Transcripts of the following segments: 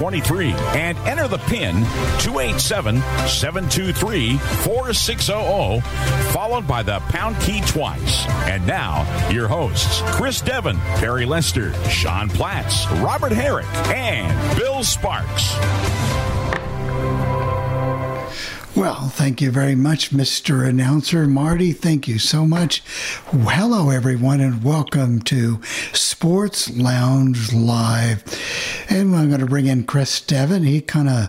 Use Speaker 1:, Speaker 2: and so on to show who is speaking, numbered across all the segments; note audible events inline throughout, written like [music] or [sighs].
Speaker 1: 9923 and enter the PIN 287 723 4600, followed by the pound key twice. And now, your hosts Chris Devon, Perry Lester, Sean Platts, Robert Herrick, and Bill Sparks.
Speaker 2: Well, thank you very much, Mr. Announcer. Marty, thank you so much. Hello, everyone, and welcome to Sports Lounge Live. And I'm going to bring in Chris Devon. He kind of,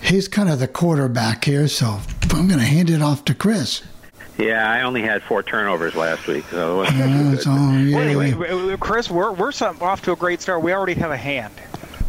Speaker 2: he's kind of the quarterback here, so I'm going to hand it off to Chris.
Speaker 3: Yeah, I only had four turnovers last week, so it wasn't
Speaker 2: Uh,
Speaker 3: too
Speaker 2: so,
Speaker 3: good.
Speaker 2: yeah,
Speaker 4: Well, anyway,
Speaker 2: we-
Speaker 4: Chris, we're we're off to a great start. We already have a hand.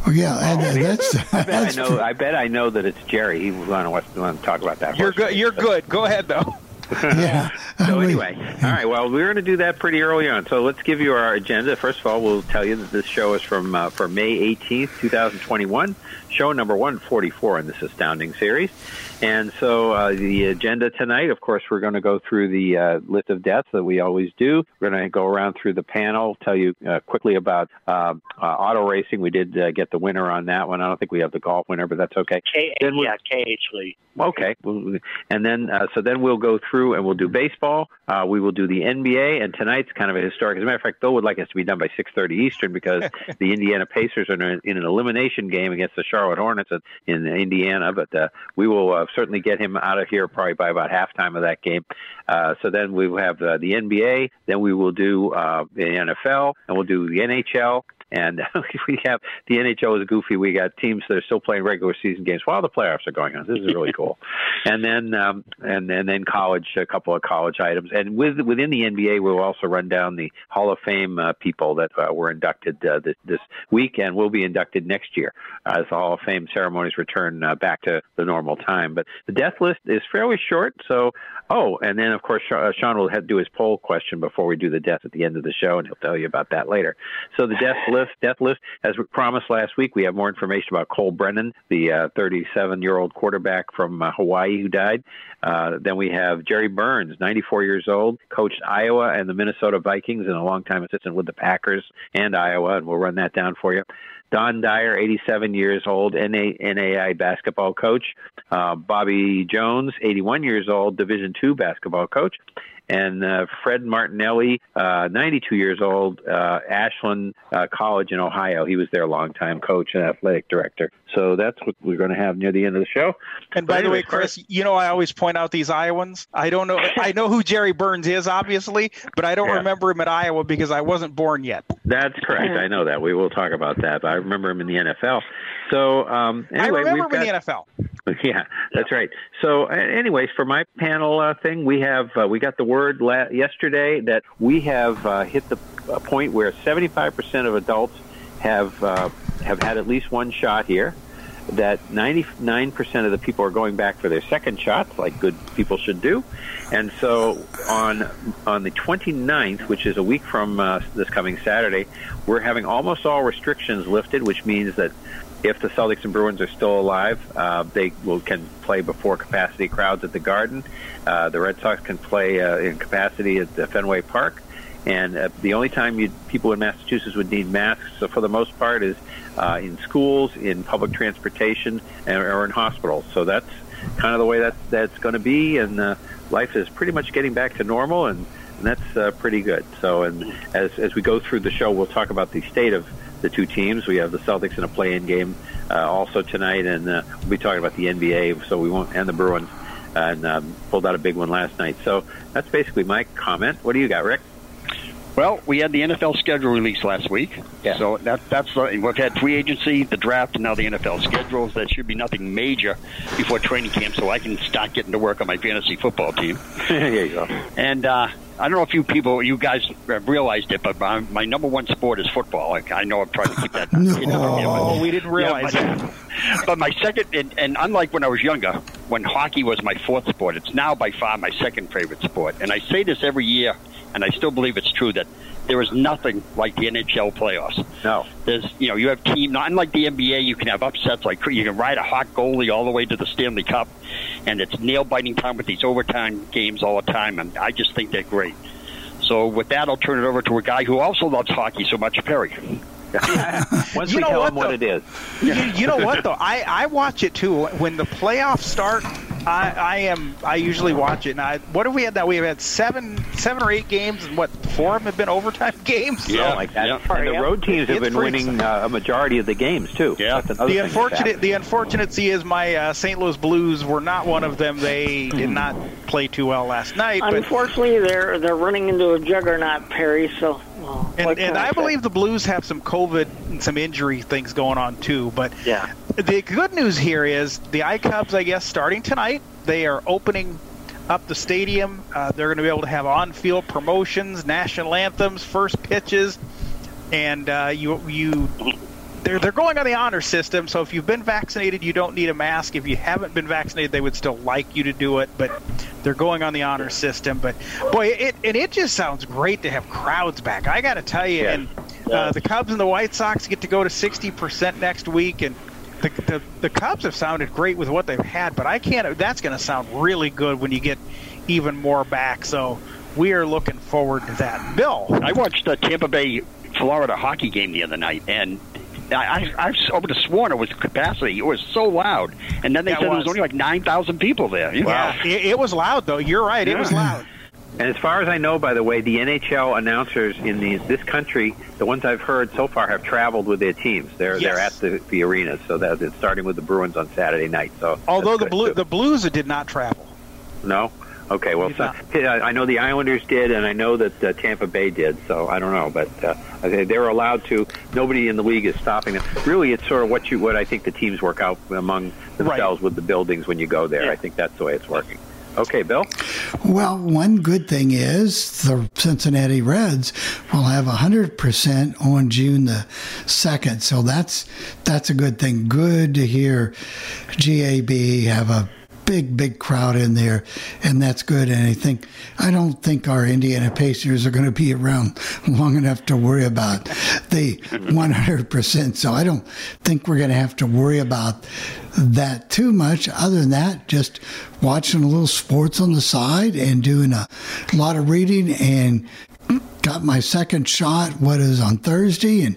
Speaker 2: Oh, yeah, and [laughs] that's,
Speaker 3: I bet I
Speaker 2: that's
Speaker 3: know. I bet I know that it's Jerry. He want to want to talk about that.
Speaker 4: You're
Speaker 3: horse
Speaker 4: good. You're
Speaker 3: race.
Speaker 4: good. Go ahead though. [laughs]
Speaker 2: yeah.
Speaker 3: So anyway, all right. Well, we're going to do that pretty early on. So let's give you our agenda. First of all, we'll tell you that this show is from uh, for May 18th, 2021, show number 144 in this astounding series. And so uh, the agenda tonight, of course, we're going to go through the uh, list of deaths that we always do. We're going to go around through the panel, tell you uh, quickly about uh, uh, auto racing. We did uh, get the winner on that one. I don't think we have the golf winner, but that's okay.
Speaker 5: K-
Speaker 3: Then we-
Speaker 5: yeah, KH Lee.
Speaker 3: Okay, and then uh, so then we'll go through and we'll do baseball. Uh, we will do the NBA, and tonight's kind of a historic. As a matter of fact, Bill would like us to be done by six thirty Eastern because [laughs] the Indiana Pacers are in, an elimination game against the Charlotte Hornets in, in Indiana. But uh, we will uh, certainly get him out of here probably by about halftime of that game. Uh, so then we will have uh, the NBA. Then we will do uh, the NFL, and we'll do the NHL. And [laughs] we have the NHL is goofy. We got teams that are still playing regular season games while the playoffs are going on. This is really cool. [laughs] And then um, and and then college, a couple of college items. And with within the NBA, we'll also run down the Hall of Fame uh, people that uh, were inducted uh, this, this week and will be inducted next year uh, as the Hall of Fame ceremonies return uh, back to the normal time. But the death list is fairly short. So oh, and then of course uh, Sean will have to do his poll question before we do the death at the end of the show, and he'll tell you about that later. So the death [laughs] list, death list, as we promised last week, we have more information about Colt Brennan, the uh, 37-year-old quarterback from uh, Hawaii who died. Uh, then we have Jerry Burns, 94 years old, coached Iowa and the Minnesota Vikings, and a longtime assistant with the Packers and Iowa, and we'll run that down for you. Don Dyer, 87 years old, NA, NAI basketball coach. Uh, Bobby Jones, 81 years old, Division two basketball coach. And uh, Fred Martinelli, uh, 92 years old, uh, Ashland uh, College in Ohio. He was their longtime coach and athletic director. So that's what we're going to have near the end of the show.
Speaker 4: And
Speaker 3: But
Speaker 4: by the way,
Speaker 3: anyways,
Speaker 4: Chris, you know I always point out these Iowans. I don't know. I know who Jerry Burns is, obviously, but I don't
Speaker 3: Yeah.
Speaker 4: remember him at Iowa because I wasn't born yet.
Speaker 3: That's correct. I know that. We will talk about that. But I remember him in the NFL. So um, anyway,
Speaker 4: I remember in the NFL. [laughs]
Speaker 3: Yeah, that's right. So, anyways, for my panel uh, thing, we have uh, we got the word la- yesterday that we have uh, hit the point where 75% of adults have uh, have had at least one shot here. That 99% of the people are going back for their second shots, like good people should do. And so on on the 29th, which is a week from uh, this coming Saturday, we're having almost all restrictions lifted, which means that if the Celtics and Bruins are still alive, uh, they will can play before capacity crowds at the Garden. Uh, the Red Sox can play uh, in capacity at the Fenway Park. And uh, the only time you, people in Massachusetts would need masks, so for the most part, is uh, in schools, in public transportation, and, or in hospitals. So that's kind of the way that that's going to be, and uh, life is pretty much getting back to normal, and, and that's uh, pretty good. So, and as as we go through the show, we'll talk about the state of the two teams. We have the Celtics in a play-in game uh, also tonight, and uh, we'll be talking about the NBA. So we won't and the Bruins, and um, pulled out a big one last night. So that's basically my comment. What do you got, Rick?
Speaker 6: Well, we had the NFL schedule released last week.
Speaker 3: Yeah.
Speaker 6: So that that's uh, we've had free agency, the draft, and now the NFL schedules. That should be nothing major before training camp, so I can start getting to work on my fantasy football team. [laughs]
Speaker 3: there you go.
Speaker 6: And uh, I don't know if you people, you guys have realized it, but my, my number one sport is football. Like, I know I'm trying to keep that.
Speaker 2: No.
Speaker 6: hidden from you, but-
Speaker 4: Oh, we didn't realize
Speaker 6: yeah, but, [laughs] but my second, and, and unlike when I was younger, when hockey was my fourth sport, it's now by far my second favorite sport. And I say this every year, and I still believe it's true that there is nothing like the NHL playoffs.
Speaker 3: No.
Speaker 6: There's, you know, you have team, not unlike the NBA, you can have upsets like you can ride a hot goalie all the way to the Stanley Cup, and it's nail biting time with these overtime games all the time, and I just think they're great. So with that, I'll turn it over to a guy who also loves hockey so much, Perry. [laughs]
Speaker 3: Once
Speaker 4: You
Speaker 3: we
Speaker 4: know
Speaker 3: tell
Speaker 4: what,
Speaker 3: them what
Speaker 4: though?
Speaker 3: it is.
Speaker 4: you, you know what though? I, I watch it too. When the playoffs start, I, I am I usually watch it. And I what have we had now? We've had seven seven or eight games, and what four of them have been [laughs] overtime games. So
Speaker 6: Yeah.
Speaker 3: like that.
Speaker 6: Yeah.
Speaker 3: And the road teams have
Speaker 4: It's
Speaker 3: been winning uh, a majority of the games too.
Speaker 6: Yeah.
Speaker 4: The unfortunate the unfortunate see is my uh, St. Louis Blues were not one of them. They did not play too well last night. But
Speaker 7: Unfortunately, they're they're running into a juggernaut, Perry. So, well,
Speaker 4: and, and I believe the Blues have some COVID and some injury things going on too. But
Speaker 7: Yeah.
Speaker 4: the good news here is the iCubs, I guess, starting tonight, they are opening up the stadium. Uh, they're going to be able to have on-field promotions, national anthems, first pitches, and uh, you you. They're, they're going on the honor system, so if you've been vaccinated, you don't need a mask. If you haven't been vaccinated, they would still like you to do it, but they're going on the honor system. But boy, it and it just sounds great to have crowds back. I got to tell you,
Speaker 3: Yeah.
Speaker 4: and uh, the Cubs and the White Sox get to go to sixty percent next week, and the, the the Cubs have sounded great with what they've had, but I can't. That's going to sound really good when you get even more back. So we are looking forward to that. Bill,
Speaker 6: I watched the Tampa Bay Florida hockey game the other night, and I, I, I would have sworn it was capacity. It was so loud, and then they
Speaker 4: Yeah, it
Speaker 6: said there was
Speaker 4: was.
Speaker 6: only like nine thousand people there. You know?
Speaker 4: yeah, it, it was loud though. You're right, it was loud.
Speaker 3: And as far as I know, by the way, the NHL announcers in the, this country, the ones I've heard so far, have traveled with their teams. They're
Speaker 4: Yes.
Speaker 3: they're at the, the arenas, so that it's starting with the Bruins on Saturday night. So
Speaker 4: Although the blue
Speaker 3: too.
Speaker 4: the Blues did not travel.
Speaker 3: no, okay, well, so, I know the Islanders did, and I know that uh, Tampa Bay did. So I don't know, but uh, they're allowed to. Nobody in the league is stopping them. Really, it's sort of what you what I think the teams work out among themselves with the buildings when you go there. I think that's the way it's working. Okay, Bill.
Speaker 2: Well, one good thing is the Cincinnati Reds will have 100% on June the 2nd. So that's that's a good thing. Good to hear GAB have a big big crowd in there and that's good and I think I don't think our Indiana Pacers are going to be around [laughs] long enough to worry about the [laughs] 100%. So I don't think we're going to have to worry about that too much. Other than that, just watching a little sports on the side and doing a lot of reading and got my second shot what is on Thursday and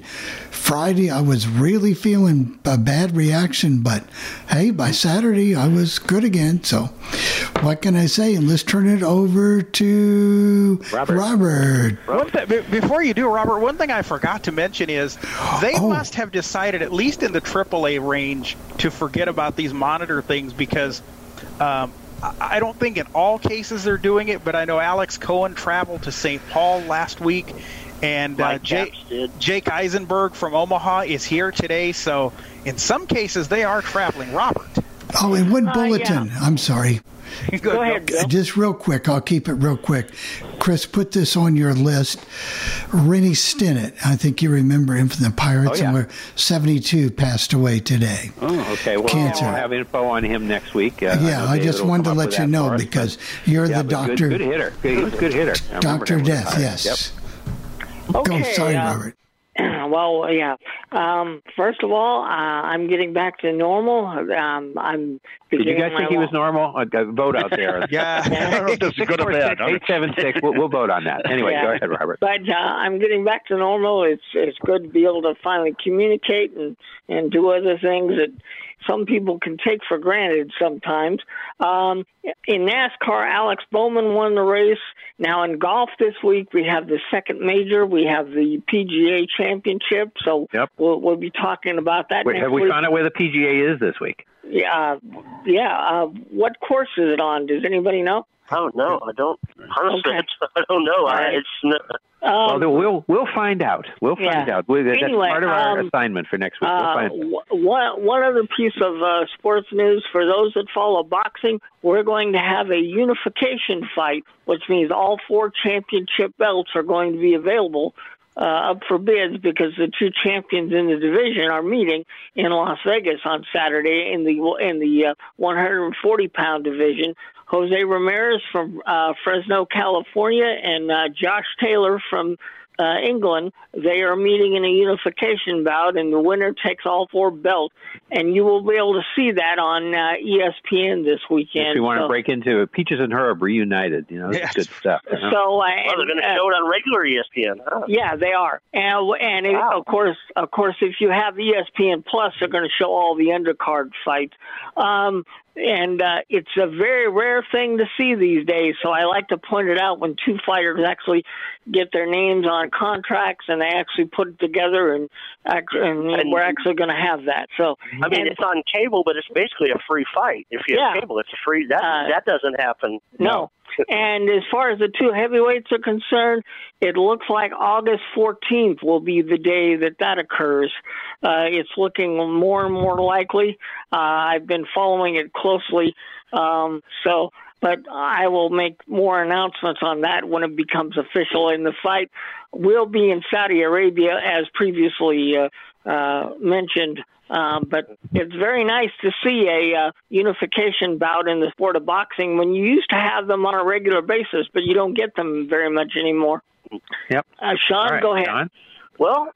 Speaker 2: Friday I was really feeling a bad reaction but hey by Saturday I was good again so what can I say and let's turn it over to
Speaker 3: Robert.
Speaker 2: Robert.
Speaker 4: One th- before you do, Robert, one thing I forgot to mention is they
Speaker 2: Oh.
Speaker 4: must have decided, at least in the AAA range, to forget about these monitor things because um, I don't think in all cases they're doing it, but I know Alex Cohen traveled to St. Paul last week, and uh,
Speaker 7: Mike
Speaker 4: Jake, Jake Eisenberg from Omaha is here today. So in some cases they are traveling. Robert,
Speaker 2: Oh, and one
Speaker 7: Uh,
Speaker 2: bulletin.
Speaker 7: yeah.
Speaker 2: I'm sorry. [laughs]
Speaker 7: Go ahead, Bill.
Speaker 2: Just real quick, I'll keep it real quick. Chris, put this on your list. Rennie Stennett, I think you remember him from the Pirates,
Speaker 3: Oh, yeah.
Speaker 2: and 72 passed away today.
Speaker 3: Oh, okay. Well,
Speaker 2: Cancer.
Speaker 3: we'll have info on him next week. Uh,
Speaker 2: yeah,
Speaker 3: know
Speaker 2: I just
Speaker 3: will
Speaker 2: wanted to let you know
Speaker 3: us,
Speaker 2: because you're
Speaker 3: yeah,
Speaker 2: the doctor.
Speaker 3: Good, good hitter. He was a good hitter.
Speaker 2: Dr.
Speaker 3: him with the
Speaker 2: Death,
Speaker 3: Pirates.
Speaker 2: yes.
Speaker 3: Yep.
Speaker 2: Go,
Speaker 7: Okay,
Speaker 2: sorry,
Speaker 7: uh,
Speaker 2: Robert. [clears throat]
Speaker 7: well, yeah. Um, first of all, uh, I'm getting back to normal. Um, I'm
Speaker 3: Did you guys
Speaker 7: my
Speaker 3: think he was
Speaker 7: wa-
Speaker 3: normal? Uh, uh, vote out there. [laughs]
Speaker 4: yeah, [laughs]
Speaker 6: I don't know if this is good or bad.
Speaker 3: Eight seven six. We'll, we'll vote on that. [laughs] Anyway,
Speaker 7: Yeah.
Speaker 3: go ahead, Robert.
Speaker 7: But uh, I'm getting back to normal. It's it's good to be able to finally communicate and and do other things that some people can take for granted sometimes. Um, in NASCAR, Alex Bowman won the race. Now in golf this week, we have the second major. We have the PGA Championship. So
Speaker 3: Yep.
Speaker 7: we'll we'll be talking about that.
Speaker 3: Wait,
Speaker 7: next
Speaker 3: have we
Speaker 7: week.
Speaker 3: found out where the PGA is this week?
Speaker 7: Yeah, yeah. Uh, what course is it on? Does anybody know?
Speaker 5: Oh no, I don't. Honestly,
Speaker 7: Okay. [laughs]
Speaker 5: I don't know. I,
Speaker 7: right.
Speaker 5: it's n-
Speaker 8: well,
Speaker 7: Um,
Speaker 8: we'll we'll find out. We'll find
Speaker 7: Yeah.
Speaker 8: out. We, that's
Speaker 7: Anyway,
Speaker 8: part of our
Speaker 7: um,
Speaker 8: assignment for next week. We'll
Speaker 7: Uh, one one other piece of uh, sports news for those that follow boxing, we're going to have a unification fight, which means all four championship belts are going to be available uh, up for bids because the two champions in the division are meeting in Las Vegas on Saturday in the in the uh, 140 pound division. Jose Ramirez from uh, Fresno, California, and uh, Josh Taylor from uh, England. They are meeting in a unification bout, and the winner takes all four belts. And you will be able to see that on uh, ESPN this weekend.
Speaker 8: If you want
Speaker 7: so,
Speaker 8: to break into it, Peaches and Herb reunited, you know, that's
Speaker 4: Yes.
Speaker 8: good stuff. you know?
Speaker 7: so uh,
Speaker 5: well, they're going to
Speaker 7: uh,
Speaker 5: show it on regular ESPN. Huh?
Speaker 7: Yeah, they are, and and it, of course, of course, if you have ESPN Plus, they're going to show all the undercard fights. Um, and uh, it's a very rare thing to see these days. So I like to point it out when two fighters actually get their names on contracts and they actually put it together, and act- and,
Speaker 5: And-
Speaker 7: we're actually going to have that. So
Speaker 5: I mean,
Speaker 7: and-
Speaker 5: it's on cable, but it's basically a free fight. If you have
Speaker 7: Yeah.
Speaker 5: cable, it's a free. That
Speaker 7: Uh,
Speaker 5: that doesn't happen.
Speaker 7: No. And as far as the two heavyweights are concerned, it looks like August 14th will be the day that that occurs. Uh, it's looking more and more likely. Uh, I've been following it closely. Um, so, but I will make more announcements on that when it becomes official. And the fight will be in Saudi Arabia, as previously uh, uh, mentioned. Um, but it's very nice to see a uh, unification bout in the sport of boxing when you used to have them on a regular basis, but you don't get them very much anymore.
Speaker 8: Yep.
Speaker 7: Uh, Sean,
Speaker 8: All right,
Speaker 7: go ahead.
Speaker 8: John.
Speaker 5: Well,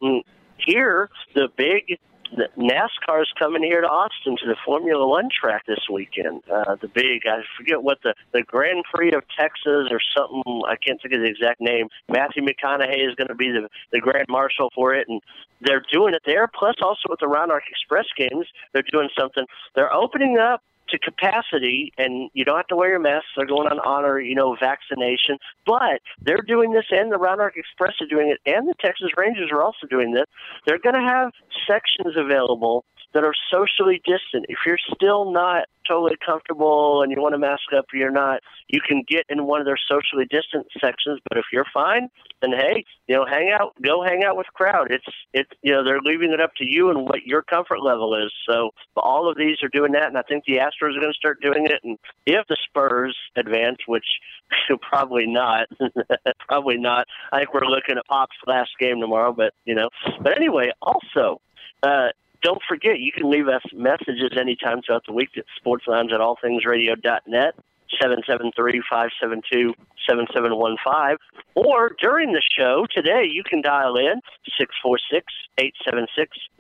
Speaker 5: here the big the NASCAR's coming here to Austin to the Formula One track this weekend. Uh, the big I forget what the the Grand Prix of Texas or something. I can't think of the exact name. Matthew McConaughey is going to be the the Grand Marshal for it, and they're doing it there. Plus, also with the Round Rock Express games, they're doing something. They're opening up to capacity and you don't have to wear your mask. They're going on honor, you know, vaccination. But they're doing this and the Round Rock Express are doing it and the Texas Rangers are also doing this. They're gonna have sections available that are socially distant. If you're still not totally comfortable and you want to mask up you're not, you can get in one of their socially distant sections. But if you're fine, then hey, you know, hang out, go hang out with crowd. It's it's you know they're leaving it up to you and what your comfort level is. So all of these are doing that, and I think the Astros are going to start doing it. And if the Spurs advance, which [laughs] probably not, [laughs] probably not. I think we're looking at Pop's last game tomorrow, but you know. But anyway, also. Uh, don't forget, you can leave us messages anytime throughout the week at Sports Lounge at allthingsradio.net, 773-572-7715. Or during the show today, you can dial in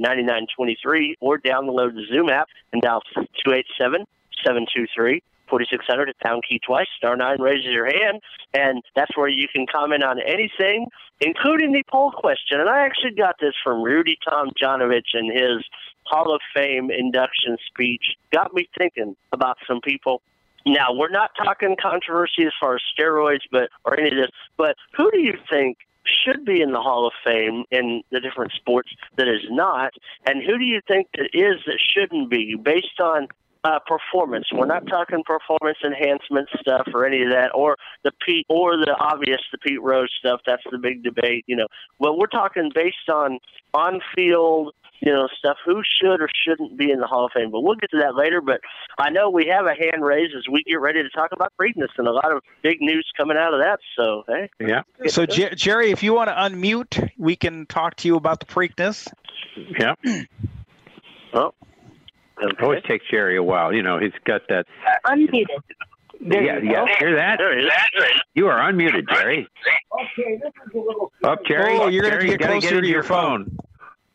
Speaker 5: 646-876-9923 or download the Zoom app and dial 287-723 4600 at pound key twice. Star 9 raises your hand, and that's where you can comment on anything, including the poll question. And I actually got this from Rudy Tomjanovich in his Hall of Fame induction speech. Got me thinking about some people. Now, we're not talking controversy as far as steroids but or any of this, but who do you think should be in the Hall of Fame in the different sports that is not, and who do you think that is that shouldn't be based on uh, performance. We're not talking performance enhancement stuff or any of that, or the Pete or the obvious the Pete Rose stuff. That's the big debate, you know. But we're talking based on on field, you know, stuff. Who should or shouldn't be in the Hall of Fame? But we'll get to that later. But I know we have a hand raised as we get ready to talk about Preakness and a lot of big news coming out of that. So hey,
Speaker 8: Yeah.
Speaker 4: So, Jer- Jerry, if you want to unmute, we can talk to you about the Preakness.
Speaker 8: Yeah. [clears throat]
Speaker 5: oh.
Speaker 8: It always takes Jerry a while. You know, he's got that.
Speaker 7: Unmuted. There
Speaker 8: yeah,
Speaker 7: you
Speaker 8: yeah.
Speaker 7: go.
Speaker 8: Hear that?
Speaker 5: There.
Speaker 8: You are unmuted, Jerry.
Speaker 9: Okay, this is a little.
Speaker 8: Up, Jerry.
Speaker 4: Oh, you're gonna have to get closer
Speaker 8: into
Speaker 4: to your
Speaker 8: phone.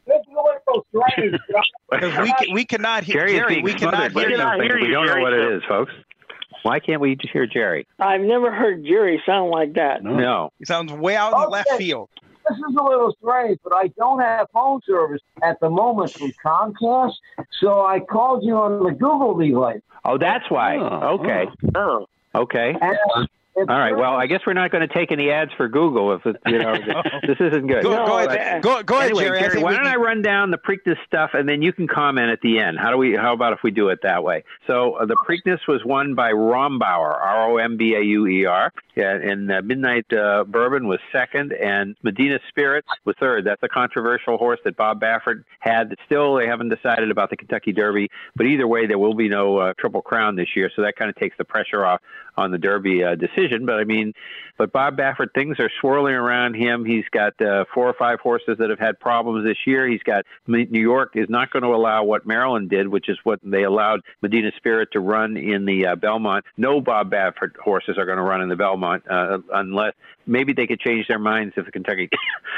Speaker 9: This is a little strange.
Speaker 4: Because [laughs] we, can, we cannot hear
Speaker 8: Jerry
Speaker 4: Jerry. We cannot
Speaker 8: smothered by
Speaker 4: hear you.
Speaker 8: something. We don't know what it is, folks. Why can't we just hear Jerry?
Speaker 7: I've never heard Jerry sound like that.
Speaker 8: No.
Speaker 4: He sounds way out in the left field.
Speaker 9: This is a little strange, but I don't have phone service at the moment from Comcast, so I called you on the Google device.
Speaker 8: Oh, that's why.
Speaker 5: Oh.
Speaker 8: Okay.
Speaker 5: Oh,
Speaker 8: Okay.
Speaker 9: And It's
Speaker 3: All right. Well, I guess we're not going to take any ads for Google if it, you know [laughs] this isn't good.
Speaker 4: Go, go ahead, go, go ahead,
Speaker 3: anyway,
Speaker 4: Jerry. I
Speaker 3: why don't
Speaker 4: can-
Speaker 3: I run down the Preakness stuff and then you can comment at the end? How do we? How about if we do it that way? So uh, the Preakness was won by Rombauer, R O M B A U E R, yeah, and uh, Midnight uh, Bourbon was second, and Medina Spirit was third. That's a controversial horse that Bob Baffert had. Still, they haven't decided about the Kentucky Derby, but either way, there will be no uh, Triple Crown this year, so that kind of takes the pressure off on the Derby uh, decision. But I mean, but Bob Baffert, things are swirling around him. He's got uh, four or five horses that have had problems this year. He's got New York is not going to allow what Maryland did, which is what they allowed Medina Spirit to run in the uh, Belmont. No Bob Baffert horses are going to run in the Belmont uh, unless maybe they could change their minds if the Kentucky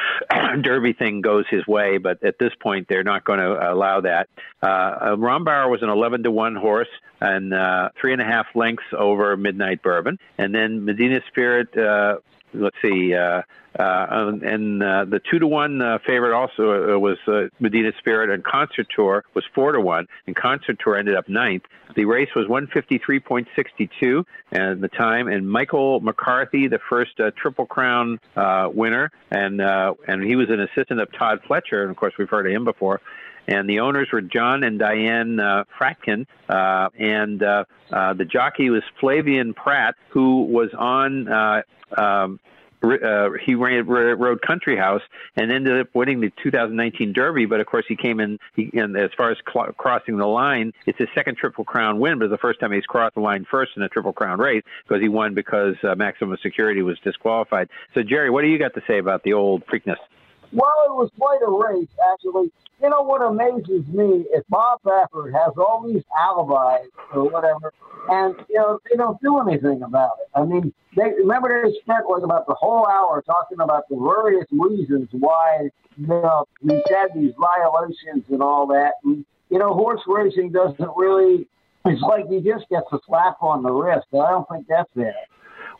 Speaker 3: [coughs] Derby thing goes his way. But at this point, they're not going to allow that. Uh, uh, Rombauer was an 11 to one horse and uh, three and a half lengths over Midnight Bourbon, and then Medina Spirit. Uh, let's see, uh, uh, and uh, the two to one uh, favorite also uh, was uh, Medina Spirit, and Concert Tour was four to one, and Concert Tour ended up ninth. The race was 153.62 at the time, and Michael McCarthy, the first uh, Triple Crown uh, winner, and and he was an assistant of Todd Pletcher, and of course we've heard of him before and the owners were John and Diane uh, Fradkin, uh, and uh, uh, the jockey was Flavien Prat, who was on. Uh, um, uh, he ran, rode Country House and ended up winning the 2019 Derby. But of course, he came in. He, and as far as cl- crossing the line, it's his second Triple Crown win, but it's the first time he's crossed the line first in a Triple Crown race because he won because uh, Maximum Security was disqualified. So, Jerry, what do you got to say about the old Preakness?
Speaker 9: Well, it was quite a race, actually. You know what amazes me is Bob Baffert has all these alibis or whatever, and you know they don't do anything about it. I mean, they remember they spent like about the whole hour talking about the various reasons why you know he's had these violations and all that. And you know, horse racing doesn't really. It's like he just gets a slap on the wrist. I don't think that's it.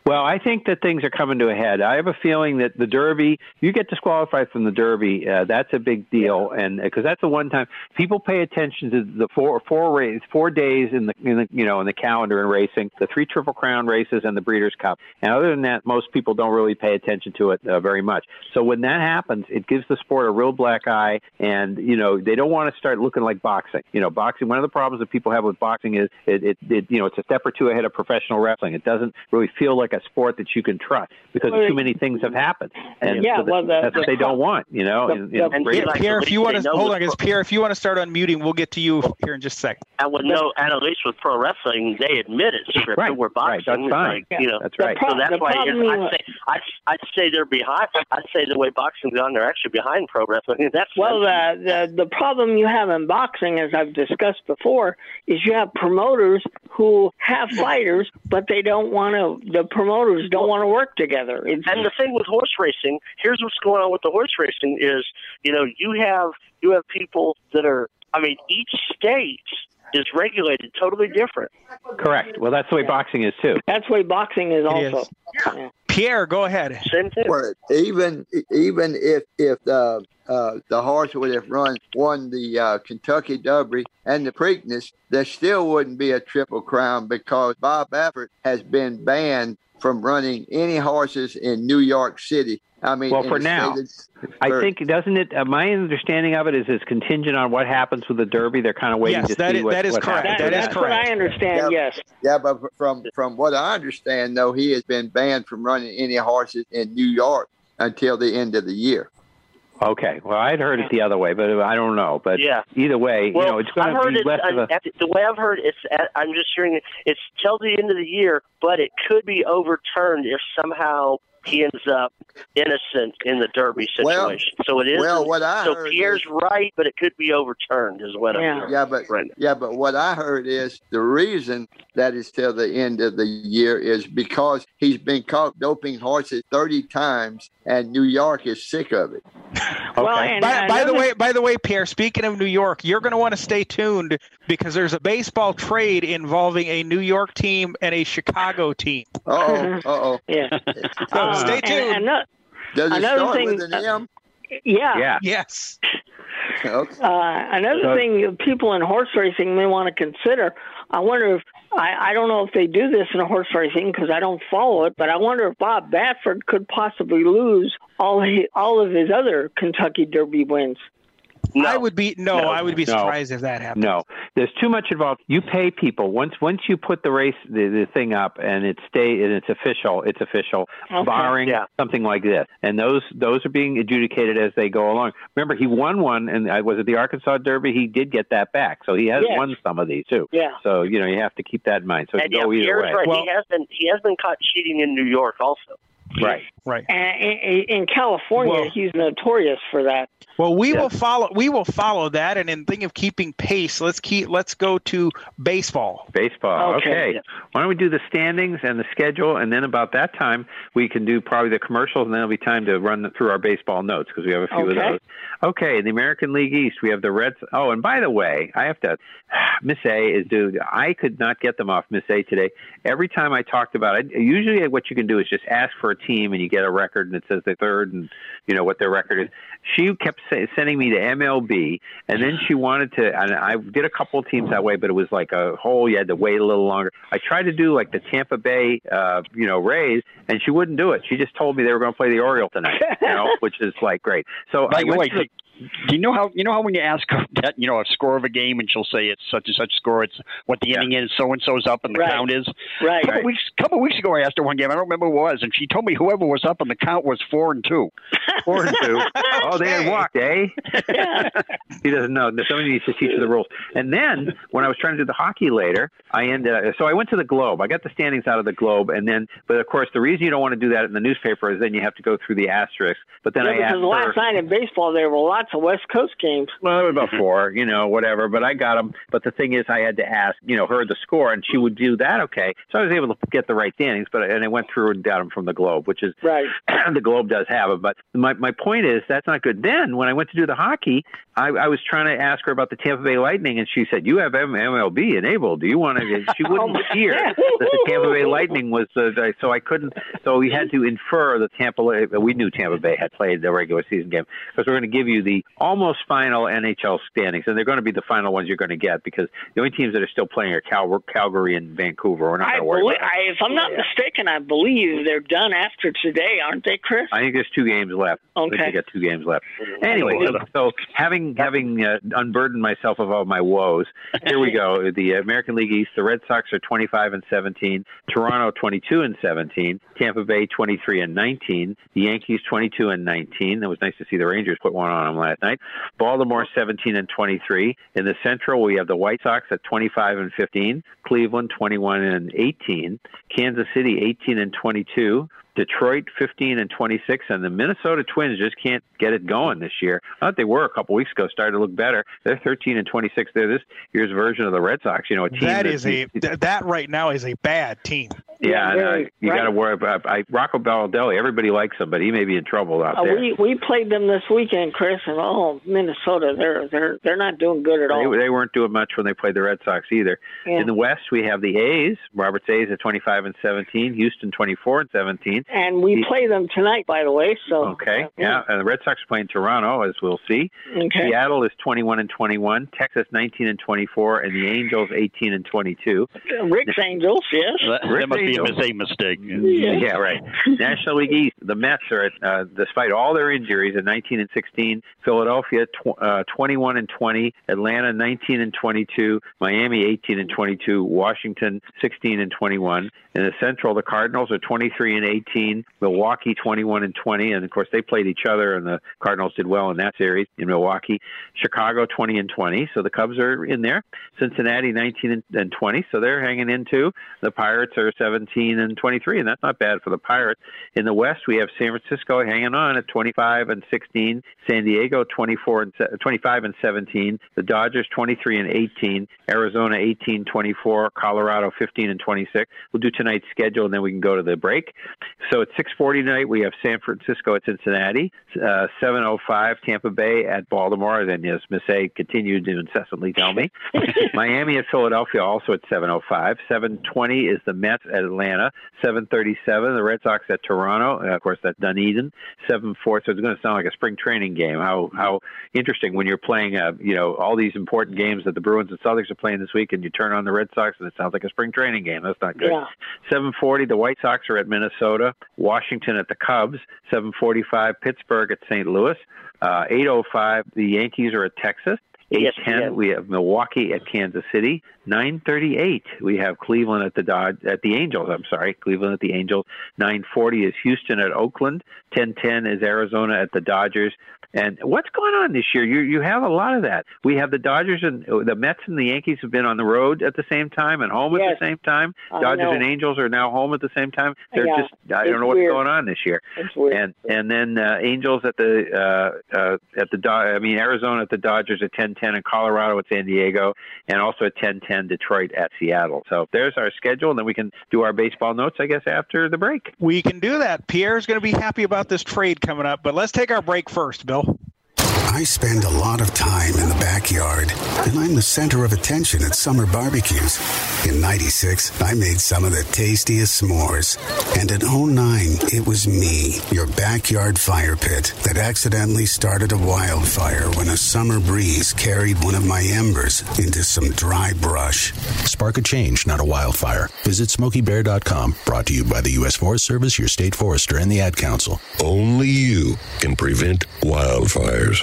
Speaker 3: Well, I think that things are coming to a head. I have a feeling that the Derby, you get disqualified from the Derby, uh, that's a big deal, and because that's the one time people pay attention to the four four race four days in the, in the you know in the calendar in racing, the three Triple Crown races and the Breeders' Cup. And other than that, most people don't really pay attention to it uh, very much. So when that happens, it gives the sport a real black eye, and you know they don't want to start looking like boxing. You know, boxing. One of the problems that people have with boxing is it, it, it you know it's a step or two ahead of professional wrestling. It doesn't really feel like a sport that you can trust because
Speaker 7: Well,
Speaker 3: too many things have happened, and
Speaker 7: Yeah,
Speaker 3: so that-
Speaker 7: well, the-
Speaker 3: that's what
Speaker 7: the
Speaker 3: they don't want. You know,
Speaker 7: the-
Speaker 3: in- in
Speaker 7: And
Speaker 3: racing.
Speaker 4: Pierre, if you want to hold on, because Pierre, if you want to start unmuting, we'll get to you here in just a second.
Speaker 5: And with no, and at least with pro wrestling, they admit it's scripted.
Speaker 3: Right,
Speaker 5: We're
Speaker 3: right,
Speaker 5: boxing.
Speaker 3: that's fine.
Speaker 5: Like, you know,
Speaker 3: That's right.
Speaker 7: pro-
Speaker 5: so that's why I'd say I'd, I'd say they're behind. I'd say the way boxing's gone, they're actually behind pro wrestling. [laughs] That's
Speaker 7: Well, the, the the problem you have in boxing, as I've discussed before, is you have promoters who have fighters, but they don't want to. The promoters don't want to work together. It's,
Speaker 5: And the thing with horse racing, here's what's going on with the horse racing is, you know, you have you have people that are. I mean, each state is regulated totally different.
Speaker 3: Correct. Well, that's the way boxing is too.
Speaker 7: that's the way boxing is
Speaker 4: It
Speaker 7: also.
Speaker 4: is.
Speaker 7: Yeah.
Speaker 4: Pierre, go ahead.
Speaker 5: Same thing.
Speaker 10: Well, even even if if the uh, the horse would have run won the uh, Kentucky Derby and the Preakness, there still wouldn't be a Triple Crown because Bob Baffert has been banned from running any horses in New York City. I mean,
Speaker 3: Well, for now. I think doesn't it? Uh, my understanding of it is it's contingent on what happens with the Derby. They're kind of waiting
Speaker 4: Yes,
Speaker 3: to
Speaker 4: that
Speaker 3: see
Speaker 4: is-
Speaker 3: what,
Speaker 4: that is
Speaker 3: what
Speaker 4: correct.
Speaker 3: happens
Speaker 7: That,
Speaker 3: with
Speaker 4: is
Speaker 7: that's
Speaker 3: that.
Speaker 7: what I understand.
Speaker 10: Yeah.
Speaker 7: Yes.
Speaker 10: Yeah, but from from what I understand, though, he has been banned from running any horses in New York until the end of the year.
Speaker 3: Okay. Well, I'd heard it the other way, but I don't know. But
Speaker 5: Yeah.
Speaker 3: either way,
Speaker 5: Well,
Speaker 3: you know, it's going to be
Speaker 5: it.
Speaker 3: less of
Speaker 5: uh,
Speaker 3: a.
Speaker 5: at- the way I've heard it's. At, I'm just hearing it. It's till the end of the year, but it could be overturned if somehow he ends up innocent in the Derby
Speaker 10: Well-
Speaker 5: situation. so it is.
Speaker 10: well, what I
Speaker 5: so
Speaker 10: heard
Speaker 5: Pierre's right, but it could be overturned, is what
Speaker 7: Yeah.
Speaker 5: I'm hearing.
Speaker 10: Yeah, but
Speaker 5: Right.
Speaker 10: yeah, but what I heard is the reason that is till the end of the year is because he's been caught doping horses thirty times, and New York is sick of it. [laughs]
Speaker 7: Well,
Speaker 3: Okay.
Speaker 7: and
Speaker 4: By, by the way, by the way, Pierre. Speaking of New York, you're going to want to stay tuned because there's a baseball trade involving a New York team and a Chicago team.
Speaker 10: Uh oh, [laughs] uh oh.
Speaker 7: yeah. [laughs]
Speaker 4: So
Speaker 7: Uh,
Speaker 4: stay tuned.
Speaker 7: and no-
Speaker 10: Does it
Speaker 7: Another
Speaker 10: start
Speaker 7: thing-
Speaker 10: with an M?
Speaker 7: yeah.
Speaker 3: Yeah.
Speaker 4: yes. [laughs]
Speaker 10: Okay.
Speaker 7: Uh, another
Speaker 3: So-
Speaker 7: thing people in horse racing may want to consider, I wonder if I, I don't know if they do this in horse racing because I don't follow it, but I wonder if Bob Baffert could possibly lose all his, all of his other Kentucky Derby wins.
Speaker 4: No. I would be no,
Speaker 3: No,
Speaker 4: I would be
Speaker 3: no.
Speaker 4: surprised if that happened.
Speaker 3: No, there's too much involved. You pay people once once you put the race the, the thing up and it stay and it's official. It's official,
Speaker 7: Okay.
Speaker 3: barring
Speaker 5: Yeah.
Speaker 3: something like this. And those those are being adjudicated as they go along. Remember, he won one, and uh, was it the Arkansas Derby? He did get that back, so he has
Speaker 7: Yes.
Speaker 3: won some of these too.
Speaker 7: Yeah.
Speaker 3: So you know you have to keep that in mind. So it
Speaker 5: and
Speaker 3: can
Speaker 5: yeah,
Speaker 3: go either way.
Speaker 5: right.
Speaker 4: Well-
Speaker 5: he has been he has been caught cheating in New York also.
Speaker 3: Right.
Speaker 4: Right.
Speaker 7: And in, in California,
Speaker 4: Well-
Speaker 7: he's notorious for that.
Speaker 4: Well, we
Speaker 3: Yeah.
Speaker 4: will follow. We will follow that, and in thing of keeping pace, let's keep. Let's go to baseball.
Speaker 3: Baseball.
Speaker 7: Okay.
Speaker 3: Okay. Why don't we do the standings and the schedule, and then about that time we can do probably the commercials, and then it'll be time to run through our baseball notes because we have a few of those. Okay. In the American League East, we have the Reds. Oh, and by the way, I have to. [sighs] Miss A is dude. I could not get them off Miss A today. Every time I talked about it, usually what you can do is just ask for a team, and you get a record, and it says they're third, and you know what their record is. She kept say, sending me to MLB, and then she wanted to. And I did a couple of teams that way, but it was like a whole. You had to wait a little longer. I tried to do like the Tampa Bay, uh, you know, Rays, and she wouldn't do it. She just told me they were going to play the Orioles tonight, you know, [laughs] which is like great. So
Speaker 6: By
Speaker 3: I went
Speaker 6: way,
Speaker 3: to
Speaker 6: do you know how you know how when you ask that you know a score of a game and she'll say it's such and such score, it's what the inning is, so and so's up and the
Speaker 7: Right.
Speaker 6: count is.
Speaker 7: Right.
Speaker 6: A couple weeks, couple weeks ago, I asked her one game. I don't remember what it was, and she told me whoever was up and the count was four and two. [laughs]
Speaker 3: four and two. Oh, they had walked, eh? he doesn't know. Somebody needs to teach her the rules. And then when I was trying to do the hockey later, I ended. Up, so I went to the Globe. I got the standings out of the Globe, and then, but of course, the reason you don't want to do that in the newspaper is then you have to go through the asterisks. But then
Speaker 7: yeah,
Speaker 3: I
Speaker 7: because
Speaker 3: asked
Speaker 7: last
Speaker 3: her.
Speaker 7: night in baseball, there were lots of West Coast games.
Speaker 3: Well, it was about mm-hmm. four, you know, whatever. But I got them. But the thing is, I had to ask, you know, her the score, and she would do that. Okay, so I was able to get the right standings. But and I went through and got them from the Globe, which is
Speaker 7: Right. [clears throat]
Speaker 3: the Globe does have it. But my my point is that's not good. Then when I went to do the hockey, I, I was trying to ask her about the Tampa Bay Lightning, and she said, "You have MLB enabled. Do you want [laughs] to?" She wouldn't oh, hear that the Tampa Bay Lightning was the. the- So I couldn't. So we had to infer the Tampa. We knew Tampa Bay had played the regular season game because we're going to give you the almost final NHL standings, and they're going to be the final ones you're going to get because the only teams that are still playing are Cal- Calgary and Vancouver. We're not
Speaker 7: I
Speaker 3: going to worry
Speaker 7: believe. I, if I'm not mistaken, I believe they're done after today, aren't they, Chris?
Speaker 3: I think there's two games left. I think
Speaker 7: Okay.
Speaker 3: they got two games left. Anyway, so, so having having uh, unburdened myself of all my woes, here we go. [laughs] The American League East, the Red Sox are 25 and 17, Toronto 22 and 17, Tampa Bay 23 and 19, the Yankees 22 and 19. It was nice to see the Rangers put one on them last night. Baltimore 17 and 23. In the Central, we have the White Sox at 25 and 15, Cleveland 21 and 18, Kansas City 18 and 22. Detroit 15 and 26, and the Minnesota Twins just can't get it going this year. I thought they were a couple weeks ago, started to look better. They're 13 and 26. They're this year's version of the Red Sox. You know, a team
Speaker 4: That
Speaker 3: that
Speaker 4: is a that right now is a bad team.
Speaker 3: yeah. and, uh,
Speaker 7: very-
Speaker 3: you got to worry about I, Rocco Baldelli. Everybody likes him, but he may be in trouble out
Speaker 7: Uh,
Speaker 3: there.
Speaker 7: we we played them this weekend, Chris, and oh, Minnesota, they're they're they're not doing good at all.
Speaker 3: They, they weren't doing much when they played the Red Sox either.
Speaker 7: Yeah.
Speaker 3: In the West, we have the A's. Roberts A's at 25 and 17. Houston 24 and 17.
Speaker 7: And we
Speaker 3: The-
Speaker 7: play them tonight, by the way. So
Speaker 3: Okay, yeah, and the Red Sox are playing Toronto, as we'll see.
Speaker 7: Okay.
Speaker 3: Seattle is 21 and 21. Texas 19 and 24, and the Angels 18 and 22.
Speaker 7: Rick's Angels, yes.
Speaker 6: That, that must be a
Speaker 3: Angel.
Speaker 6: mistake. mistake.
Speaker 3: Yeah, right. National League East, the Mets are at, uh, despite all their injuries, at 19 and 16. Philadelphia, tw- uh, 21 and 20. Atlanta, 19 and 22. Miami, 18 and 22. Washington, 16 and 21. In the Central, the Cardinals are 23 and 18. Milwaukee, 21 and 20. And of course, they played each other, and the Cardinals did well in that series in Milwaukee. Chicago, 20 and 20. So the Cubs are in there. Cincinnati, 19 and- and 20. So they're hanging in too. The Pirates are 17 and 23, and that's not bad for the Pirates. In the West, we have San Francisco hanging on at 25 and 16. San Diego, 24 and 25 and 17. The Dodgers, 23 and 18. Arizona, 18, 24. Colorado, 15 and 26. We'll do tonight's schedule, and then we can go to the break. So at 6:40 tonight, we have San Francisco at Cincinnati, uh, 7:05 Tampa Bay at Baltimore. Then as Miss A continued to incessantly tell me, [laughs] Miami at Philadelphia also at 7:05. 7:20 is the Mets at Atlanta. 7:37 the Red Sox at Toronto. Uh, of course, that's Dunedin. 7:4. So it's going to sound like a spring training game. How how interesting when you're playing, uh, you know, all these important games that the Bruins and Celtics are playing this week, and you turn on the Red Sox and it sounds like a spring training game. That's not good.
Speaker 7: Yeah.
Speaker 3: 7:40 the White Sox are at Minnesota. Washington at the Cubs. 7:45 Pittsburgh at St. Louis. Uh, 8:05 the Yankees are at Texas.
Speaker 5: Yes,
Speaker 3: 8:10
Speaker 5: yes.
Speaker 3: we have Milwaukee at Kansas City. 9:38 we have Cleveland at the Dodge at the Angels. I'm sorry, Cleveland at the Angels. 9:40 is Houston at Oakland. 10:10 is Arizona at the Dodgers. And what's going on this year? You you have a lot of that. We have the Dodgers and the Mets and the Yankees have been on the road at the same time and home
Speaker 7: Yes.
Speaker 3: at the same time.
Speaker 7: I
Speaker 3: Dodgers
Speaker 7: know.
Speaker 3: and Angels are now home at the same time. They're
Speaker 7: Yeah,
Speaker 3: just I
Speaker 7: it's
Speaker 3: don't know what's
Speaker 7: weird.
Speaker 3: going on this year. And and then uh, Angels at the uh, uh, at the Do- I mean Arizona at the Dodgers at 10:10 in Colorado at San Diego and also at 10:10 Detroit at Seattle. So there's our schedule and then we can do our baseball notes I guess after the break.
Speaker 4: We can do that. Pierre's going to be happy about this trade coming up, but let's take our break first, Bill.
Speaker 11: I spend a lot of time in the backyard, and I'm the center of attention at summer barbecues. In 96, I made some of the tastiest s'mores. And in 09, it was me, your backyard fire pit, that accidentally started a wildfire when a summer breeze carried one of my embers into some dry brush.
Speaker 12: Spark a change, not a wildfire. Visit SmokeyBear.com. Brought to you by the U.S. Forest Service, your state forester, and the Ad Council.
Speaker 13: Only you can prevent wildfires.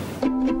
Speaker 12: thank you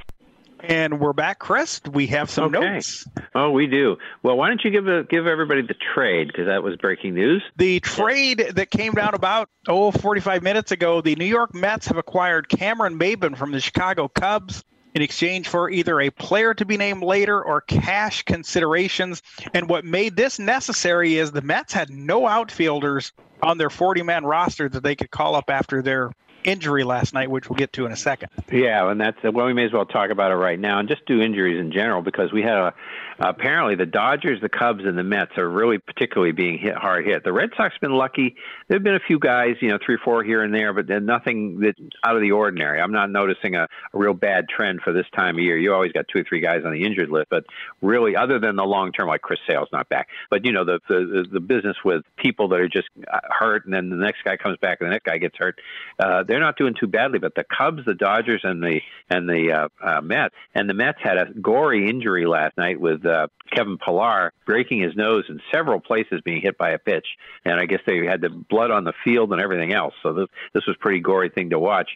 Speaker 4: And we're back, Chris. We have some
Speaker 3: Okay.
Speaker 4: notes.
Speaker 3: Oh, we do. Well, why don't you give a, give everybody the trade because that was breaking news.
Speaker 4: The trade that came down about oh 45 minutes ago, the New York Mets have acquired Cameron Maybin from the Chicago Cubs in exchange for either a player to be named later or cash considerations. And what made this necessary is the Mets had no outfielders on their 40-man roster that they could call up after their injury last night, which we'll get to in a second.
Speaker 3: Yeah, and that's well, we may as well talk about it right now and just do injuries in general because we had a apparently the Dodgers, the Cubs, and the Mets are really particularly being hit hard hit. The Red Sox been lucky. There've been a few guys, you know, three, four here and there, but then nothing that out of the ordinary. I'm not noticing a, a real bad trend for this time of year. You always got two or three guys on the injured list, but really, other than the long term, like Chris Sale's not back, but you know, the the the business with people that are just uh, hurt, and then the next guy comes back, and the next guy gets hurt. Uh, they're not doing too badly, but the Cubs, the Dodgers, and the and the uh, uh, Mets, and the Mets had a gory injury last night with uh, uh, Kevin Pillar breaking his nose in several places, being hit by a pitch, and I guess they had the blood on the field and everything else. So this this was pretty gory thing to watch.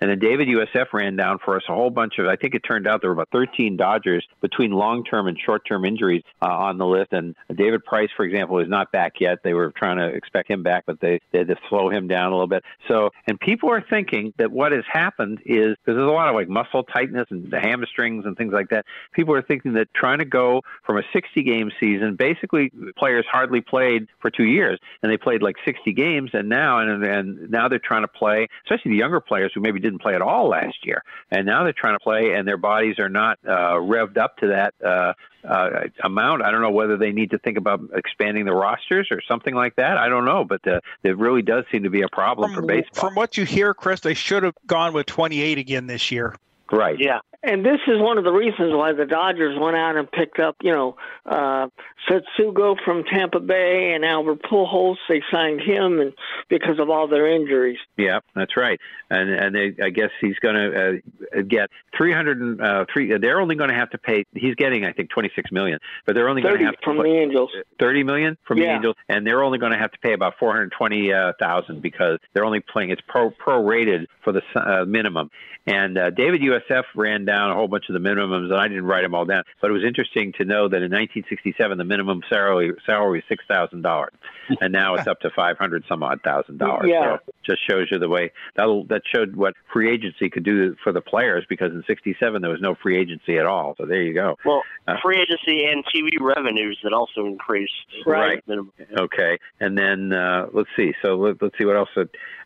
Speaker 3: And then David USF ran down for us a whole bunch of. I think it turned out there were about 13 Dodgers between long-term and short-term injuries uh, on the list. And David Price, for example, is not back yet. They were trying to expect him back, but they, they had to slow him down a little bit. So, and people are thinking that what has happened is because there's a lot of like muscle tightness and hamstrings and things like that. People are thinking that trying to go from a 60 game season, basically players hardly played for two years, and they played like 60 games, and now and and now they're trying to play, especially the younger players who maybe didn't play at all last year, and now they're trying to play, and their bodies are not uh, revved up to that uh, uh, amount. I don't know whether they need to think about expanding the rosters or something like that. I don't know, but uh, it really does seem to be a problem
Speaker 4: from,
Speaker 3: for baseball.
Speaker 4: From what you hear, Chris, they should have gone with 28 again this year.
Speaker 3: Right.
Speaker 7: Yeah. And this is one of the reasons why the Dodgers went out and picked up, you know, uh, Tsutsugo from Tampa Bay and Albert Pujols. They signed him, and because of all their injuries.
Speaker 3: Yeah, that's right. And and they, I guess he's going to uh, get three hundred uh, three. They're only going to have to pay. He's getting, I think, twenty six million, but they're only going to have to
Speaker 7: from
Speaker 3: put,
Speaker 7: the Angels.
Speaker 3: Thirty million from
Speaker 7: Yeah.
Speaker 3: the Angels, and they're only going to have to pay about four hundred twenty uh, because they're only playing. It's pro prorated for the uh, minimum. And uh, David USF ran down a whole bunch of the minimums, and I didn't write them all down. But it was interesting to know that in 1967 the minimum salary salary was six thousand dollars, and now it's up to five hundred some odd thousand dollars.
Speaker 7: Yeah.
Speaker 3: So just shows you the way that that showed what free agency could do for the players because in '67 there was no free agency at all. So there you go.
Speaker 5: Well,
Speaker 3: Uh,
Speaker 5: free agency and TV revenues that also increased.
Speaker 3: Right.
Speaker 5: Minimum.
Speaker 3: Okay, and then uh, let's see. So let, let's see what else.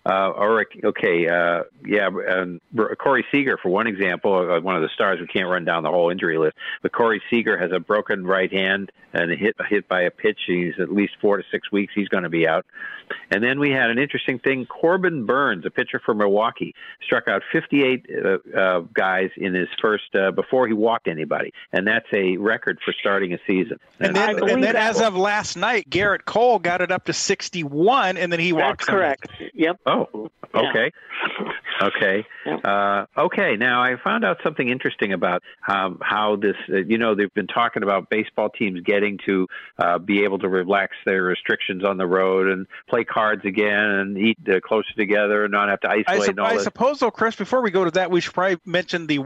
Speaker 3: Uh, Ulrich, okay, uh, yeah, um, Corey Seager, for one example, uh, one of the stars. We can't run down the whole injury list, but Corey Seager has a broken right hand and hit hit by a pitch. He's at least four to six weeks. He's going to be out. And then we had an interesting thing. Corbin Burnes, a pitcher for Milwaukee, struck out 58 uh, uh, guys in his first uh, before he walked anybody, and that's a record for starting a season.
Speaker 4: And then,
Speaker 3: uh,
Speaker 4: and then as of last night, Gerrit Cole got it up to 61, and then he walked.
Speaker 7: That's correct. Yep.
Speaker 3: Oh, okay. Okay. Uh, okay. Now I found out something interesting about um, how this. Uh, you know, they've been talking about baseball teams getting to uh, be able to relax their restrictions on the road and play cards again and eat uh, closer together and not have to
Speaker 4: I,
Speaker 3: isolate and all
Speaker 4: I suppose, though, Chris, before we go to that, we should probably mention the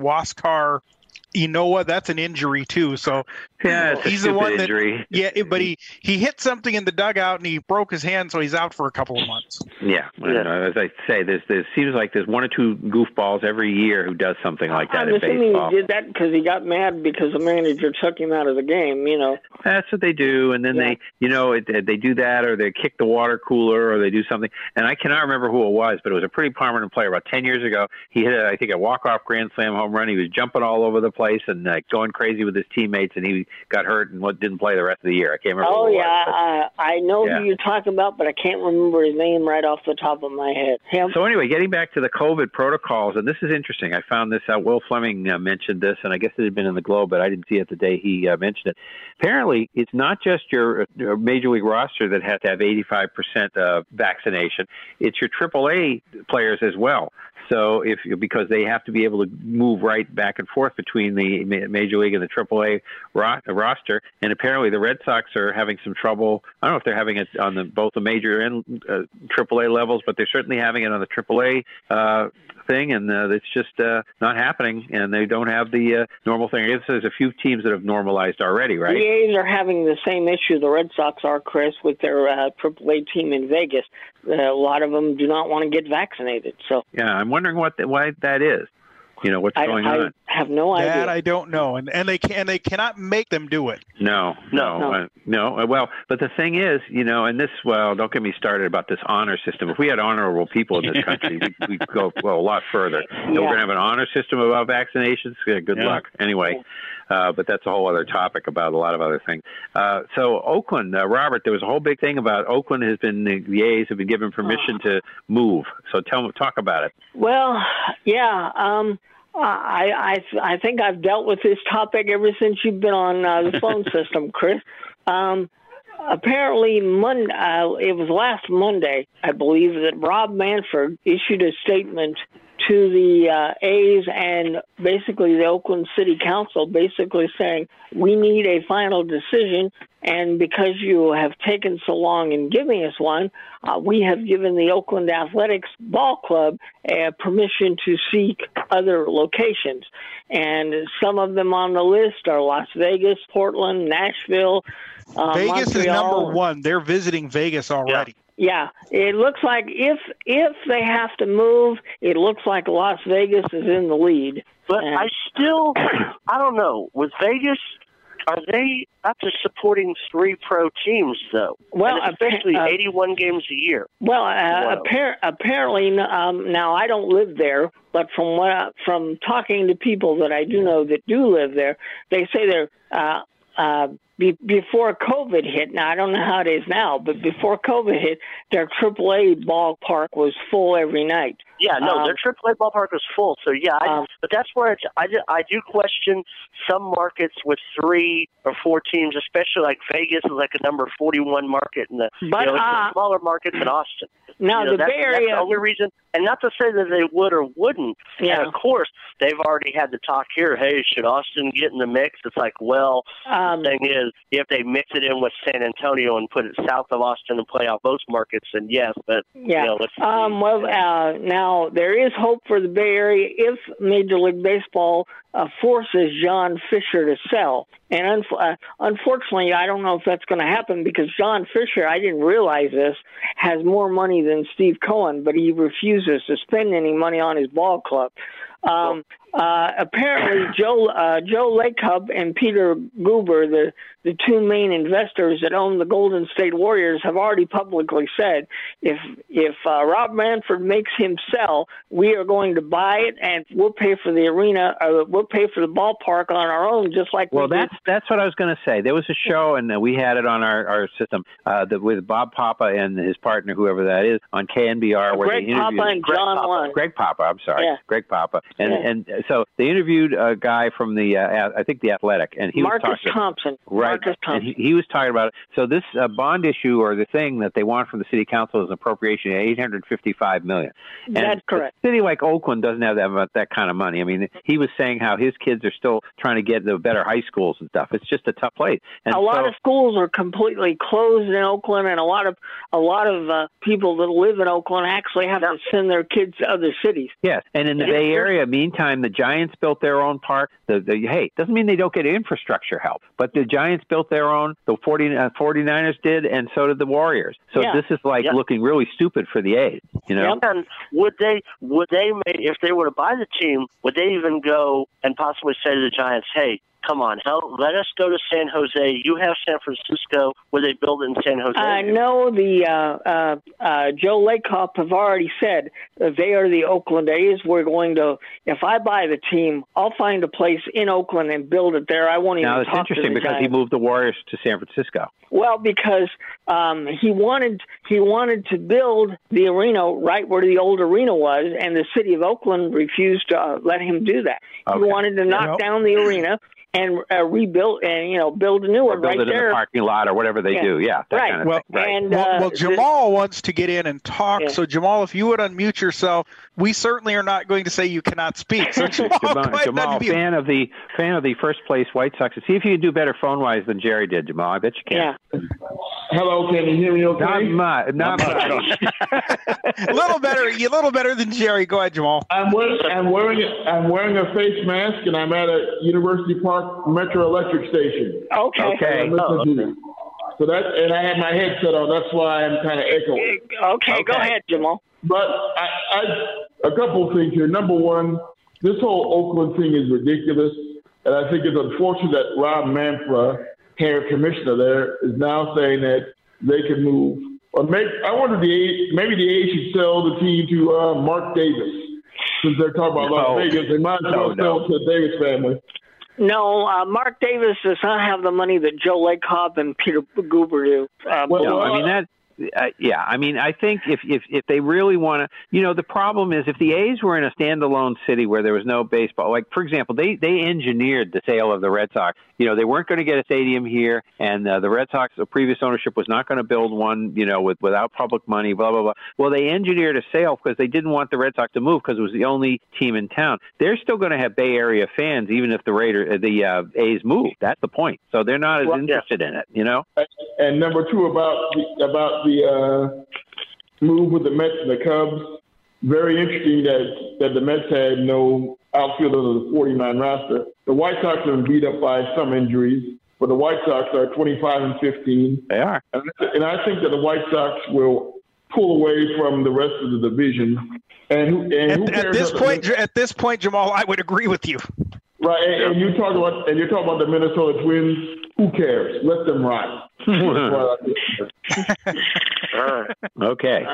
Speaker 4: Waskar. what? that's an injury too. So
Speaker 3: Yeah, it's a
Speaker 4: he's the
Speaker 3: stupid
Speaker 4: one that
Speaker 3: injury.
Speaker 4: yeah, but he he hit something in the dugout and he broke his hand, so he's out for a couple of months.
Speaker 3: Yeah, and, uh, as I say, there's there seems like there's one or two goofballs every year who does something like that
Speaker 7: I'm
Speaker 3: in
Speaker 7: assuming
Speaker 3: baseball.
Speaker 7: he did that because he got mad because the manager took him out of the game. You know.
Speaker 3: That's what they do, and then
Speaker 7: Yeah.
Speaker 3: they, you know, it, they do that, or they kick the water cooler, or they do something. And I cannot remember who it was, but it was a pretty prominent player. About ten years ago, he hit, a, I think, a walk-off grand slam home run. He was jumping all over the place and uh, going crazy with his teammates, and he got hurt and what didn't play the rest of the year. I can't remember.
Speaker 7: Oh yeah,
Speaker 3: was,
Speaker 7: I, I know
Speaker 3: Yeah.
Speaker 7: who you're talking about, but I can't remember his name right off the top of my head. Him.
Speaker 3: So anyway, getting back to the COVID protocols, and this is interesting. I found this out. Will Fleming uh, mentioned this, and I guess it had been in the Globe, but I didn't see it the day he uh, mentioned it. Apparently, it's not just your, your major league roster that has to have 85% uh, vaccination; it's your AAA players as well. So if because they have to be able to move right back and forth between the major league and the AAA ro- roster, and apparently the Red Sox are having some trouble. I don't know if they're having it on the both the major and uh, AAA levels, but they're certainly having it on the AAA uh, thing, and uh, it's just uh, not happening. And they don't have the uh, normal thing. I guess there's a few teams that have normalized already, right?
Speaker 7: The A's are having the same issue the Red Sox are, Chris, with their uh, AAA team in Vegas. Uh, a lot of them do not want to get vaccinated. So
Speaker 3: Yeah, I'm wondering what the, why that is. You know what's
Speaker 7: I,
Speaker 3: going
Speaker 7: I
Speaker 3: on.
Speaker 7: I have no idea.
Speaker 4: That I don't know, and and they can and they cannot make them do it.
Speaker 3: No, no,
Speaker 4: No.
Speaker 3: uh, no. Uh, Well, but the thing is, you know, and this, well, don't get me started about this honor system. If we had honorable people in this [laughs] country, we'd, we'd go well a lot further. So we're going to have an honor system about vaccinations. Yeah, good
Speaker 6: Yeah.
Speaker 3: luck. Anyway, uh, but that's a whole other topic about a lot of other things. Uh, so Oakland, uh, Robert, there was a whole big thing about Oakland has been the A's have been given permission to move. So tell talk about it.
Speaker 7: Well, yeah. Um, I I I think I've dealt with this topic ever since you've been on uh, the [laughs] phone system, Chris. Um, apparently, Mon- uh, it was last Monday, I believe, that Rob Manfred issued a statement to the uh, A's and basically the Oakland City Council, basically saying we need a final decision, and because you have taken so long in giving us one, uh, we have given the Oakland Athletics Ball Club uh, permission to seek other locations, and some of them on the list are Las Vegas, Portland, Nashville. Uh,
Speaker 4: Vegas is number one. They're visiting Vegas already.
Speaker 7: Yeah, it looks like if if they have to move, it looks like Las Vegas is in the lead.
Speaker 5: But
Speaker 7: And-
Speaker 5: I still, I don't know. With Vegas, are they up to supporting three pro teams though?
Speaker 7: Well,
Speaker 5: And especially
Speaker 7: uh,
Speaker 5: 81 games a year.
Speaker 7: Well, uh, appar- apparently, um, now I don't live there, but from what I, from talking to people that I do know that do live there, they say they're uh, uh, be, before COVID hit. Now I don't know how it is now, but before COVID hit, their AAA ballpark was full every night.
Speaker 5: Yeah, no,
Speaker 7: Um,
Speaker 5: their AAA ballpark was full. So yeah, I, but that's where it's, I, do- I do question some markets with three or four teams, especially like Vegas is like a number 41 market, and the
Speaker 7: But,
Speaker 5: you know,
Speaker 7: uh,
Speaker 5: smaller market than Austin.
Speaker 7: Now,
Speaker 5: you know,
Speaker 7: the
Speaker 5: that's,
Speaker 7: Bay
Speaker 5: that's
Speaker 7: Area-
Speaker 5: the only reason, and not to say that they would or wouldn't.
Speaker 7: Yeah.
Speaker 5: And of course, they've already had the talk here. Hey, should Austin get in the mix? It's like, well,
Speaker 7: Um,
Speaker 5: the thing is, if they mix it in with San Antonio and put it south of Austin and play out both markets, then yes. But
Speaker 7: Yeah.
Speaker 5: you know, let's
Speaker 7: um, well, uh, now there is hope for the Bay Area if Major League Baseball uh, forces John Fisher to sell. And unf- uh, unfortunately, I don't know if that's going to happen because John Fisher, I didn't realize this, has more money than Steve Cohen, but he refuses to spend any money on his ball club. Um, uh, apparently, Joe uh, Joe Lacob and Peter Guber, the the two main investors that own the Golden State Warriors, have already publicly said if if uh, Rob Manfred makes him sell, we are going to buy it and we'll pay for the arena, Or we'll pay for the ballpark on our own, just like
Speaker 3: Well,
Speaker 7: we did
Speaker 3: that's that's what I was going to say. There was a show, and uh, we had it on our, our system uh, that with Bob Papa and his partner, whoever that is, on KNBR, where
Speaker 7: Greg
Speaker 3: they interviewed
Speaker 7: Papa and
Speaker 3: Greg
Speaker 7: John
Speaker 3: Papa.
Speaker 7: Lund.
Speaker 3: Greg Papa, I'm sorry,
Speaker 7: Yeah.
Speaker 3: Greg Papa, and
Speaker 7: Yeah.
Speaker 3: and so they interviewed a guy from the uh, I think the Athletic, and he
Speaker 7: Marcus
Speaker 3: was talking.
Speaker 7: Thompson.
Speaker 3: Right,
Speaker 7: Marcus
Speaker 3: and
Speaker 7: Thompson.
Speaker 3: he, he was talking about it. So this uh, bond issue or the thing that they want from the city council is an appropriation of eight hundred fifty-five million. And
Speaker 7: That's correct.
Speaker 3: A city like Oakland doesn't have that that kind of money. I mean, he was saying how his kids are still trying to get the better high schools and stuff. It's just a tough place. And
Speaker 7: a lot
Speaker 3: so,
Speaker 7: of schools are completely closed in Oakland, and a lot of a lot of uh, people that live in Oakland actually have to send their kids to other cities.
Speaker 3: Yes, and in the Bay Area, meantime, the Giants built their own park. The, the hey, doesn't mean they don't get infrastructure help, but the Giants built their own. The 40, uh, 49ers did, and so did the Warriors. So
Speaker 5: Yeah.
Speaker 3: this is like
Speaker 5: Yeah.
Speaker 3: looking really stupid for the A's. You know,
Speaker 5: And would they would they make, if they were to buy the team, would they even go and possibly say to the Giants, "Hey, come on, hell, let us go to San Jose. You have San Francisco. where they build in San Jose?"
Speaker 7: I know the uh, uh, uh, Joe Lacob have already said they are the Oakland A's. We're going to, if I buy the team, I'll find a place in Oakland and build it there. I won't even
Speaker 3: now it's
Speaker 7: talk to
Speaker 3: interesting
Speaker 7: the
Speaker 3: because he moved the Warriors to San Francisco.
Speaker 7: Well, because um, he wanted he wanted to build the arena right where the old arena was, and the city of Oakland refused to uh, let him do that. He wanted to knock
Speaker 3: Well-
Speaker 7: down the arena and uh, rebuild and you know build a new
Speaker 3: Or
Speaker 7: one
Speaker 3: build
Speaker 7: right
Speaker 3: it in
Speaker 7: there.
Speaker 3: the parking lot or whatever they
Speaker 7: Yeah.
Speaker 3: do. Yeah, that
Speaker 7: Right.
Speaker 3: kind of
Speaker 4: Well,
Speaker 3: thing. Right.
Speaker 7: And,
Speaker 4: well,
Speaker 7: uh,
Speaker 4: well,
Speaker 7: the-
Speaker 4: Jamal wants to get in and talk.
Speaker 7: Yeah.
Speaker 4: So, Jamal, if you would unmute yourself, we certainly are not going to say you cannot speak. So, [laughs] Jamal, go
Speaker 3: Jamal,
Speaker 4: ahead and
Speaker 3: Jamal
Speaker 4: unmute.
Speaker 3: fan of the fan of the first place White Sox. See if you can do better phone wise than Jerry did, Jamal. I bet you can. Yeah.
Speaker 14: Hello, can you hear me okay?
Speaker 3: Not much. Not, much.
Speaker 4: a [laughs] little better, a little better than Jerry. Go ahead, Jamal.
Speaker 14: I'm wearing, I'm wearing, a, I'm wearing a face mask, and I'm at a University Park Metro Electric station.
Speaker 7: Okay.
Speaker 3: Okay.
Speaker 14: I'm listening to you. So that, and I have my headset on. That's why I'm kind of echoing.
Speaker 7: Okay, go ahead, Jamal.
Speaker 14: But I, I, a couple of things here. Number one, this whole Oakland thing is ridiculous, and I think it's unfortunate that Rob Manfred, hair commissioner there, is now saying that they can move. Or maybe, I wonder the A, maybe the A should sell the team to uh, Mark Davis. Since they're talking about Las Vegas, they might as
Speaker 3: No,
Speaker 14: sell
Speaker 3: no.
Speaker 14: to the Davis family.
Speaker 7: No, uh, Mark Davis does not have the money that Joe Lacob and Peter Guber do. Uh,
Speaker 3: no, I mean that. Uh, yeah, I mean, I think if if if they really want to, you know, the problem is if the A's were in a standalone city where there was no baseball, like for example, they they engineered the sale of the Red Sox. You know, they weren't going to get a stadium here, and uh, the Red Sox, the previous ownership was not going to build one, you know, with without public money, blah blah blah. Well, they engineered a sale because they didn't want the Red Sox to move because it was the only team in town. They're still going to have Bay Area fans even if the Raider, the uh, A's move. That's the point. So they're not as
Speaker 14: Well, yeah.
Speaker 3: interested in it, you know.
Speaker 14: And number two about the, about the uh, move with the Mets and the Cubs. Very interesting that that the Mets had no outfielder of the 49 roster. The White Sox have been beat up by some injuries, but the White Sox are 25 and 15.
Speaker 3: They are.
Speaker 14: And, and I think that the White Sox will pull away from the rest of the division. And who, and who
Speaker 4: At,
Speaker 14: cares
Speaker 4: at this
Speaker 14: about the-
Speaker 4: point, at this point, Jamal, I would agree with you.
Speaker 14: Right, and, and you talk about and you talk about the Minnesota Twins. Who cares? Let them ride. [laughs]
Speaker 3: Okay.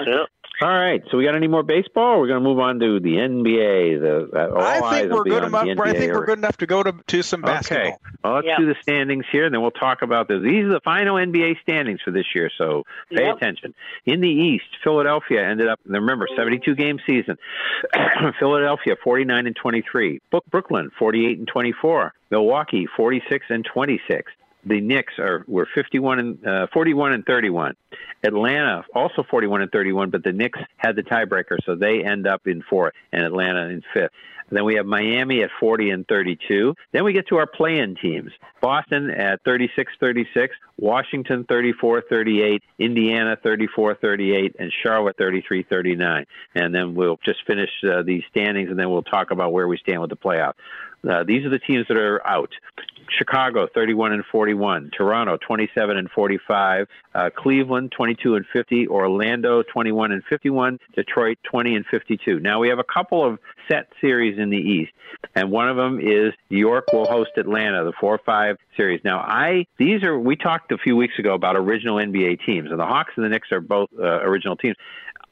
Speaker 3: All right. So we got any more baseball? We're going to move on to the NBA. The uh, all
Speaker 4: I think
Speaker 3: will
Speaker 4: we're good enough. I think we're good enough to go to, to some basketball.
Speaker 3: Okay. Well, let's
Speaker 4: Yeah.
Speaker 3: do the standings here, and then we'll talk about this. These are the final NBA standings for this year, so pay
Speaker 6: Yep.
Speaker 3: attention. In the East, Philadelphia ended up. Remember, 72 game season. [clears throat] Philadelphia 49 and 23. Book Brooklyn 48 and 24. Milwaukee 46 and 26. The Knicks are were 51 and uh, 41 and 31. Atlanta also 41 and 31, but the Knicks had the tiebreaker, so they end up in fourth, and Atlanta in fifth. Then we have Miami at 40 and 32. Then we get to our play-in teams. Boston at 36-36, Washington 34-38, Indiana 34-38, and Charlotte 33-39. And then we'll just finish uh, these standings, and then we'll talk about where we stand with the playoff. Uh, these are the teams that are out. Chicago 31 and 41, Toronto 27 and 45, uh, Cleveland 22 and 50, Orlando 21 and 51, Detroit 20 and 52. Now we have a couple of set series in the East, and one of them is New York will host Atlanta, the 4-5 series. Now I these are we talked a few weeks ago about original NBA teams, and the Hawks and the Knicks are both uh, original teams.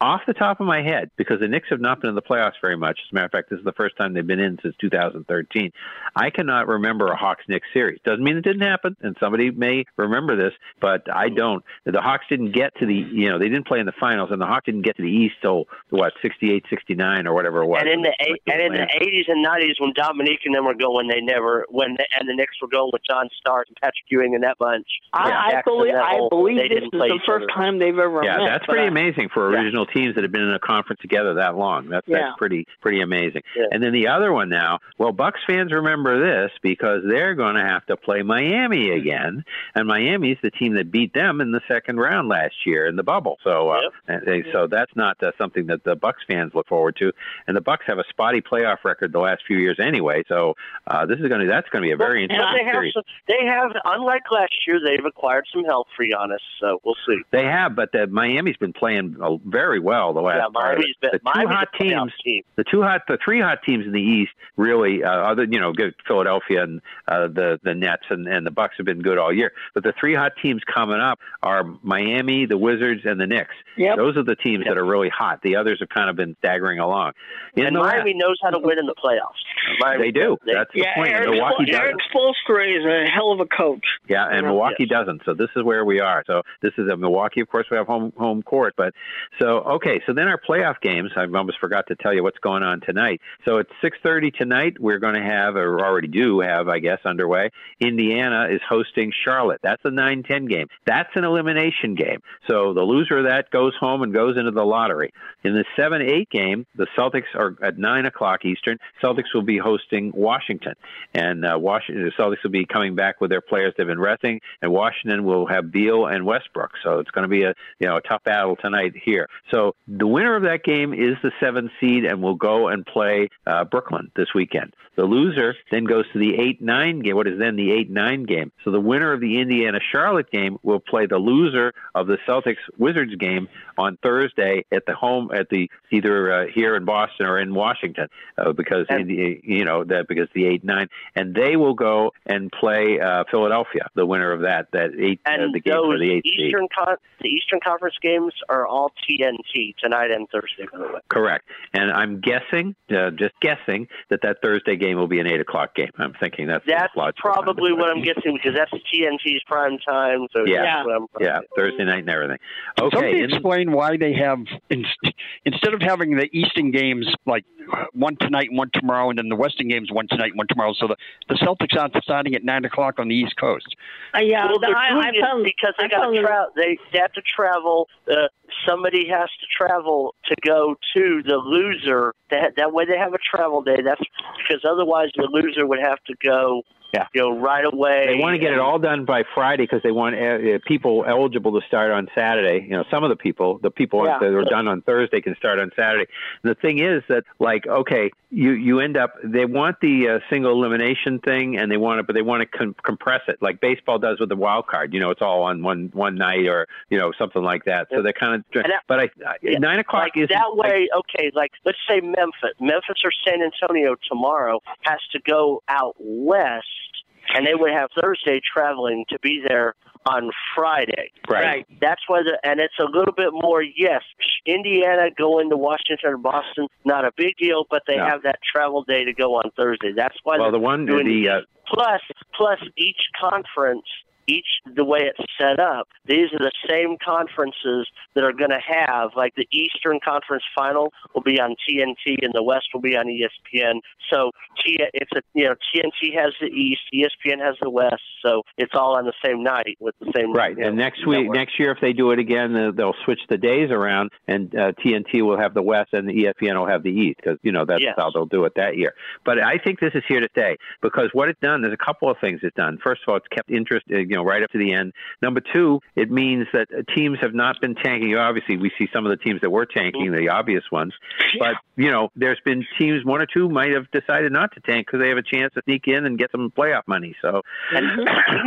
Speaker 3: Off the top of my head, because the Knicks have not been in the playoffs very much. As a matter of fact, this is the first time they've been in since 2013. I cannot remember a Hawks Knicks series. Doesn't mean it didn't happen, and somebody may remember this, but I don't. The Hawks didn't get to the, you know, they didn't play in the finals, and the Hawks didn't get to the East till what 68, 69, or whatever it was.
Speaker 5: And in the eight, and in the eighties and nineties, when Dominique and them were going, they never when the, and the Knicks were going with John Stark and Patrick Ewing and that bunch.
Speaker 7: I, I
Speaker 5: Jackson
Speaker 7: believe I
Speaker 5: Neville,
Speaker 7: believe this is the first
Speaker 5: other.
Speaker 7: time they've ever
Speaker 3: Yeah,
Speaker 7: met.
Speaker 3: that's pretty
Speaker 7: I-
Speaker 3: amazing for
Speaker 7: Yeah.
Speaker 3: original teams that have been in a conference together that long. That's
Speaker 7: Yeah.
Speaker 3: that's pretty pretty amazing. And then the other one now, well, Bucks fans remember this because they're going to have to play Miami again, and Miami's the team that beat them in the second round last year in the bubble. So, uh, and they, so that's not uh, something that the Bucks fans look forward to. And the Bucks have a spotty playoff record the last few years anyway. So uh, this is going to that's going to be a very
Speaker 5: And
Speaker 3: interesting
Speaker 5: they have
Speaker 3: series.
Speaker 5: some, they have unlike last year, they've acquired some help for Giannis. So we'll see.
Speaker 3: They have, but the Miami's been playing very well the last.
Speaker 5: Yeah, Miami's been-
Speaker 3: the two
Speaker 5: Miami's
Speaker 3: hot teams,
Speaker 5: team.
Speaker 3: the two hot, the three hot teams in the East, really, uh, other you know, good Philadelphia and uh, the the Nets and and the Bucks have been good all year. But the three hot teams coming up are Miami, the Wizards, and the Knicks.
Speaker 5: Yep.
Speaker 3: Those are the teams that are really hot. The others have kind of been staggering along. In
Speaker 5: and
Speaker 3: the West-
Speaker 5: Miami knows how to win in the playoffs. Miami,
Speaker 3: They do. They, That's the
Speaker 7: yeah,
Speaker 3: point. And
Speaker 7: Eric,
Speaker 3: Milwaukee
Speaker 7: Eric
Speaker 3: doesn't.
Speaker 7: Spoelstra is a hell of a coach.
Speaker 3: Yeah, and
Speaker 7: Yeah.
Speaker 3: Milwaukee doesn't. So this is where we are. So this is a Milwaukee. Of course, we have home home court. But so okay. So then our playoff games. I almost forgot to tell you what's going on tonight. So at six thirty tonight, we're going to have, or already do have, I guess, underway. Indiana is hosting Charlotte. That's a nine ten game. That's an elimination game. So the loser of that goes home and goes into the lottery. In the seven eight game, the Celtics are at nine o'clock Eastern. Celtics will be hosting Washington, and uh, Washington. The Celtics will be coming back with their players they've been resting, and Washington will have Beal and Westbrook. So it's going to be a you know a tough battle tonight here. So the winner of that game is the seventh seed, and will go and play uh, Brooklyn this weekend. The loser then goes to the eight nine game. What is then the eight nine game? So the winner of the Indiana Charlotte game will play the loser of the Celtics Wizards game on Thursday at the home at the either uh, here in Boston or in Washington uh, because Indi- you know that because the eight nine and they will go and play uh, Philadelphia the winner of that that eight uh, the game for the eighth seed.
Speaker 5: Eastern con- the Eastern Conference games are all TNT tonight and Thursday, by the way.
Speaker 3: Correct. And I'm guessing, uh, just guessing, that that Thursday game will be an eight o'clock game. I'm thinking that's
Speaker 5: That's probably what I'm guessing because that's TNT's prime time. So
Speaker 3: Yeah,
Speaker 5: that's what I'm
Speaker 3: yeah, Thursday night and everything. Okay,
Speaker 6: Somebody
Speaker 3: in-
Speaker 6: explain why they have in, instead of having the Eastern games like one tonight and one tomorrow, and then the Western games one tonight and one tomorrow, so the, the Celtics aren't starting at nine o'clock on the East Coast.
Speaker 7: Uh, yeah,
Speaker 5: well,
Speaker 7: the-
Speaker 5: they're
Speaker 7: I,
Speaker 5: doing
Speaker 7: I
Speaker 5: it
Speaker 7: found
Speaker 5: because they
Speaker 7: I
Speaker 5: got
Speaker 7: found
Speaker 5: to
Speaker 7: them-
Speaker 5: travel. They, they have to travel. Uh, somebody has to travel to go to the loser. That that way they have a travel day. That's because otherwise the loser would have to go
Speaker 3: Yeah.
Speaker 5: you know, right away.
Speaker 3: They want to get it all done by Friday because they want uh, people eligible to start on Saturday. You know, some of the people, the people
Speaker 5: Yeah.
Speaker 3: that are done on Thursday, can start on Saturday. The thing is that, like, okay, you you end up they want the uh, single elimination thing, and they want it, but they want to com- compress it, like baseball does with the wild card. You know, it's all on one one night or you know something like that. So they're kind of.
Speaker 5: That-
Speaker 3: But I,
Speaker 5: Yeah,
Speaker 3: nine o'clock
Speaker 5: like
Speaker 3: is
Speaker 5: that way. okay, like let's say Memphis, Memphis or San Antonio tomorrow has to go out west, and they would have Thursday traveling to be there on Friday.
Speaker 3: Right.
Speaker 5: That's why the and it's a little bit more. Yes, Indiana going to Washington or Boston, not a big deal, but they
Speaker 3: No.
Speaker 5: have that travel day to go on Thursday. That's why.
Speaker 3: well,
Speaker 5: they're
Speaker 3: the one
Speaker 5: doing
Speaker 3: the uh,
Speaker 5: plus plus each conference each the way it's set up these are the same conferences that are going to have like the eastern conference final will be on tnt and the west will be on espn so T, it's a you know tnt has the east espn has the west so it's all on the same night with the same
Speaker 3: Right,
Speaker 5: you know,
Speaker 3: and next week,
Speaker 5: network.
Speaker 3: next year, if they do it again, they'll switch the days around, and uh, TNT will have the West, and the ESPN will have the East, because you know that's
Speaker 5: Yes.
Speaker 3: how they'll do it that year. But I think this is here to stay because what it's done, there's a couple of things it's done. First of all, it's kept interest, you know, right up to the end. Number two, it means that uh, teams have not been tanking. Obviously, we see some of the teams that were tanking, the obvious ones, but you know, there's been teams, one or two might have decided not to tank because they have a chance to sneak in and get some playoff money. So,
Speaker 5: and [clears throat] we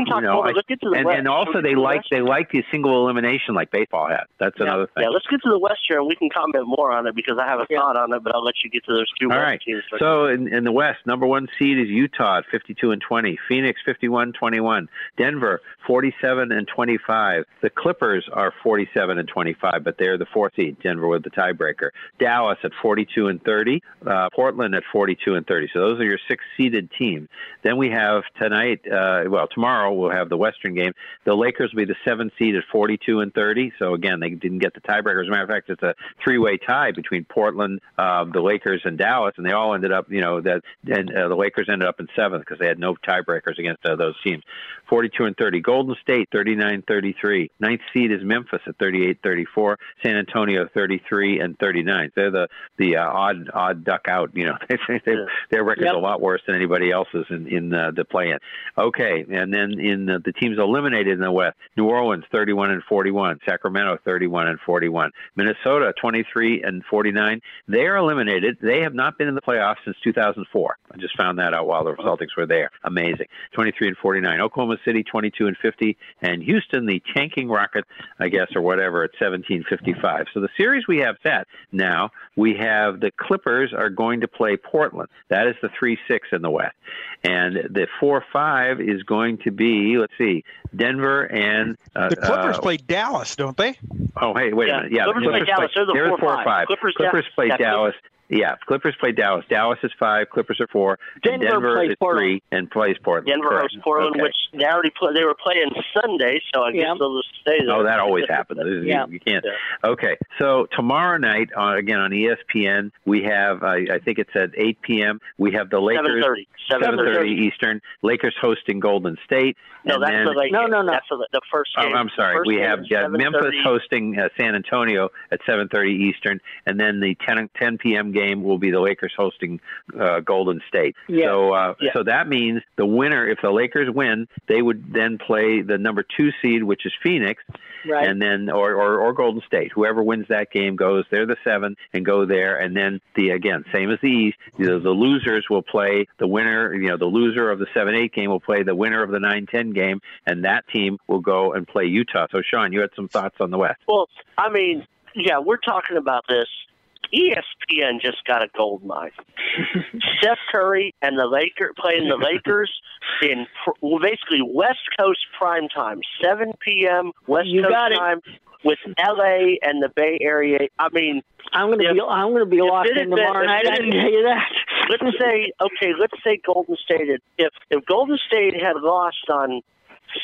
Speaker 3: you know, I-
Speaker 5: let's get to the
Speaker 3: and, and also they
Speaker 5: get the
Speaker 3: like they like the single elimination like baseball has. That's
Speaker 5: yeah,
Speaker 3: another thing.
Speaker 5: yeah let's get to the west here and we can comment more on it because i have a thought on it but i'll let you get to those two
Speaker 3: All
Speaker 5: west teams first.
Speaker 3: So in, in the West, number one seed is Utah at 52 and 20. Phoenix 51 21. Denver 47 and 25. The Clippers are 47 and 25, but they're the fourth seed. Denver with the tiebreaker. Dallas at 42 and 30. Uh, Portland at 42 and 30. So those are your six seeded teams. Then we have tonight. Uh, well, tomorrow we'll have the Western game. The Lakers will be the seventh seed at 42 and 30. So again, they didn't get the tiebreaker. As a matter of fact, it's a three-way tie between Portland, uh, the Lakers, and Dallas, and they all ended up, you know, that and uh, the Lakers ended up in seventh because they had no tiebreakers against uh, those teams. 42 and 30. Golden State 39-33. Ninth seed is Memphis at 38-34. San Antonio 33 and 39. They're the the uh, odd odd duck out. You know, [laughs] they, they, their record's
Speaker 15: Yep.
Speaker 3: a lot worse than anybody else's in in uh, the play-in. Okay, and then in uh, the teams eliminated in the West, New Orleans 31 and 41, Sacramento 31 and 41, Minnesota 23 and 49. They are eliminated. They have not been in the playoffs since 2004. I just found that out while the Celtics were there. Amazing. 23 and 49. Oklahoma City 22 and 50, and Houston, the tanking rocket, I guess, or whatever, at 17 55. So the series we have set now, we have the Clippers are going to play Portland. That is the 3 6 in the West. And the 4 5 is going to be, let's see, Denver and. Uh,
Speaker 4: The Clippers
Speaker 3: uh,
Speaker 4: play Dallas, don't they?
Speaker 3: Oh, hey, wait
Speaker 4: Yeah,
Speaker 3: a minute. Yeah,
Speaker 4: Clippers play Dallas. They're the
Speaker 3: they're
Speaker 4: four,
Speaker 3: four
Speaker 4: five.
Speaker 3: five.
Speaker 4: Clippers,
Speaker 3: Clippers
Speaker 4: yeah.
Speaker 3: play
Speaker 4: Yeah,
Speaker 3: Dallas. Yeah, Clippers play Dallas. Dallas is five. Clippers are four.
Speaker 5: Denver
Speaker 3: Denver
Speaker 5: plays
Speaker 3: is
Speaker 5: Portland.
Speaker 3: three and plays Portland.
Speaker 5: Denver
Speaker 3: Correct.
Speaker 5: hosts Portland,
Speaker 3: Okay.
Speaker 5: which they already play, they were playing Sunday, so I guess
Speaker 3: Yeah.
Speaker 5: they'll just stay there.
Speaker 3: Oh, that always happens. [laughs]
Speaker 5: Yeah.
Speaker 3: You, can't. Okay, so tomorrow night, uh, again on ESPN, we have I, I think it's at 8 p.m. We have the Lakers
Speaker 5: 7:30. 7:30
Speaker 3: Eastern. Lakers hosting Golden State.
Speaker 5: No,
Speaker 3: and
Speaker 5: that's
Speaker 3: then,
Speaker 5: the Lakers.
Speaker 7: No, no, no.
Speaker 5: That's the, the first
Speaker 3: Oh. I'm sorry. We have yeah, Memphis hosting uh, San Antonio at 7:30 Eastern, and then the 10, 10 p.m. game will be the Lakers hosting uh, Golden State.
Speaker 15: Yeah.
Speaker 3: So, uh,
Speaker 15: Yeah.
Speaker 3: so that means the winner, if the Lakers win, they would then play the number two seed, which is Phoenix,
Speaker 7: Right.
Speaker 3: and then or, or or Golden State. Whoever wins that game goes. They're the seven and go there, and then the again same as the East. You know, the losers will play the winner. You know, the loser of the seven eight game will play the winner of the nine ten game, and that team will go and play Utah. So, Sean, you had some thoughts on the West.
Speaker 5: Well, I mean, yeah, we're talking about this. ESPN just got a gold mine. [laughs] Steph Curry and the Lakers playing the Lakers in pr- well, basically West Coast prime time, 7 p.m. West
Speaker 7: You
Speaker 5: Coast time with L.A. and the Bay Area. I mean,
Speaker 7: I'm going to be I'm going to be locked in
Speaker 5: been-
Speaker 7: tomorrow night. I didn't tell you that.
Speaker 5: let's say okay, let's say Golden State if if Golden State had lost on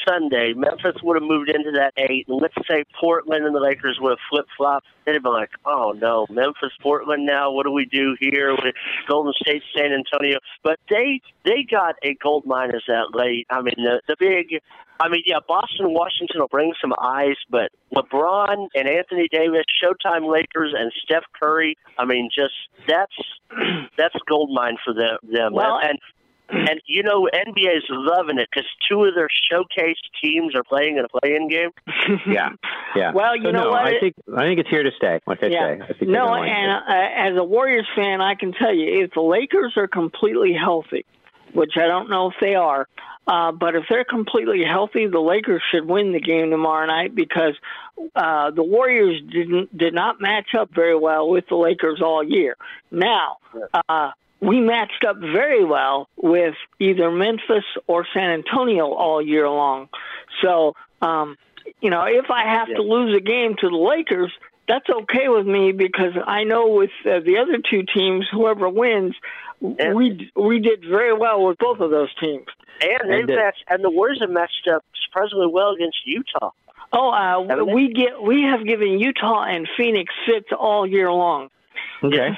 Speaker 5: Sunday, Memphis would have moved into that eight, and let's say Portland and the Lakers would have flip flopped. They'd be like, "Oh no, Memphis, Portland now. What do we do here with Golden State, San Antonio?" But they they got a gold mine as that late. I mean, the the big. I mean, yeah, Boston, Washington will bring some eyes, but LeBron and Anthony Davis, Showtime Lakers, and Steph Curry. I mean, just that's [clears throat] that's gold mine for them. them.
Speaker 7: Well,
Speaker 5: and and [clears throat] you know NBA is loving it because two of their showcase teams are playing in a play-in game. [laughs]
Speaker 3: yeah, yeah.
Speaker 7: Well, you
Speaker 3: So,
Speaker 7: know
Speaker 3: no,
Speaker 7: what?
Speaker 3: I think I think it's here to stay. Like I
Speaker 7: yeah.
Speaker 3: say, I think
Speaker 7: no, and
Speaker 3: it.
Speaker 7: uh, as a Warriors fan, I can tell you if the Lakers are completely healthy, which I don't know if they are, uh, but if they're completely healthy, the Lakers should win the game tomorrow night because uh, the Warriors didn't did not match up very well with the Lakers all year. Now. Uh, we matched up very well with either Memphis or San Antonio all year long. So, um, you know, if I have to lose a game to the Lakers, that's okay with me because I know with uh, the other two teams, whoever wins, we we did very well with both of those teams.
Speaker 5: And they
Speaker 7: And,
Speaker 5: matched, and the Warriors have matched up surprisingly well against Utah.
Speaker 7: Oh, uh, we get we have given Utah and Phoenix fits all year long.
Speaker 3: Okay. [laughs]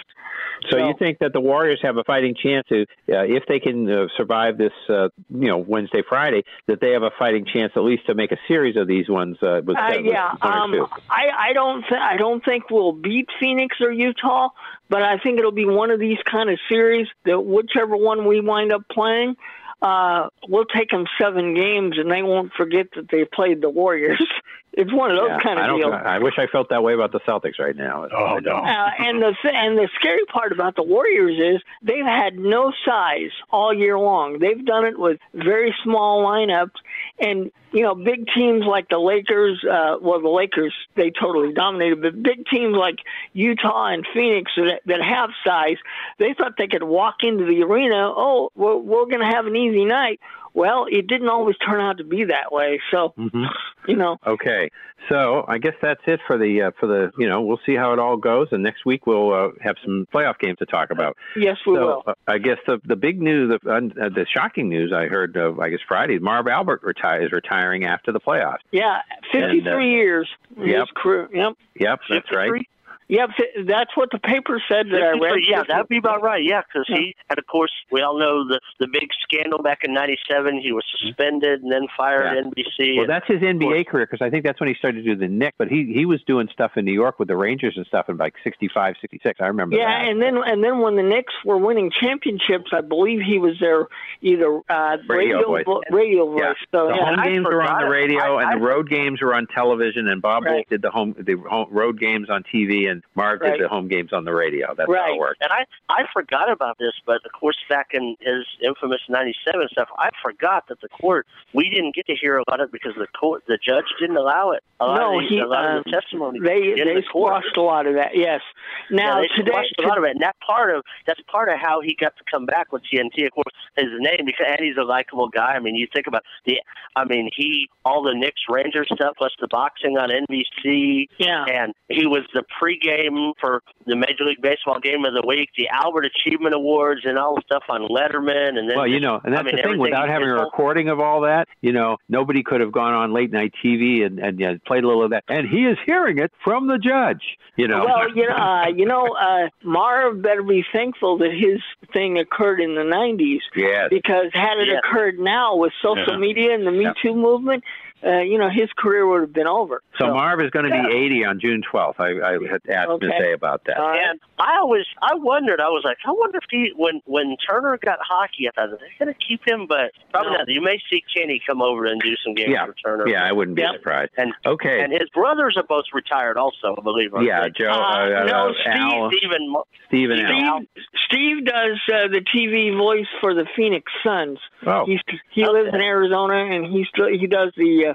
Speaker 3: So you think that the Warriors have a fighting chance to, uh, if they can uh, survive this, uh, you know, Wednesday, Friday, that they have a fighting chance at least to make a series of these ones uh, with,
Speaker 7: Uh,
Speaker 3: uh, with
Speaker 7: yeah,
Speaker 3: one
Speaker 7: um. I I don't th- I don't think we'll beat Phoenix or Utah, but I think it'll be one of these kind of series that whichever one we wind up playing, uh, we'll take them seven games and they won't forget that they played the Warriors. [laughs] it's one of those
Speaker 3: Yeah,
Speaker 7: kind
Speaker 3: I
Speaker 7: of
Speaker 3: don't.
Speaker 7: deals.
Speaker 3: I wish I felt that way about the Celtics right now. Oh no.
Speaker 7: Uh, and the th- and the scary part about the Warriors is they've had no size all year long. They've done it with very small lineups, and you know big teams like the Lakers. Uh, well, the Lakers they totally dominated, but big teams like Utah and Phoenix that, that have size, they thought they could walk into the arena. Oh, we're, we're going to have an easy night. Well, it didn't always turn out to be that way. So,
Speaker 3: hmm [laughs]
Speaker 7: you know,
Speaker 3: Okay, so I guess that's it for the uh, for the you know we'll see how it all goes, and next week we'll uh, have some playoff games to talk about.
Speaker 7: yes, we
Speaker 3: so
Speaker 7: will.
Speaker 3: uh, I guess the the big news, the, uh, the shocking news I heard, uh, I guess Friday, Marv Albert is retiring after the playoffs.
Speaker 7: Yeah, 53
Speaker 3: And, uh,
Speaker 7: years.
Speaker 3: yep.
Speaker 7: Yep.
Speaker 3: Yep, that's right.
Speaker 7: Yep, that's what the paper said that I read.
Speaker 5: yeah, that'd be about right. Yeah, because he, and of course, we all know the the big scandal back in '97. He was suspended and then fired
Speaker 3: Yeah.
Speaker 5: NBC.
Speaker 3: Well, that's his NBA career because I think that's when he started to do the Knicks. But he he was doing stuff in New York with the Rangers and stuff in like 65, 66. I remember
Speaker 7: Yeah,
Speaker 3: that.
Speaker 7: and then and then when the Knicks were winning championships, I believe he was their either uh,
Speaker 3: Radio
Speaker 7: radio
Speaker 3: voice.
Speaker 7: vo- radio voice.
Speaker 3: Yeah.
Speaker 7: So
Speaker 3: the
Speaker 7: yeah.
Speaker 3: home games were on the radio,
Speaker 5: I-
Speaker 3: and
Speaker 5: I-
Speaker 3: the road games were on television. And Bob
Speaker 7: Right.
Speaker 3: Wolff did the home the home, road games on TV, and Marv
Speaker 5: Right.
Speaker 3: did the home games on the radio. That's how it worked.
Speaker 5: And I I forgot about this, but of course, back in his infamous '97 stuff, I forgot that the court we didn't get to hear about it because the court the judge didn't allow it. A lot
Speaker 7: no,
Speaker 5: of the,
Speaker 7: he
Speaker 5: a lot
Speaker 7: uh,
Speaker 5: of the testimony.
Speaker 7: they they
Speaker 5: the
Speaker 7: squashed a lot of that. Yes. Now
Speaker 5: yeah, they
Speaker 7: today,
Speaker 5: squashed a lot of it, and that part of that's part of how he got to come back with TNT. Of course, his name because and he's a likable guy. I mean, you think about the, I mean, he all the Knicks Rangers stuff plus the boxing on NBC.
Speaker 7: Yeah,
Speaker 5: and he was the pregame for the Major League Baseball game of the week, the Albert Achievement Awards, and all the stuff on Letterman. And then
Speaker 3: Well, you know, and
Speaker 5: I
Speaker 3: that's
Speaker 5: mean,
Speaker 3: the thing. Without having a recording of all that, you know, nobody could have gone on late night TV and and yeah, played a little of that. And he is hearing it from the judge. You know.
Speaker 7: Well, you know, uh, you know, [laughs] uh, Marv better be thankful that his thing occurred in the '90s.
Speaker 3: Yes.
Speaker 7: Because had it
Speaker 3: Yes.
Speaker 7: occurred now with social
Speaker 3: Yeah.
Speaker 7: media and the Me Too movement, uh, you know, his career would have been over.
Speaker 3: So Marv is going to be 80 on June 12th. I, I had asked
Speaker 7: Okay.
Speaker 3: Miss A about that.
Speaker 5: And I always, I wondered, I was like, I wonder if he, when when Turner got hockey, I thought, are they going to keep him? But probably not. You may see Kenny come over and do some games
Speaker 3: yeah,
Speaker 5: for Turner.
Speaker 3: yeah, I wouldn't be
Speaker 5: Yep.
Speaker 3: surprised.
Speaker 5: And
Speaker 3: okay,
Speaker 5: and his brothers are both retired, also, I believe.
Speaker 3: yeah,
Speaker 5: they?
Speaker 3: Joe, uh, uh,
Speaker 7: no,
Speaker 3: uh,
Speaker 7: Steve-
Speaker 3: Al,
Speaker 5: Stephen, Mo-
Speaker 3: Steve and Al.
Speaker 7: Steve, Steve does uh, the TV voice for the Phoenix Suns.
Speaker 3: Oh.
Speaker 7: He's, he lives in Arizona and he still he does the uh,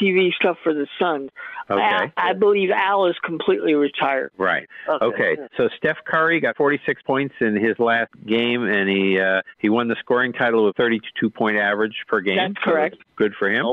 Speaker 7: TV stuff for the Suns.
Speaker 3: Okay.
Speaker 7: I, I believe Al is completely retired.
Speaker 3: Right.
Speaker 7: Okay.
Speaker 3: Okay. So Steph Curry got 46 points in his last game, and he uh, he won the scoring title with 32 point average per game.
Speaker 7: That's
Speaker 3: So
Speaker 7: correct.
Speaker 3: good for him.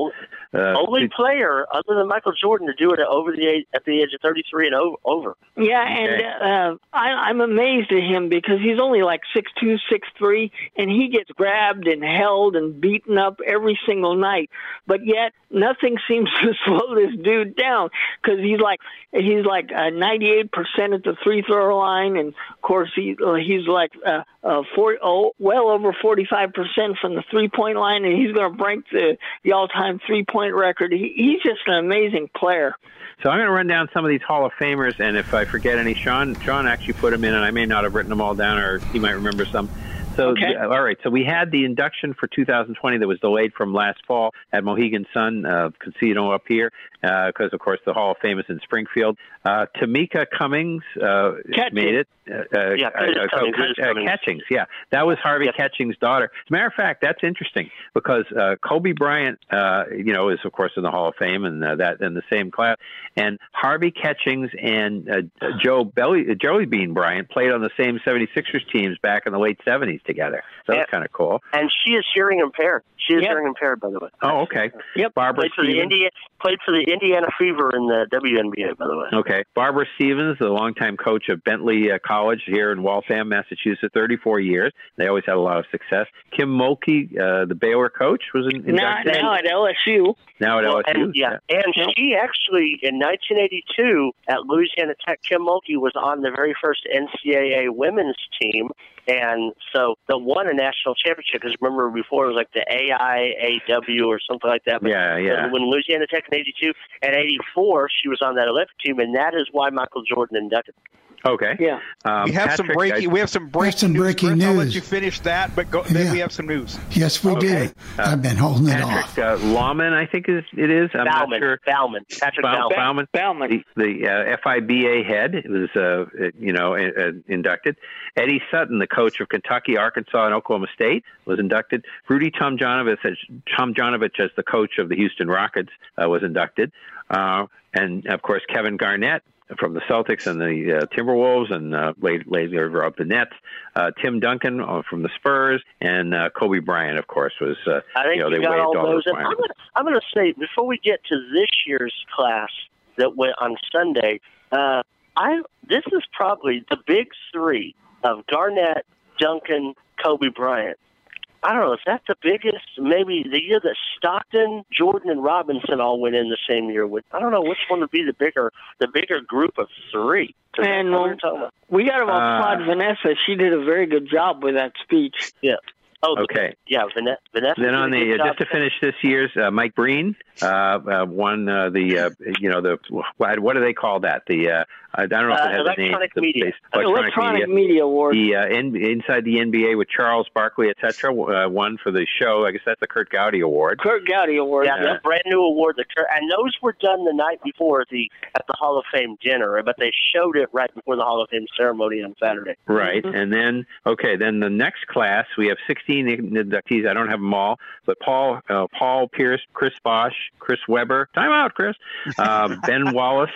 Speaker 3: Uh,
Speaker 5: only player other than Michael Jordan to do it at over the age, at the age of 33 and over. over.
Speaker 7: Yeah,
Speaker 3: Okay.
Speaker 7: and uh, I, I'm amazed at him because he's only like six two, six three, and he gets grabbed and held and beaten up every single night. But yet, nothing seems [laughs] to slow this dude down because he's like he's like uh, 98 percent at the free throw line, and of course he uh, he's like uh, uh, four, oh, well over 45 percent from the three point line, and he's going to break the the all time three point record. He, he's just an amazing player.
Speaker 3: So I'm going to run down some of these Hall of Famers, and if I forget any, Sean Sean actually put them in, and I may not have written them all down, or he might remember some. So,
Speaker 7: Okay.
Speaker 3: uh, all right. So we had the induction for 2020 that was delayed from last fall at Mohegan Sun uh, Casino up here because, of course, the Hall of Fame is in Springfield. Uh, Tamika Cummings uh, made it. Uh, uh,
Speaker 5: Yeah,
Speaker 3: uh, uh,
Speaker 5: Cummings,
Speaker 3: uh, Catchings. Yeah, that was Harvey Catchings' daughter. As a matter of fact, that's interesting because uh, Kobe Bryant, uh, you know, is of course in the Hall of Fame and uh, that in the same class. And Harvey Catchings and uh, Joe Belly, uh, Joey Bean Bryant played on the same 76ers teams back in the late 70s together. So that's kind of cool.
Speaker 5: And she is hearing impaired. She is hearing impaired, by the way.
Speaker 3: Oh, okay.
Speaker 7: Yep.
Speaker 3: Barbara
Speaker 5: Played for the
Speaker 3: Stevens.
Speaker 5: India, played for the Indiana Fever in the WNBA, by the way.
Speaker 3: Okay. Barbara Stevens, the longtime coach of Bentley uh, College here in Waltham, Massachusetts, 34 years. They always had a lot of success. Kim Mulkey, uh, the Baylor coach, was in,
Speaker 7: Now,
Speaker 3: inducted.
Speaker 7: now at LSU.
Speaker 3: Now at
Speaker 5: Well,
Speaker 3: LSU.
Speaker 5: and, yeah, and she actually in 1982 at Louisiana Tech, Kim Mulkey was on the very first NCAA women's team, and so the won a national championship. Because remember before it was like the AIAW or something like that. But
Speaker 3: Yeah, yeah.
Speaker 5: When Louisiana Tech in '82 and '84, she was on that Olympic team, and that is why Michael Jordan inducted.
Speaker 3: Okay.
Speaker 7: Yeah.
Speaker 3: Um,
Speaker 4: we have some breaking.
Speaker 3: I-
Speaker 4: we have some breaking.
Speaker 2: some
Speaker 4: news,
Speaker 2: breaking
Speaker 4: Chris. I'll let you finish that, but go, then we have some news.
Speaker 2: Yes, we do. I've been holding it off.
Speaker 3: Patrick uh, Lauman, I think is it is. I'm not
Speaker 5: Baumann,
Speaker 3: sure.
Speaker 5: Baumann, Patrick
Speaker 3: Bau-
Speaker 5: Baumann.
Speaker 3: Baumann, the, the uh, FIBA head was, uh, uh, you know, uh, uh, inducted. Eddie Sutton, the coach of Kentucky, Arkansas, and Oklahoma State, was inducted. Rudy Tomjanovich, as Tomjanovich as the coach of the Houston Rockets, uh, was inducted, uh, and of course Kevin Garnett from the Celtics and the uh, Timberwolves, and uh, later, up the Nets. Uh, Tim Duncan uh, from the Spurs, and uh, Kobe Bryant, of course, was. Uh,
Speaker 5: I think
Speaker 3: you know, they
Speaker 5: got all those. And I'm gonna, I'm gonna say before we get to this year's class that went on Sunday, uh, I this is probably the big three of Garnett, Duncan, Kobe Bryant. I don't know. Is that the biggest? Maybe the year that Stockton, Jordan, and Robinson all went in the same year. With I don't know which one would be the bigger, the bigger group of three.
Speaker 7: And
Speaker 5: that's we're talking about.
Speaker 7: we got to
Speaker 3: Uh,
Speaker 7: applaud Vanessa. She did a very good job with that speech.
Speaker 5: Yeah. Oh, the-
Speaker 3: Okay.
Speaker 5: yeah, Vanessa. Vanessa
Speaker 3: Then on the uh, just to finish this year's uh, Mike Breen uh, uh, won uh, the uh, you know the what what do they call that the uh, I don't know if
Speaker 5: Uh,
Speaker 3: it has a name
Speaker 5: electronic
Speaker 3: the
Speaker 5: media.
Speaker 3: base-
Speaker 7: Electronic Media Award.
Speaker 3: the uh, N- inside the NBA with Charles Barkley etc. Uh, won for the show I guess that's the Curt Gowdy Award
Speaker 7: Curt Gowdy Award.
Speaker 5: Yeah,
Speaker 3: Yeah.
Speaker 5: the brand new award. The and those were done the night before the at the Hall of Fame dinner, but they showed it right before the Hall of Fame ceremony on Saturday.
Speaker 3: Right, and then okay, then the next class we have 16 inductees. I don't have them all, but Paul, uh, Paul Pierce, Chris Bosh, Chris Webber. Time out, Chris. Uh, ben Wallace,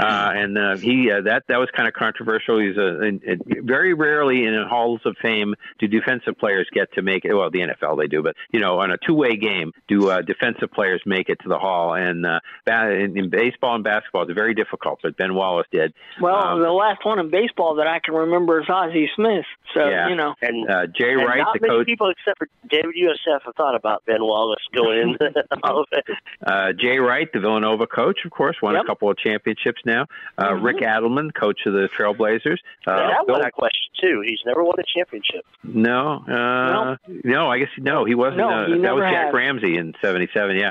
Speaker 3: uh, and uh, he uh, that that was kind of controversial. He's a, in, in, very rarely in halls of fame do defensive players get to make it. Well, the NFL they do, but you know, on a two-way game, do uh, defensive players make it to the hall? And uh, in, in baseball and basketball, it's very difficult. But Ben Wallace did.
Speaker 7: Well,
Speaker 3: Um,
Speaker 7: the last one in baseball that I can remember is Ozzie Smith. So
Speaker 3: yeah,
Speaker 7: you know,
Speaker 5: and
Speaker 3: uh, Jay
Speaker 5: and
Speaker 3: Wright,
Speaker 5: not
Speaker 3: the
Speaker 5: many
Speaker 3: coach.
Speaker 5: people except for David USF have thought about Ben Wallace going in [laughs] [laughs] the Hall of Fame.
Speaker 3: Uh, Jay Wright, the Villanova coach, of course, won
Speaker 5: Yep.
Speaker 3: a couple of championships now. Uh,
Speaker 7: Mm-hmm.
Speaker 3: Rick Adelman, coach of the Trailblazers. Uh,
Speaker 5: that one I question too. He's never won a championship.
Speaker 3: no, uh, no, I guess no, he wasn't.
Speaker 5: No,
Speaker 3: uh,
Speaker 5: he
Speaker 3: that was Jack
Speaker 5: has.
Speaker 3: Ramsay in '77. Yeah.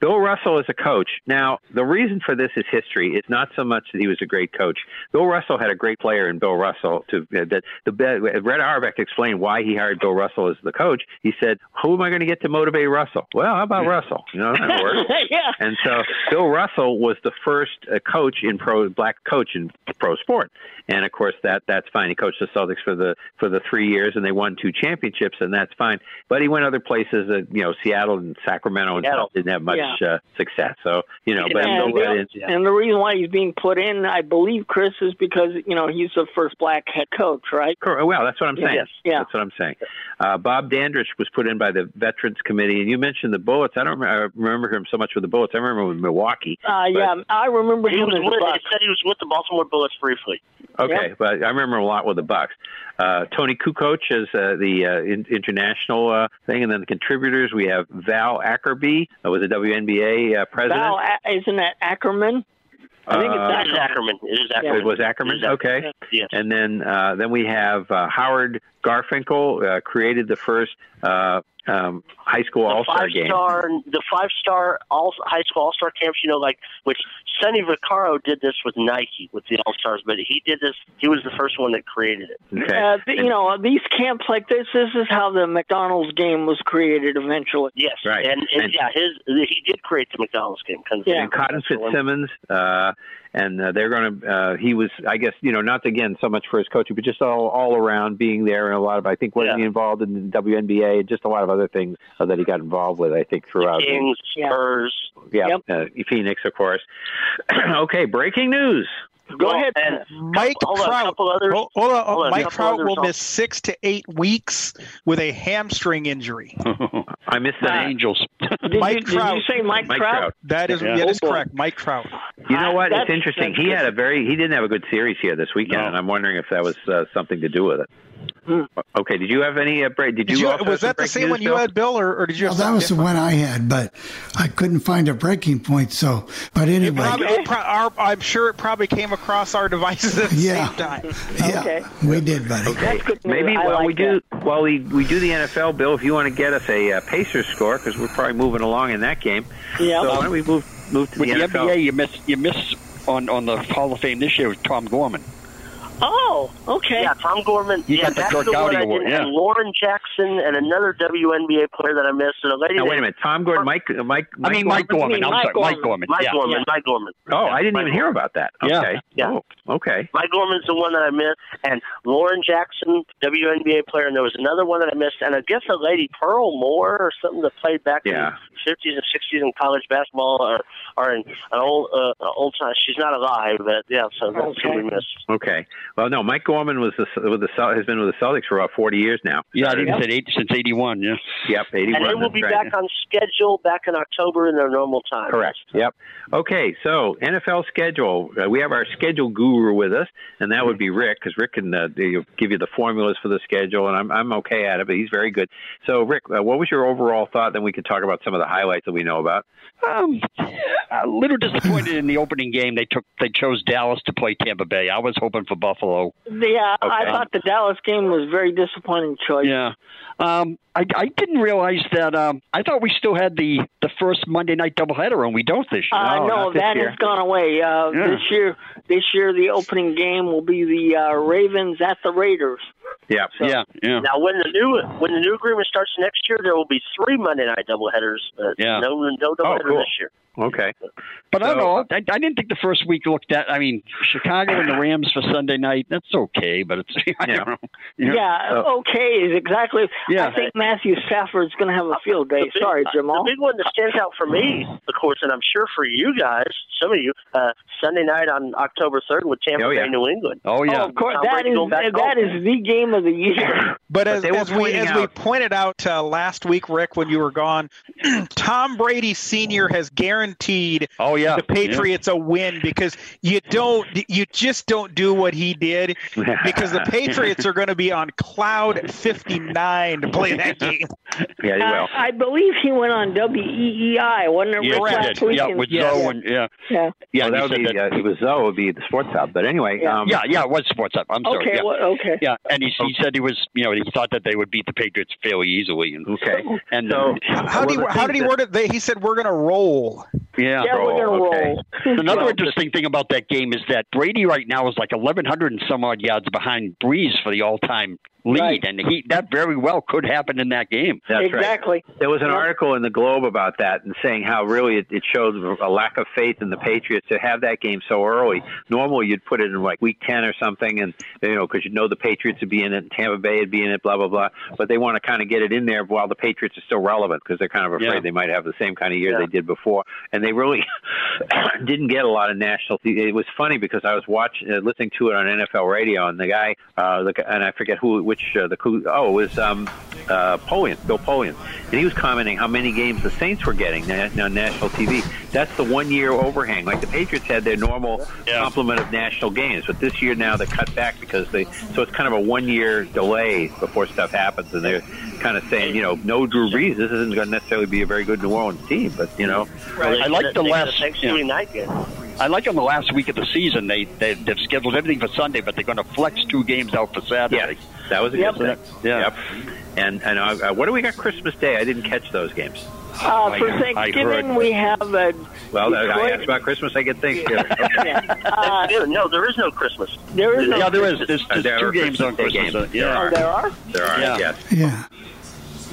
Speaker 3: Bill Russell is a coach. Now, the reason for this is history. It's not so much that he was a great coach. Bill Russell had a great player in Bill Russell. To uh, that the Red Auerbach explained why he hired Bill Russell as the coach. He said, "Who am I going to get to motivate Russell? Well, how about Russell? You know, that works." [laughs]
Speaker 7: yeah.
Speaker 3: And so Bill Russell was the first uh, coach in pro black coach in pro sport, and of course that that's fine. He coached the Celtics for the for the three years, and they won two championships, and that's fine. But he went other places, uh, you know, Seattle and Sacramento and
Speaker 7: Seattle.
Speaker 3: didn't have much
Speaker 7: Yeah.
Speaker 3: uh, success. So you know, but
Speaker 7: and,
Speaker 3: went in-
Speaker 7: and the reason why he's being put in, I believe, Chris, is because you know he's the first black head coach, right?
Speaker 3: Correct. Well, that's what I'm saying.
Speaker 7: Yes. Yeah.
Speaker 3: That's what I'm saying. Uh, Bob Dandridge was put in by the Veterans Committee, and you mentioned the Bullets. I don't remember, I remember him so much with the Bullets. I remember him with Milwaukee.
Speaker 7: Uh, yeah, I remember
Speaker 5: He
Speaker 7: him
Speaker 5: was with,
Speaker 7: Buck.
Speaker 5: he said he was with the Baltimore Bullets briefly.
Speaker 3: Okay, but I remember a lot with the Bucks. Uh, Toni Kukoc is uh, the uh, in, international uh, thing, and then the contributors we have Val Ackerby, uh, was a WNBA uh, president.
Speaker 7: Val, isn't that Ackerman? I think
Speaker 3: Uh,
Speaker 7: it's
Speaker 5: It is Ackerman. It
Speaker 3: was Ackerman.
Speaker 5: It is Ackerman.
Speaker 3: Okay.
Speaker 5: Yes.
Speaker 3: And then uh, then we have uh, Howard Garfinkel uh, created the first uh, um, high school all star
Speaker 5: five
Speaker 3: game.
Speaker 5: star, the five star all high school all star camps. You know, like which Sonny Vaccaro did this with Nike with the all stars, but he did this. He was the first one that created it.
Speaker 7: Uh, th- you know, these camps like this, this is how the McDonald's game was created eventually.
Speaker 5: Yes,
Speaker 3: Right.
Speaker 5: and, and,
Speaker 3: And-
Speaker 5: yeah, his he did create the McDonald's game.
Speaker 3: and Cotton Fitzsimmons, uh, and uh, they're going to. Uh, he was, I guess, you know, not again so much for his coaching, but just all all around being there and a lot of. I think wasn't he involved in the WNBA and just a lot of other things uh, that he got involved with. I think throughout. the-
Speaker 5: Kings, Spurs.
Speaker 3: yeah, uh, Phoenix, of course. [clears throat] okay, breaking news.
Speaker 5: Go ahead,
Speaker 4: Mike
Speaker 5: hold on,
Speaker 4: Trout.
Speaker 5: couple others.
Speaker 4: Hold, hold on,
Speaker 5: Hold on,
Speaker 4: Mike Trout will miss six to eight weeks with a hamstring injury. [laughs]
Speaker 3: I missed
Speaker 4: the
Speaker 6: Angels. [laughs]
Speaker 4: Mike
Speaker 7: you- did
Speaker 4: Trout.
Speaker 7: you say Mike Mike Trout? Trout.
Speaker 4: That is
Speaker 3: Yeah.
Speaker 4: that is
Speaker 3: Oh,
Speaker 4: correct. Mike Trout.
Speaker 3: You know what? It's interesting.
Speaker 4: that's
Speaker 3: He had a very. He didn't have a good series here this weekend, and I'm wondering if that was uh, something to do with it. Okay. Did you have any uh, break? Did you?
Speaker 4: Did you,
Speaker 3: also have
Speaker 4: was
Speaker 3: some
Speaker 4: that the same one you had, Bill, or, or did you
Speaker 2: Well,
Speaker 4: have
Speaker 2: that
Speaker 4: something
Speaker 2: was the one I had, but I couldn't find a breaking point. So, but anyway,
Speaker 4: Probably- it pro- our, I'm sure it probably came across our devices at the
Speaker 2: Yeah.
Speaker 4: same time.
Speaker 2: yeah, we did, buddy.
Speaker 3: Okay. Maybe
Speaker 7: I
Speaker 3: while
Speaker 7: like
Speaker 3: we do while we, we do the NFL, Bill, if you want to get us a uh, Pacers score because we're probably moving along in that game.
Speaker 7: Yeah.
Speaker 3: So why don't we move move to
Speaker 6: With
Speaker 3: the
Speaker 6: the,
Speaker 3: NFL?
Speaker 6: NBA, you miss you miss on on the Hall of Fame this year with Tom Gorman.
Speaker 7: Oh, okay.
Speaker 5: Yeah, Tom Gorman.
Speaker 6: He
Speaker 5: yeah,
Speaker 6: got the
Speaker 5: that's
Speaker 6: Kirk
Speaker 5: the
Speaker 6: Gowdy
Speaker 5: I
Speaker 6: Award,
Speaker 5: did.
Speaker 6: yeah.
Speaker 5: And Lauren Jackson and another WNBA player that I missed. And a lady.
Speaker 3: Now wait a minute, Tom Gordon, Mike, uh, Mike,
Speaker 6: I mean, Mike Gorman. I'm sorry, Mike Gorman.
Speaker 5: Mike
Speaker 6: yeah.
Speaker 5: Gorman. Mike Gorman.
Speaker 3: Oh, I didn't
Speaker 5: Mike
Speaker 3: even hear about that. Okay.
Speaker 5: Yeah.
Speaker 3: Oh, okay.
Speaker 5: Mike Gorman's the one that I missed, and Lauren Jackson, WNBA player, and there was another one that I missed, and I guess a lady Pearl Moore or something that played back
Speaker 3: Yeah.
Speaker 5: in the fifties and sixties in college basketball, or or in an old uh, old time. She's not alive, but yeah, so that's who we missed.
Speaker 3: Okay. Well, no, Mike Gorman was the, with the has been with the Celtics for about forty years now.
Speaker 6: Yeah, I think
Speaker 3: Yep.
Speaker 6: he said eight, since '81. Yeah.
Speaker 3: Yep, eighty-one.
Speaker 5: And they will be
Speaker 3: right.
Speaker 5: back on schedule back in October in their normal time.
Speaker 3: Correct. Yep. Okay, so NFL schedule. Uh, we have our schedule guru with us, and that would be Rick, because Rick can uh, give you the formulas for the schedule, and I'm I'm okay at it, but he's very good. So, Rick, uh, what was your overall thought? Then we could talk about some of the highlights that we know about.
Speaker 6: Um, a little disappointed in the opening game. They took they chose Dallas to play Tampa Bay. I was hoping for Buffalo.
Speaker 7: Yeah, I thought the Dallas game was a very disappointing choice.
Speaker 6: Yeah. Um, I, I didn't realize that. Um, I thought we still had the, the first Monday night doubleheader, and we don't this year.
Speaker 7: Uh, no, that has gone away. Uh,
Speaker 6: Yeah.
Speaker 7: This year, this year the opening game will be the uh, Ravens at the Raiders.
Speaker 3: Yeah.
Speaker 6: yeah. Yeah.
Speaker 5: Now, when the new when the new agreement starts next year, there will be three Monday night doubleheaders. Uh,
Speaker 6: Yeah.
Speaker 5: No, no doubleheader
Speaker 3: cool.
Speaker 5: this year.
Speaker 3: Okay.
Speaker 6: But I don't know. I, I didn't think the first week looked that. I mean, Chicago and the [clears throat] Rams for Sunday night. That's okay, but it's [laughs] I don't know. You know?
Speaker 7: Yeah, okay is exactly.
Speaker 6: Yeah.
Speaker 7: I think Matthew Stafford's going to have a field day.
Speaker 5: Big-
Speaker 7: Sorry, Jamal.
Speaker 5: The big one that stands out for me, of course, and I'm sure for you guys, some of you, uh, Sunday night on October 3rd with Tampa
Speaker 3: Oh, yeah.
Speaker 5: Bay, New England.
Speaker 6: Oh yeah.
Speaker 7: Oh, of course,
Speaker 5: Tom
Speaker 7: that
Speaker 5: Brady
Speaker 7: is
Speaker 5: going back
Speaker 7: that
Speaker 5: home.
Speaker 7: is the game of the year. [laughs]
Speaker 4: But as, as we
Speaker 3: pointing
Speaker 4: as we pointed out uh, last week, Rick, when you were gone, [clears throat] Tom Brady Senior has guaranteed
Speaker 6: Oh yeah.
Speaker 4: the Patriots a win because you don't you just don't do what he did [laughs] because the Patriots are going to be on cloud 59 to play that [laughs] game.
Speaker 3: Yeah, he
Speaker 7: Uh. I believe he went on WEEI, wasn't it?
Speaker 6: Yeah,
Speaker 7: Rick,
Speaker 6: he
Speaker 7: last
Speaker 6: did.
Speaker 7: week?
Speaker 6: yeah, with
Speaker 4: Yes.
Speaker 6: Zoe and yeah,
Speaker 7: yeah.
Speaker 6: yeah.
Speaker 3: well, that would
Speaker 6: said
Speaker 3: be
Speaker 6: that-
Speaker 3: uh, it was Zoe would be the sports hub, but anyway.
Speaker 7: Yeah.
Speaker 3: Um,
Speaker 6: yeah, yeah, it was sports hub. I'm sorry.
Speaker 7: Okay,
Speaker 6: yeah.
Speaker 7: well, okay.
Speaker 6: Yeah, and he, he said he was, you know, he thought that they would beat the Patriots fairly easily. And,
Speaker 3: Okay.
Speaker 6: and
Speaker 3: So-
Speaker 4: How did he how did he
Speaker 3: thing
Speaker 4: word it? They, he said we're going to roll.
Speaker 6: yeah,
Speaker 7: Yeah, we're going to
Speaker 3: roll, okay.
Speaker 7: roll.
Speaker 6: Another interesting thing about that game is that Brady right now is like 1,100 and some odd yards behind Brees for the all-time lead,
Speaker 7: Right.
Speaker 6: and he that very well could happen in that game.
Speaker 3: That's right.
Speaker 7: exactly.
Speaker 3: There was an
Speaker 7: Yep.
Speaker 3: article in the Globe about that and saying how really it, it showed a lack of faith in the Patriots to have that game so early. Normally, you'd put it in like week 10 or something, and you know, because you know the Patriots would be in it, Tampa Bay would be in it, blah, blah, blah. But they want to kind of get it in there while the Patriots are still relevant because they're kind of afraid
Speaker 6: Yeah.
Speaker 3: they might have the same kind of year
Speaker 5: Yeah.
Speaker 3: they did before. And they really [coughs] didn't get a lot of national. It was funny because I was watching, uh, listening to it on NFL radio, and the guy, uh, the, and I forget who, which, uh, the, who, oh, it was um, uh, Polian, Bill Polian, and he was commenting how many games the Saints were getting on national TV. That's the one year overhang. Like the Patriots had their normal
Speaker 6: Yeah.
Speaker 3: complement of national games, but this year now they cut back because they. So it's kind of a one year delay before stuff happens, and they're kind of saying, you know, no Drew Brees. This isn't going to necessarily be a very good New Orleans team, but you know,
Speaker 5: Right.
Speaker 6: I like the
Speaker 5: They- they had a
Speaker 6: last-
Speaker 5: Thanksgiving night game.
Speaker 6: I like on the last week of the season they, they they've scheduled everything for Sunday, but they're going to flex two games out for Saturday.
Speaker 3: That was a
Speaker 7: Yep.
Speaker 3: good thing.
Speaker 6: Yeah.
Speaker 3: Yep. And and uh, what do we got Christmas Day? I didn't catch those games.
Speaker 7: Uh, for
Speaker 3: I- I
Speaker 7: Thanksgiving,
Speaker 3: heard.
Speaker 7: we have a
Speaker 3: Well, I asked about Christmas. I get Thanksgiving. [laughs] [laughs]
Speaker 7: uh,
Speaker 5: no, there is no Christmas.
Speaker 7: There is no
Speaker 6: Yeah, there is.
Speaker 7: Christmas.
Speaker 6: There's, there's
Speaker 3: There
Speaker 6: two games on
Speaker 3: Christmas Day
Speaker 6: Christmas.
Speaker 3: games.
Speaker 6: yeah.
Speaker 7: Oh, there are.
Speaker 3: There are.
Speaker 6: Yeah.
Speaker 3: Yes.
Speaker 2: Yeah.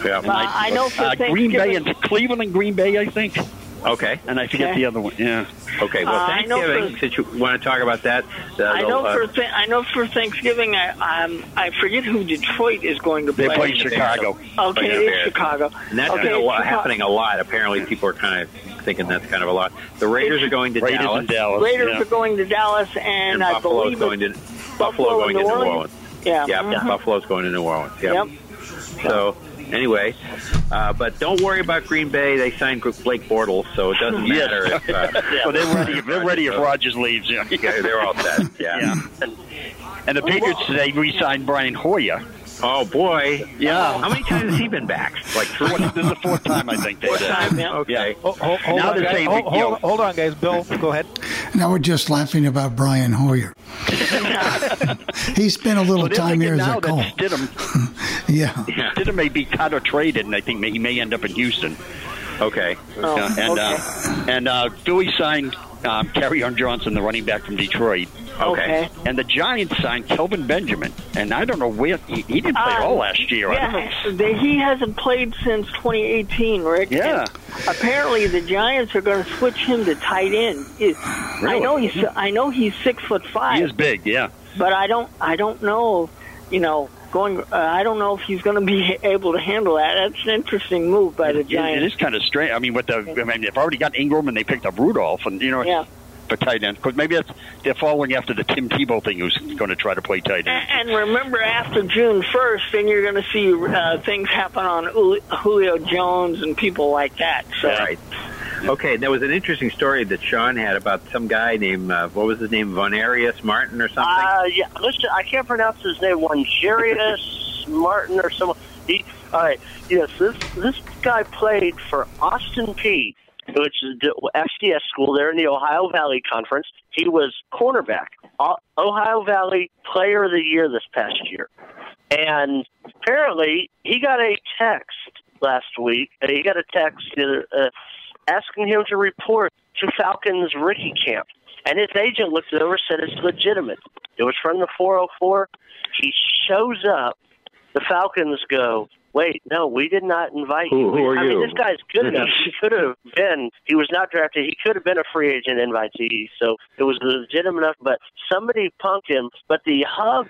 Speaker 3: Yeah.
Speaker 7: Uh, I know for
Speaker 6: uh, Green Bay and Cleveland and Green Bay, I think.
Speaker 3: Okay.
Speaker 6: And I forget
Speaker 7: Okay.
Speaker 6: the other one. Yeah.
Speaker 3: Okay. Well,
Speaker 7: Uh, I know
Speaker 3: Thanksgiving.
Speaker 7: for-
Speaker 3: Since you want to talk about that, uh,
Speaker 7: I know
Speaker 3: uh,
Speaker 7: for th- I know for Thanksgiving, I um, I forget who Detroit is going to be.
Speaker 6: They
Speaker 7: play.
Speaker 6: play Chicago.
Speaker 7: Okay, it is Chicago.
Speaker 3: And that's
Speaker 7: okay,
Speaker 3: been a lot,
Speaker 7: Chicago.
Speaker 3: happening a lot. Apparently, people are kind of thinking that's kind of a lot. The Raiders are going to
Speaker 6: Raiders
Speaker 3: Dallas.
Speaker 6: and Dallas.
Speaker 7: Raiders
Speaker 6: yeah.
Speaker 7: are going to Dallas, and,
Speaker 3: and
Speaker 7: I
Speaker 3: Buffalo's
Speaker 7: believe
Speaker 3: going to Buffalo going to New Orleans.
Speaker 7: Yeah.
Speaker 3: Yep,
Speaker 7: mhm.
Speaker 3: Buffalo's going to New Orleans. Yep.
Speaker 7: Yep.
Speaker 3: So anyway, uh, but don't worry about Green Bay. They signed Blake Bortles, so it doesn't
Speaker 6: Yes.
Speaker 3: matter if. Uh,
Speaker 6: So they're ready. If, They're ready if Rodgers leaves. Yeah.
Speaker 3: Yeah, they're all set. Yeah.
Speaker 6: Yeah. And, and the Patriots today re-signed Brian Hoyer.
Speaker 3: Oh boy.
Speaker 6: Yeah.
Speaker 3: How many times has he been back? Like three.
Speaker 6: This is the fourth time I think they
Speaker 3: Fourth
Speaker 6: said.
Speaker 3: time,
Speaker 7: yeah.
Speaker 3: Okay.
Speaker 4: Oh, hold, hold
Speaker 6: Now
Speaker 4: on,
Speaker 6: they're
Speaker 4: guys.
Speaker 6: saying,
Speaker 4: hold, hold, hold on, guys. Bill, go ahead.
Speaker 2: Now we're just laughing about Brian Hoyer. [laughs] he spent a little
Speaker 6: So they're
Speaker 2: time here as a
Speaker 6: that
Speaker 2: call.
Speaker 6: Stidham, [laughs]
Speaker 2: Yeah. [laughs]
Speaker 6: Stidham may be cut or traded, and I think he may end up in Houston.
Speaker 3: Okay.
Speaker 7: Oh,
Speaker 6: and
Speaker 7: okay.
Speaker 6: uh, and uh, Philly signed um, Kerryon Johnson, the running back from Detroit.
Speaker 7: Okay.
Speaker 6: And the Giants signed Kelvin Benjamin, and I don't know where he, he didn't play
Speaker 7: Uh,
Speaker 6: all last year. I don't know.
Speaker 7: Yeah, they, he hasn't played since 2018, Rick.
Speaker 6: Yeah.
Speaker 7: And apparently, the Giants are going to switch him to tight end. He- I know he's I know he's six foot five.
Speaker 6: He is big, yeah.
Speaker 7: but I don't I don't know, you know, going. Uh, I don't know if he's going to be able to handle that. That's an interesting move by the
Speaker 6: Giants. It is kind of strange. I mean, with the I mean, they've already got Ingram and they picked up Rudolph, and you know,
Speaker 7: Yeah.
Speaker 6: for tight end. Because maybe that's, they're following after the Tim Tebow thing, who's going to try to play tight end.
Speaker 7: And remember, after June 1st, then you're going to see uh, things happen on Julio Jones and people like that. So,
Speaker 3: Right. Okay, there was an interesting story that Sean had about some guy named uh, what was his name, Vonarius Martin or something.
Speaker 5: Uh, yeah, listen, I can't pronounce his name. One Jarius Martin or someone. He, all right, yes, this this guy played for Austin Peay, which is the FCS school there in the Ohio Valley Conference. He was cornerback, Ohio Valley Player of the Year this past year, and apparently he got a text last week. uh, He got a text uh, asking him to report to Falcons rookie camp. And his agent looked it over, said it's legitimate. It was from the 404. He shows up. The Falcons go, wait, no, we did not invite
Speaker 3: Who-
Speaker 5: you.
Speaker 3: who are
Speaker 5: I mean, this guy's good [laughs] enough. He could have been. He was not drafted. He could have been a free agent invitee. So it was legitimate enough. But somebody punked him. But the Hub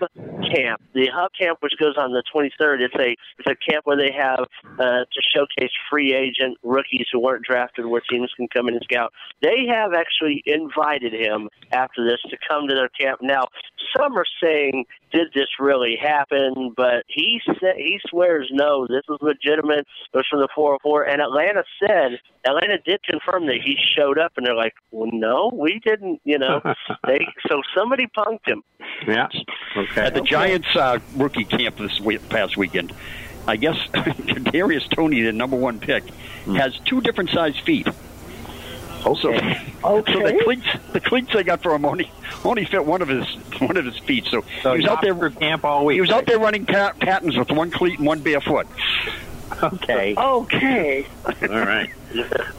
Speaker 5: camp, the Hub camp, which goes on the 23rd, it's a it's a camp where they have uh, to showcase free agent rookies who weren't drafted, where teams can come in and scout. They have actually invited him after this to come to their camp. Now, some are saying, "Did this really happen?" But he said he swears no. This was legitimate. It was from the 404, and Atlanta said Atlanta did confirm that he showed up, and they're like, "Well, no, we didn't." You know, [laughs] they so somebody punked him.
Speaker 3: yeah. Okay.
Speaker 6: At the Giants uh, rookie camp this week, past weekend, I guess [laughs] Darius Toney, the number one pick,
Speaker 3: Hmm.
Speaker 6: has two different size feet. Also,
Speaker 7: Okay.
Speaker 6: so the cleats, the cleats they got for him only only fit one of his one of his feet. So,
Speaker 3: So
Speaker 6: he was out there
Speaker 3: for camp all week.
Speaker 6: He was out there running pat- patterns with one cleat and one barefoot.
Speaker 3: Okay. [laughs]
Speaker 7: okay.
Speaker 3: All right.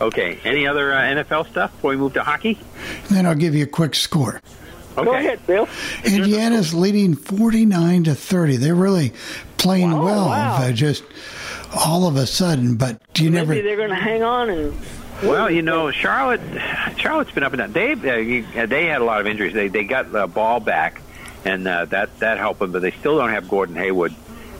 Speaker 3: Okay. Any other uh, NFL stuff before we move to hockey?
Speaker 2: Then I'll give you a quick score.
Speaker 3: Okay.
Speaker 7: Go ahead, Bill.
Speaker 2: Indiana's leading 49 to 30. They're really playing well.
Speaker 7: wow.
Speaker 2: uh, just all of a sudden, but you
Speaker 7: Maybe
Speaker 2: never.
Speaker 7: they're going to hang on and.
Speaker 3: Well, you know, Charlotte, Charlotte's been up and down. They uh, uh, they had a lot of injuries. They they got the ball back, and uh, that that helped them. But they still don't have Gordon Hayward,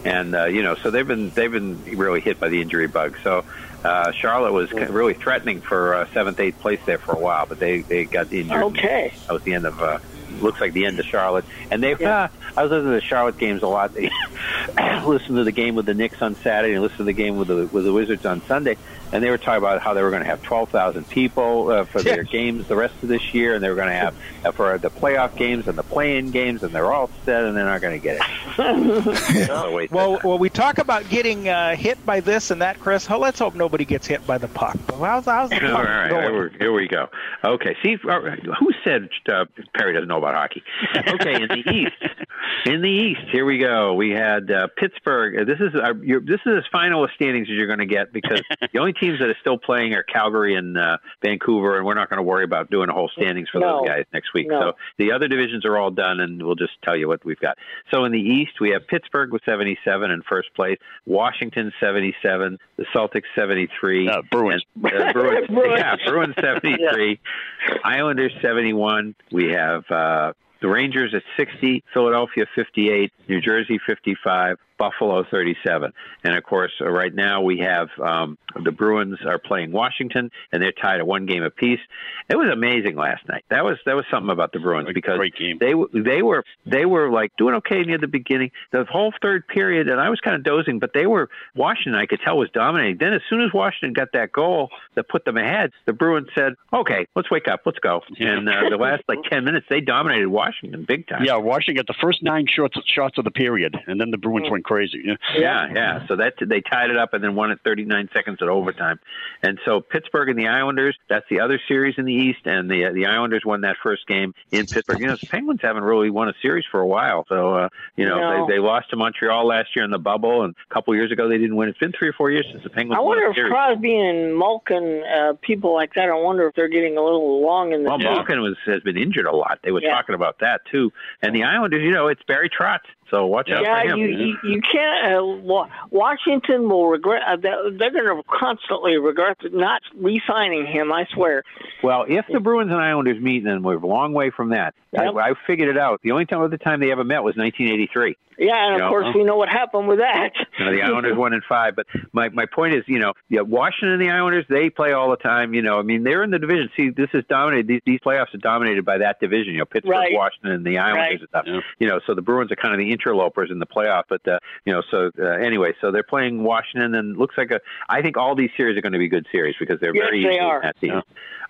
Speaker 3: and uh, you know, so they've been they've been really hit by the injury bug. So uh, Charlotte was really threatening for uh, seventh, eighth place there for a while, but they they got injured.
Speaker 7: Okay.
Speaker 3: That was the end of. Uh, looks like the end of Charlotte, and they. Uh, [laughs] I was listening to the Charlotte games a lot. They [laughs] listened to the game with the Knicks on Saturday, and listened to the game with the with the Wizards on Sunday, and they were talking about how they were going to have twelve thousand people uh, for their games the rest of this year, and they were going to have uh, for the playoff games and the play-in games, and they're all set, and they're not going to get it. [laughs] So
Speaker 4: Well, well, we talk about getting uh, hit by this and that, Chris. Oh, let's hope nobody gets hit by the puck. How's, how's the [laughs] puck
Speaker 3: right,
Speaker 4: going?
Speaker 3: here we, go. Okay, see, uh, who said uh, Perry doesn't know about hockey? [laughs] Okay, in the East, In the East, here we go. We had uh, Pittsburgh. Uh, This is our, your, this is as final a standings as you're going to get because the only teams that are still playing are Calgary and uh, Vancouver, and we're not going to worry about doing a whole standings for
Speaker 7: No.
Speaker 3: those guys next week.
Speaker 7: No.
Speaker 3: So the other divisions are all done, and we'll just tell you what we've got. So in the East, we have Pittsburgh with 77 in first place, Washington 77, the Celtics 73,
Speaker 6: Uh, Bruins.
Speaker 3: and, uh, Bruins,
Speaker 7: Bruins. [laughs]
Speaker 3: yeah, Bruins 73, Islanders 71. We have uh, the Rangers at 60, Philadelphia 58, New Jersey 55, Buffalo 37. And of course, uh, right now we have um, the Bruins are playing Washington, and they're tied at one game apiece. It was amazing last night. That was that was something about the Bruins because they w- they were they were like doing okay near the beginning, the whole third period, and I was kind of dozing, but they were Washington. I could tell was dominating. Then as soon as Washington got that goal that put them ahead, the Bruins said, "Okay, let's wake up, let's go." And uh, the last like ten minutes, they dominated Washington big time.
Speaker 6: Yeah, Washington got the first nine shots shots of the period, and then the Bruins went crazy. Yeah.
Speaker 3: Yeah, yeah. So that they tied it up and then won it 39 seconds at overtime. And so Pittsburgh and the Islanders, that's the other series in the East, and the the Islanders won that first game in Pittsburgh. You know, the Penguins haven't really won a series for a while. So uh, you know,
Speaker 7: No.
Speaker 3: they, they lost to Montreal last year in the bubble, and a couple years ago they didn't win. It's been three or four years since the Penguins
Speaker 7: I
Speaker 3: won
Speaker 7: wonder
Speaker 3: a
Speaker 7: if
Speaker 3: series.
Speaker 7: Crosby and Malkin, uh, people like that, I wonder if they're getting a little long in the
Speaker 3: Well,
Speaker 7: tooth.
Speaker 3: Malkin was has been injured a lot. They were
Speaker 7: Yeah.
Speaker 3: talking about that too. And the Islanders, you know, it's Barry Trotz, so watch out
Speaker 7: Yeah,
Speaker 3: for him.
Speaker 7: you, you you can't. Uh, Wa- Washington will regret. Uh, they're they're going to constantly regret not re-signing him. I swear.
Speaker 3: Well, if the Bruins and Islanders meet, then we're a long way from that.
Speaker 7: Yep.
Speaker 3: I, I figured it out. The only time other time they ever met was 1983.
Speaker 7: Yeah, and of
Speaker 3: know,
Speaker 7: course
Speaker 3: huh?
Speaker 7: we know what happened with that.
Speaker 3: You know, the Islanders won in five, but my my point is, you know, yeah, Washington and the Islanders they play all the time. You know, I mean, they're in the division. See, this is dominated. These these playoffs are dominated by that division. You know, Pittsburgh,
Speaker 7: Right.
Speaker 3: Washington, and the Islanders and stuff. You know, so the Bruins are kind of the interlopers in the playoff. But uh, you know, so uh, anyway, so they're playing Washington, and looks like a. I think all these series are going to be good series because they're
Speaker 7: Yes,
Speaker 3: very
Speaker 7: they
Speaker 3: easy in
Speaker 7: are.
Speaker 3: that team.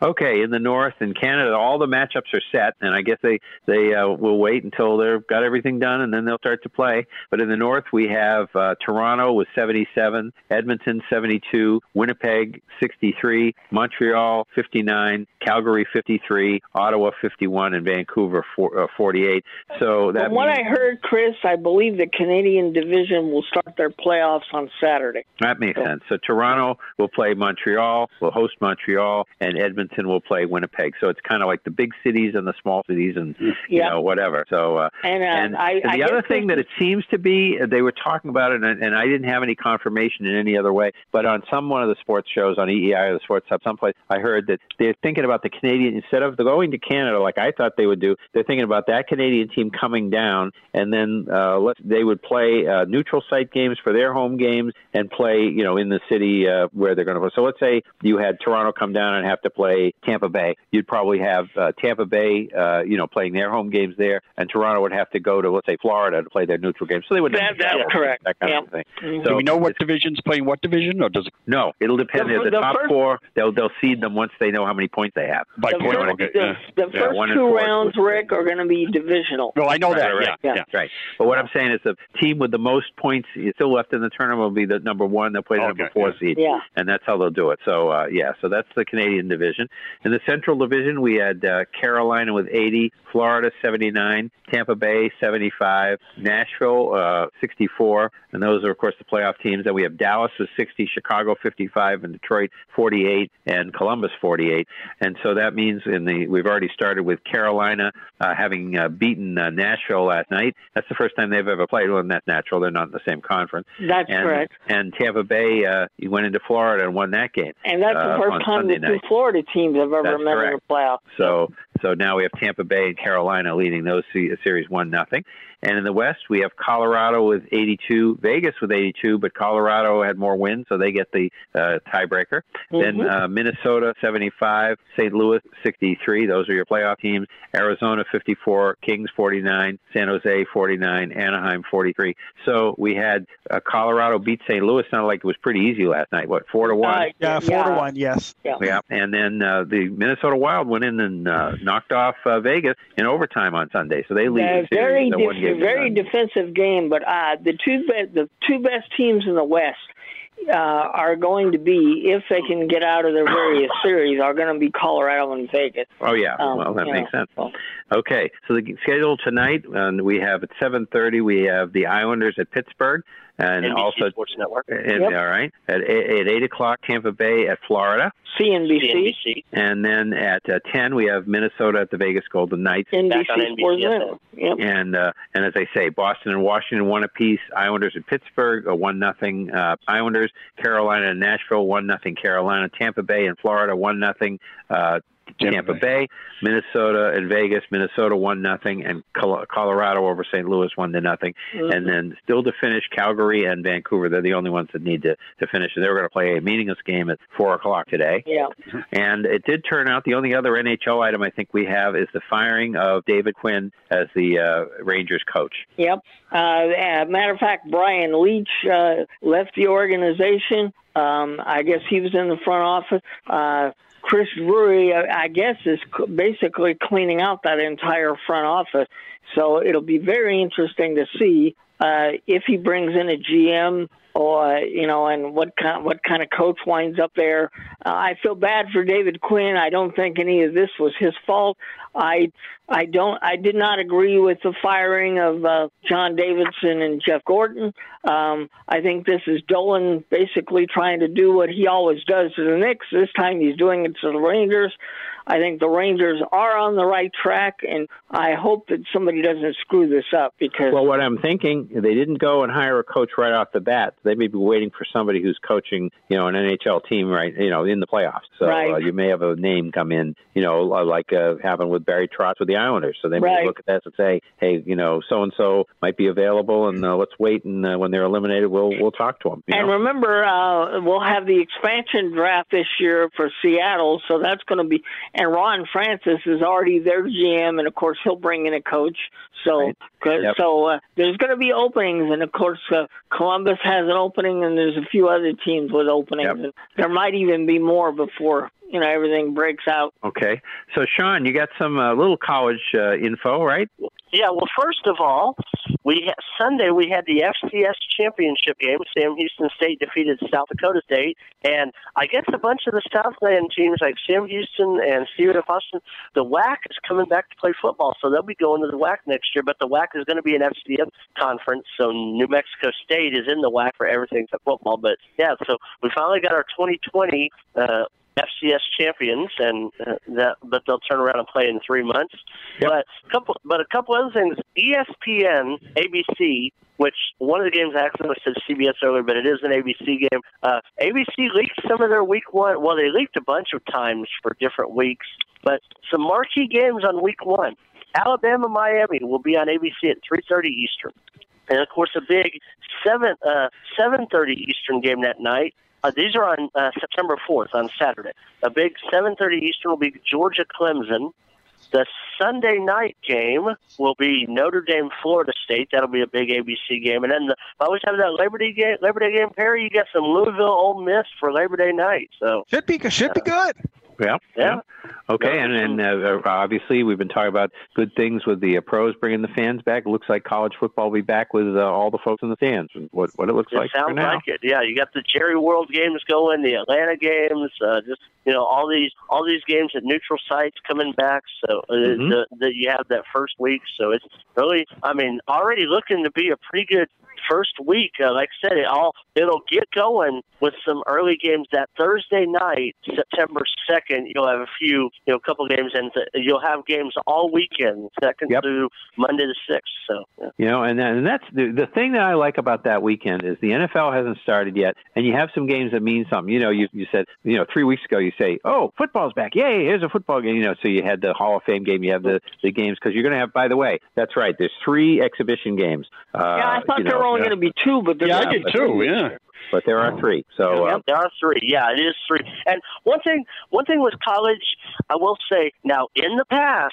Speaker 3: Okay, in the North and Canada, all the matchups are set, and I guess they they uh, will wait until they've got everything done, and then they'll start to play. But in the North, we have uh, Toronto with 77, Edmonton 72, Winnipeg 63, Montreal 59, Calgary 53, Ottawa 51, and Vancouver uh, 48. So that
Speaker 7: From what I heard, Chris, I believe the Canadian division will start their playoffs on Saturday.
Speaker 3: That makes sense. So Toronto will play Montreal, will host Montreal, and Edmonton will play Winnipeg. So it's kind of like the big cities and the small cities, and you know whatever. So uh,
Speaker 7: And, uh,
Speaker 3: and
Speaker 7: I-
Speaker 3: and
Speaker 7: I
Speaker 3: the other thing that it seems to be, uh, they were talking about it, and, and I didn't have any confirmation in any other way. But on some one of the sports shows on EEI or the Sports Hub, someplace, I heard that they're thinking about the Canadian instead of going to Canada like I thought they would do. They're thinking about that Canadian team coming down, and then uh, let they would play uh, neutral site games for their home games and play, you know, in the city uh, where they're going to play. So let's say you had Toronto come down and have to play Tampa Bay. You'd probably have uh, Tampa Bay, uh, you know, playing their home games there, and Toronto would have to go to let's say Florida to play their neutral games. So they would
Speaker 7: That- that's
Speaker 3: yeah,
Speaker 7: correct.
Speaker 3: That kind
Speaker 7: Yep.
Speaker 3: of thing.
Speaker 7: Mhm.
Speaker 3: So
Speaker 6: Do we know what division's playing what division, or does it?
Speaker 3: no, it'll depend.
Speaker 7: The-
Speaker 3: The, the,
Speaker 7: the
Speaker 3: top
Speaker 7: first-
Speaker 3: four, they'll they'll seed them once they know how many points they have.
Speaker 6: By
Speaker 7: the
Speaker 6: point,
Speaker 7: first,
Speaker 6: okay,
Speaker 7: the,
Speaker 6: yeah.
Speaker 7: the
Speaker 3: Yeah,
Speaker 7: first
Speaker 3: one and
Speaker 7: two
Speaker 3: four.
Speaker 7: rounds, Rick, are going to be divisional.
Speaker 6: No, I know that.
Speaker 3: Right, right,
Speaker 6: yeah,
Speaker 3: yeah, right. But what I'm saying is the team with the most points still left in the tournament will be the number one. They'll play the number four
Speaker 6: yeah.
Speaker 3: seed,
Speaker 7: Yeah.
Speaker 3: and that's how they'll do it. So uh, yeah, so that's the Canadian division. In the Central Division, we had uh, Carolina with 80, Florida 79, Tampa Bay 75, Nashville uh, 64, and those are of course the playoff teams. Then we have Dallas with 60, Chicago 55, and Detroit 48, and Columbus 48. And so that means in the we've already started with Carolina uh, having uh, beaten uh, Nashville last night. That's the first time they've ever played. Well, that's natural. They're not in the same conference.
Speaker 7: That's
Speaker 3: and,
Speaker 7: correct.
Speaker 3: And Tampa Bay uh, went into Florida and won that game.
Speaker 7: And that's
Speaker 3: uh,
Speaker 7: the first time
Speaker 3: Sunday
Speaker 7: the two. Florida teams have ever
Speaker 3: That's
Speaker 7: met in
Speaker 3: correct.
Speaker 7: the playoffs.
Speaker 3: So so now we have Tampa Bay and Carolina leading those series one nothing. And in the West, we have Colorado with 82, Vegas with 82, but Colorado had more wins, so they get the uh, tiebreaker. Then
Speaker 7: Mhm.
Speaker 3: uh, Minnesota 75, St. Louis 63. Those are your playoff teams. Arizona 54, Kings 49, San Jose 49, Anaheim 43. So we had uh, Colorado beat St. Louis. Sounded like it was pretty easy last night. What four to one?
Speaker 7: Uh,
Speaker 4: Yeah, Four to one. Yes.
Speaker 7: Yeah.
Speaker 3: Yeah, and then uh, the Minnesota Wild went in and uh, knocked off uh, Vegas in overtime on Sunday, so they lead
Speaker 7: Uh,
Speaker 3: the
Speaker 7: very,
Speaker 3: series. one
Speaker 7: def- very defensive game, but uh, the two be- the two best teams in the West uh, are going to be, if they can get out of their various [coughs] series, are going to be Colorado and Vegas.
Speaker 3: Oh yeah,
Speaker 7: Um,
Speaker 3: well that makes
Speaker 7: know,
Speaker 3: sense. Okay, so the schedule tonight, and we have at 7:30 we have the Islanders at Pittsburgh, and
Speaker 5: NBC
Speaker 3: also
Speaker 5: Sports Network.
Speaker 3: and,
Speaker 5: Yep.
Speaker 3: all right at eight, at eight o'clock Tampa Bay at Florida,
Speaker 7: CNBC.
Speaker 5: CNBC.
Speaker 3: and then at uh, 10 we have Minnesota at the Vegas Golden Knights.
Speaker 7: NBC
Speaker 5: Back on
Speaker 7: Sports
Speaker 5: NBC,
Speaker 7: Network. Yep.
Speaker 3: And uh, and as I say, Boston and Washington one apiece. Islanders at Pittsburgh a one nothing uh, Islanders. Carolina and Nashville one nothing Carolina. Tampa Bay and Florida one nothing uh, Tampa Bay. Minnesota and Vegas. Minnesota one nothing, and Colorado over St. Louis one to nothing.
Speaker 7: Mhm.
Speaker 3: And then still to finish, Calgary and Vancouver. They're the only ones that need to to finish. And they were going to play a meaningless game at four o'clock today.
Speaker 7: Yeah.
Speaker 3: And it did turn out the only other NHL item I think we have is the firing of David Quinn as the uh, Rangers coach.
Speaker 7: Yep. Uh, uh, matter of fact, Brian Leetch uh, left the organization. Um, I guess he was in the front office. Uh, Chris Drury, I guess, is basically cleaning out that entire front office. So it'll be very interesting to see uh, if he brings in a GM or you know, and what kind what kind of coach winds up there. Uh, I feel bad for David Quinn. I don't think any of this was his fault. I I don't I did not agree with the firing of uh, John Davidson and Jeff Gorton. Um, I think this is Dolan basically trying to do what he always does to the Knicks. This time he's doing it to the Rangers. I think the Rangers are on the right track, and I hope that somebody doesn't screw this up because
Speaker 3: Well, what I'm thinking, they didn't go and hire a coach right off the bat. They may be waiting for somebody who's coaching, you know, an NHL team right, you know, in the playoffs. So
Speaker 7: Right.
Speaker 3: uh, you may have a name come in, you know, like uh, happened with Barry Trotz with the Islanders. So they may
Speaker 7: Right.
Speaker 3: look at that and say, hey, you know, so and so might be available, and uh, let's wait, and uh, when they're eliminated, we'll we'll talk to them.
Speaker 7: And
Speaker 3: know?
Speaker 7: remember, uh, we'll have the expansion draft this year for Seattle, so that's going to be. And Ron Francis is already their GM, and of course he'll bring in a coach. So, 'cause-
Speaker 3: Yep.
Speaker 7: so uh, there's going to be openings, and of course uh, Columbus has an opening, and there's a few other teams with openings, and there might even be more before you know everything breaks out.
Speaker 3: Okay. So, Sean, you got some uh, little college uh, info, right?
Speaker 5: Yeah, well, first of all, we ha- Sunday we had the FCS championship game. Sam Houston State defeated South Dakota State, and I guess a bunch of the Southland teams like Sam Houston and Stephen F. Austin, the WAC is coming back to play football, so they'll be going to the WAC next year. But the WAC is going to be an FCS conference, so New Mexico State is in the WAC for everything except football. But yeah, so we finally got our 2020. Uh, FCS champions, and uh, that, but they'll turn around and play in three months. But a couple, but a couple other things. ESPN, ABC, which one of the games I accidentally said CBS earlier, but it is an ABC game. Uh, ABC leaked some of their week one. Well, they leaked a bunch of times for different weeks, but some marquee games on week one. Alabama, Miami will be on ABC at 3:30 Eastern, and of course a big seven uh, 7:30 Eastern game that night. Uh, these are on uh, September 4th on Saturday. A big 7:30 Eastern will be Georgia Clemson. The Sunday night game will be Notre Dame Florida State. That'll be a big ABC game. And then the, I always have that Labor Day game. Labor Day game, Perry. You got some Louisville Ole Miss for Labor Day night. So
Speaker 4: should be should be good.
Speaker 3: Yeah.
Speaker 5: Yeah.
Speaker 3: Okay, and and uh, obviously we've been talking about good things with the uh, pros bringing the fans back. It looks like college football will be back with uh, all the folks in the stands. What what it looks
Speaker 5: It
Speaker 3: like
Speaker 5: sounds
Speaker 3: now.
Speaker 5: like it. Yeah, you got the Jerry World games going, the Atlanta games, uh, just you know all these all these games at neutral sites coming back. So uh,
Speaker 3: Mhm.
Speaker 5: the, the, you have that first week. So it's really, I mean, already looking to be a pretty good first week. Uh, like I said, it all it'll get going with some early games that Thursday night, September second. You'll have a few, you know, a couple games, and th- you'll have games all weekend, second through Monday the sixth. So. Yeah.
Speaker 3: You know, and and that's the the thing that I like about that weekend is the NFL hasn't started yet, and you have some games that mean something. You know, you you said you know three weeks ago you say, oh, football's back, yay! Here's a football game. You know, so you had the Hall of Fame game, you have the the games because you're going to have. By the way, that's right. There's three exhibition games. Uh,
Speaker 7: yeah, I thought
Speaker 3: you
Speaker 7: there were only
Speaker 3: yeah.
Speaker 7: going to be two, but there's
Speaker 3: Yeah, I did
Speaker 7: but-
Speaker 3: too, yeah. But there are three. So uh,
Speaker 5: Yep, there are three. Yeah, it is three. And one thing, one thing with college, I will say now. In the past,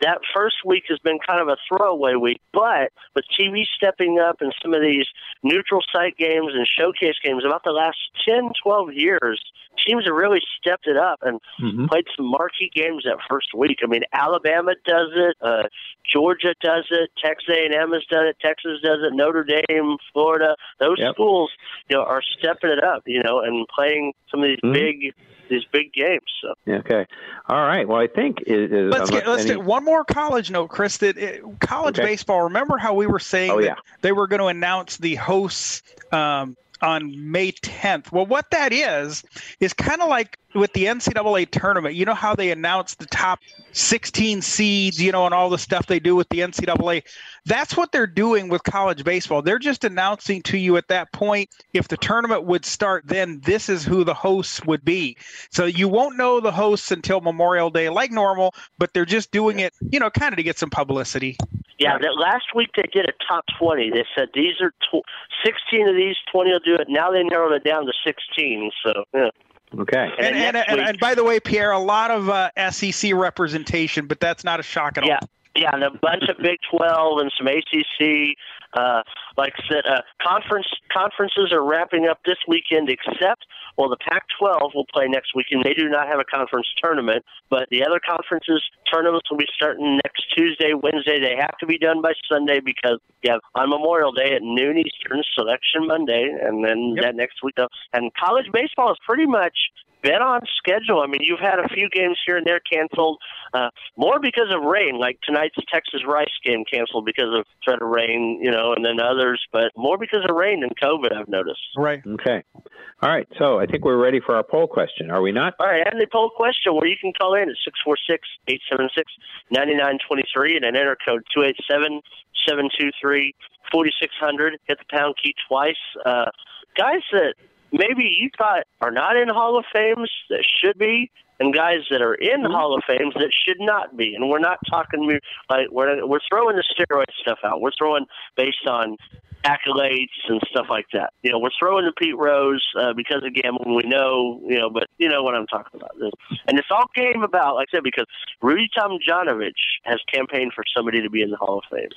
Speaker 5: that first week has been kind of a throwaway week, but with TV stepping up and some of these neutral site games and showcase games about the last 10, 12 years, teams have really stepped it up and
Speaker 3: Mhm.
Speaker 5: played some marquee games that first week. I mean, Alabama does it, uh, Georgia does it, Texas A&M has done it, Texas does it, Notre Dame, Florida. Those
Speaker 3: Yep.
Speaker 5: schools, you know, are stepping it up, you know, and playing some of these
Speaker 3: Mhm.
Speaker 5: big these big games. So
Speaker 3: Okay. All right. Well, I think it is.
Speaker 4: Let's get, let's
Speaker 3: any-
Speaker 4: do one more college note, Chris. That uh, college
Speaker 3: Okay.
Speaker 4: baseball. Remember how we were saying
Speaker 3: Oh,
Speaker 4: that
Speaker 3: yeah.
Speaker 4: they were going to announce the hosts um, on May 10th. Well, what that is is kind of like with the NCAA tournament. You know how they announce the top 16 seeds, you know, and all the stuff they do with the NCAA. That's what they're doing with college baseball. They're just announcing to you at that point if the tournament would start, then this is who the hosts would be. So you won't know the hosts until Memorial Day, like normal, but they're just doing it, you know, kind of to get some publicity.
Speaker 5: Yeah, that last week they did a top 20. They said these are tw- 16 of these, 20 will do it. Now they narrowed it down to 16. So, yeah.
Speaker 3: Okay.
Speaker 5: And,
Speaker 4: And, and,
Speaker 5: next
Speaker 4: and, and by the way, Pierre, a lot of uh, SEC representation, but that's not a shock at
Speaker 5: yeah,
Speaker 4: all.
Speaker 5: Yeah, and a bunch of Big 12 and some ACC. Uh, like I said, uh, conference conferences are wrapping up this weekend, except well, the Pac-12 will play next weekend. They do not have a conference tournament, but the other conferences tournaments will be starting next Tuesday, Wednesday. They have to be done by Sunday because you have on Memorial Day at noon Eastern, Selection Monday, and then that next week. uh, And college baseball is pretty much been on schedule. I mean, you've had a few games here and there canceled, uh, more because of rain, like tonight's Texas Rice game canceled because of threat of rain, you know, and then others, but more because of rain than COVID, I've noticed.
Speaker 4: Right.
Speaker 3: Okay. All right. So I think we're ready for our poll question. Are we not?
Speaker 5: All right, and the poll question where you can call in at 646 876 9923 and then enter code 287 723 4600. Hit the pound key twice. Uh, guys that maybe you thought are not in Hall of Fames that should be, and guys that are in mm-hmm. Hall of Fames that should not be. And we're not talking like we're we're throwing the steroid stuff out. We're throwing based on accolades and stuff like that. You know, we're throwing the Pete Rose uh, because of gambling. We know, you know, but you know what I'm talking about. And this all came about, like I said, because Rudy Tomjanovich has campaigned for somebody to be in the Hall of Fame.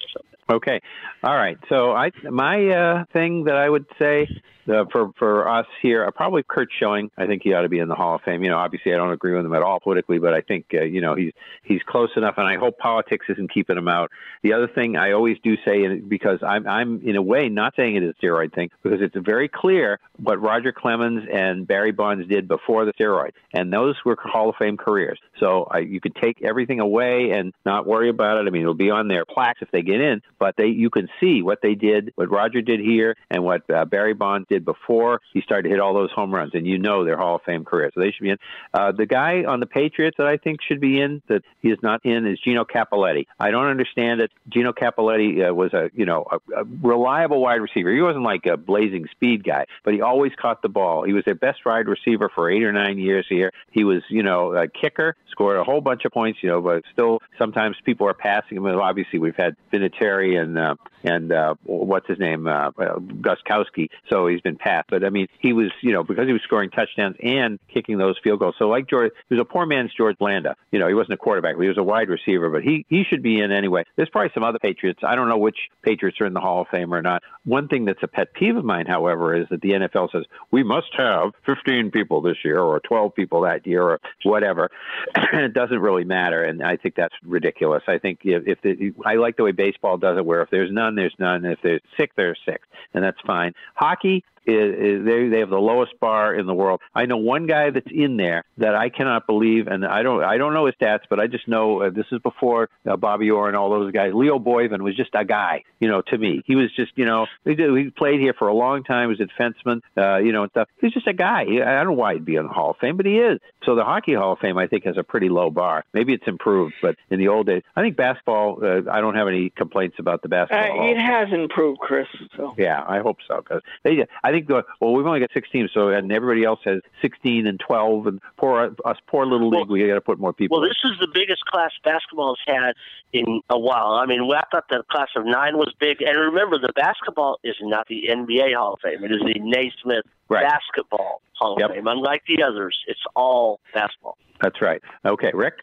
Speaker 3: Okay. All right. So I my uh, thing that I would say uh, for for us here, uh, probably Curt Schilling. I think he ought to be in the Hall of Fame. You know, obviously I don't agree with him at all politically, but I think uh, you know he's he's close enough, and I hope politics isn't keeping him out. The other thing I always do say, because I'm I'm in a way not saying it is a steroid thing, because it's very clear what Roger Clemens and Barry Bonds did before the steroid, and those were Hall of Fame careers. So I, you could take everything away and not worry about it. I mean, it'll be on their plaques if they get in, but they you can see what they did, what Roger did here, and what uh, Barry Bonds did before he started to hit all those home runs, and you know their Hall of Fame career, so they should be in. Uh, the guy on the Patriots that I think should be in that he is not in is Gino Cappelletti. I don't understand it. Gino Cappelletti uh, was a you know a, a reliable wide receiver. He wasn't like a blazing speed guy, but he always caught the ball. He was their best wide receiver for eight or nine years here. He was you know a kicker, scored a whole bunch of points. You know, but still sometimes people are passing him. Obviously, we've had Vinatieri and uh, and uh, what's his name, uh, uh, Gostkowski. So he's been passed. But I mean, he was, you know, because he was scoring touchdowns and kicking those field goals. So like George, he was a poor man's George Blanda. You know, he wasn't a quarterback, he was a wide receiver. But he he should be in anyway. There's probably some other Patriots. I don't know which Patriots are in the Hall of Fame or not. One thing that's a pet peeve of mine, however, is that the NFL says we must have 15 people this year or 12 people that year or whatever. [clears throat] and it doesn't really matter, and I think that's ridiculous. I think if, if the, I like the way baseball does it, where if there's none, there's none. If there's six, there's six, and that's fine. Hockey, is, is they they have the lowest bar in the world. I know one guy that's in there that I cannot believe, and I don't I don't know his stats, but I just know uh, this is before uh, Bobby Orr and all those guys. Leo Boivin was just a guy, you know. To me, he was just you know he did, he played here for a long time. He was a defenseman, uh, you know, and stuff. He's just a guy. I don't know why he'd be in the Hall of Fame, but he is. So the Hockey Hall of Fame, I think, has a pretty low bar. Maybe it's improved, but in the old days, I think basketball. Uh, I don't have any complaints about the basketball.
Speaker 7: Uh, it has improved, Chris. So
Speaker 3: Yeah, I hope so because they. I think the well, we've only got six teams, so and everybody else has sixteen and twelve, and poor us, poor little league, we got to put more people.
Speaker 5: Well, this is the biggest class basketball has had in a while. I mean, I thought the class of nine was big. And remember, the basketball is not the NBA Hall of Fame. It is the Naismith
Speaker 3: Right.
Speaker 5: Basketball Hall of
Speaker 3: Yep.
Speaker 5: Fame. Unlike the others, it's all basketball.
Speaker 3: That's right. Okay, Rick.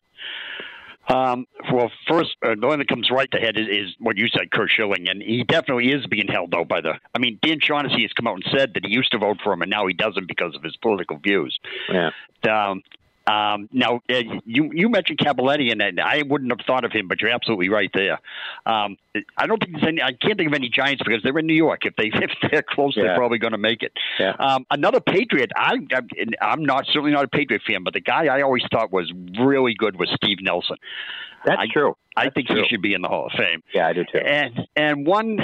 Speaker 6: Um, well, first, uh, the one that comes right to head is, is what you said, Curt Schilling, and he definitely is being held out by the. I mean, Dan Shaughnessy has come out and said that he used to vote for him, and now he doesn't because of his political views.
Speaker 3: Yeah.
Speaker 6: Um, um, now, uh, you you mentioned Cappelletti, and I wouldn't have thought of him, but you're absolutely right there. Um, I don't think there's any. I can't think of any Giants because they're in New York. If they [laughs] if they're close,
Speaker 3: Yeah.
Speaker 6: they're probably going to make it.
Speaker 3: Yeah.
Speaker 6: Um, another Patriot. I, I'm I'm not certainly not a Patriot fan, but the guy I always thought was really good was Steve Nelson.
Speaker 3: That's
Speaker 6: I,
Speaker 3: true.
Speaker 6: I think
Speaker 3: true.
Speaker 6: he should be in the Hall of Fame.
Speaker 3: Yeah, I do too.
Speaker 6: And and one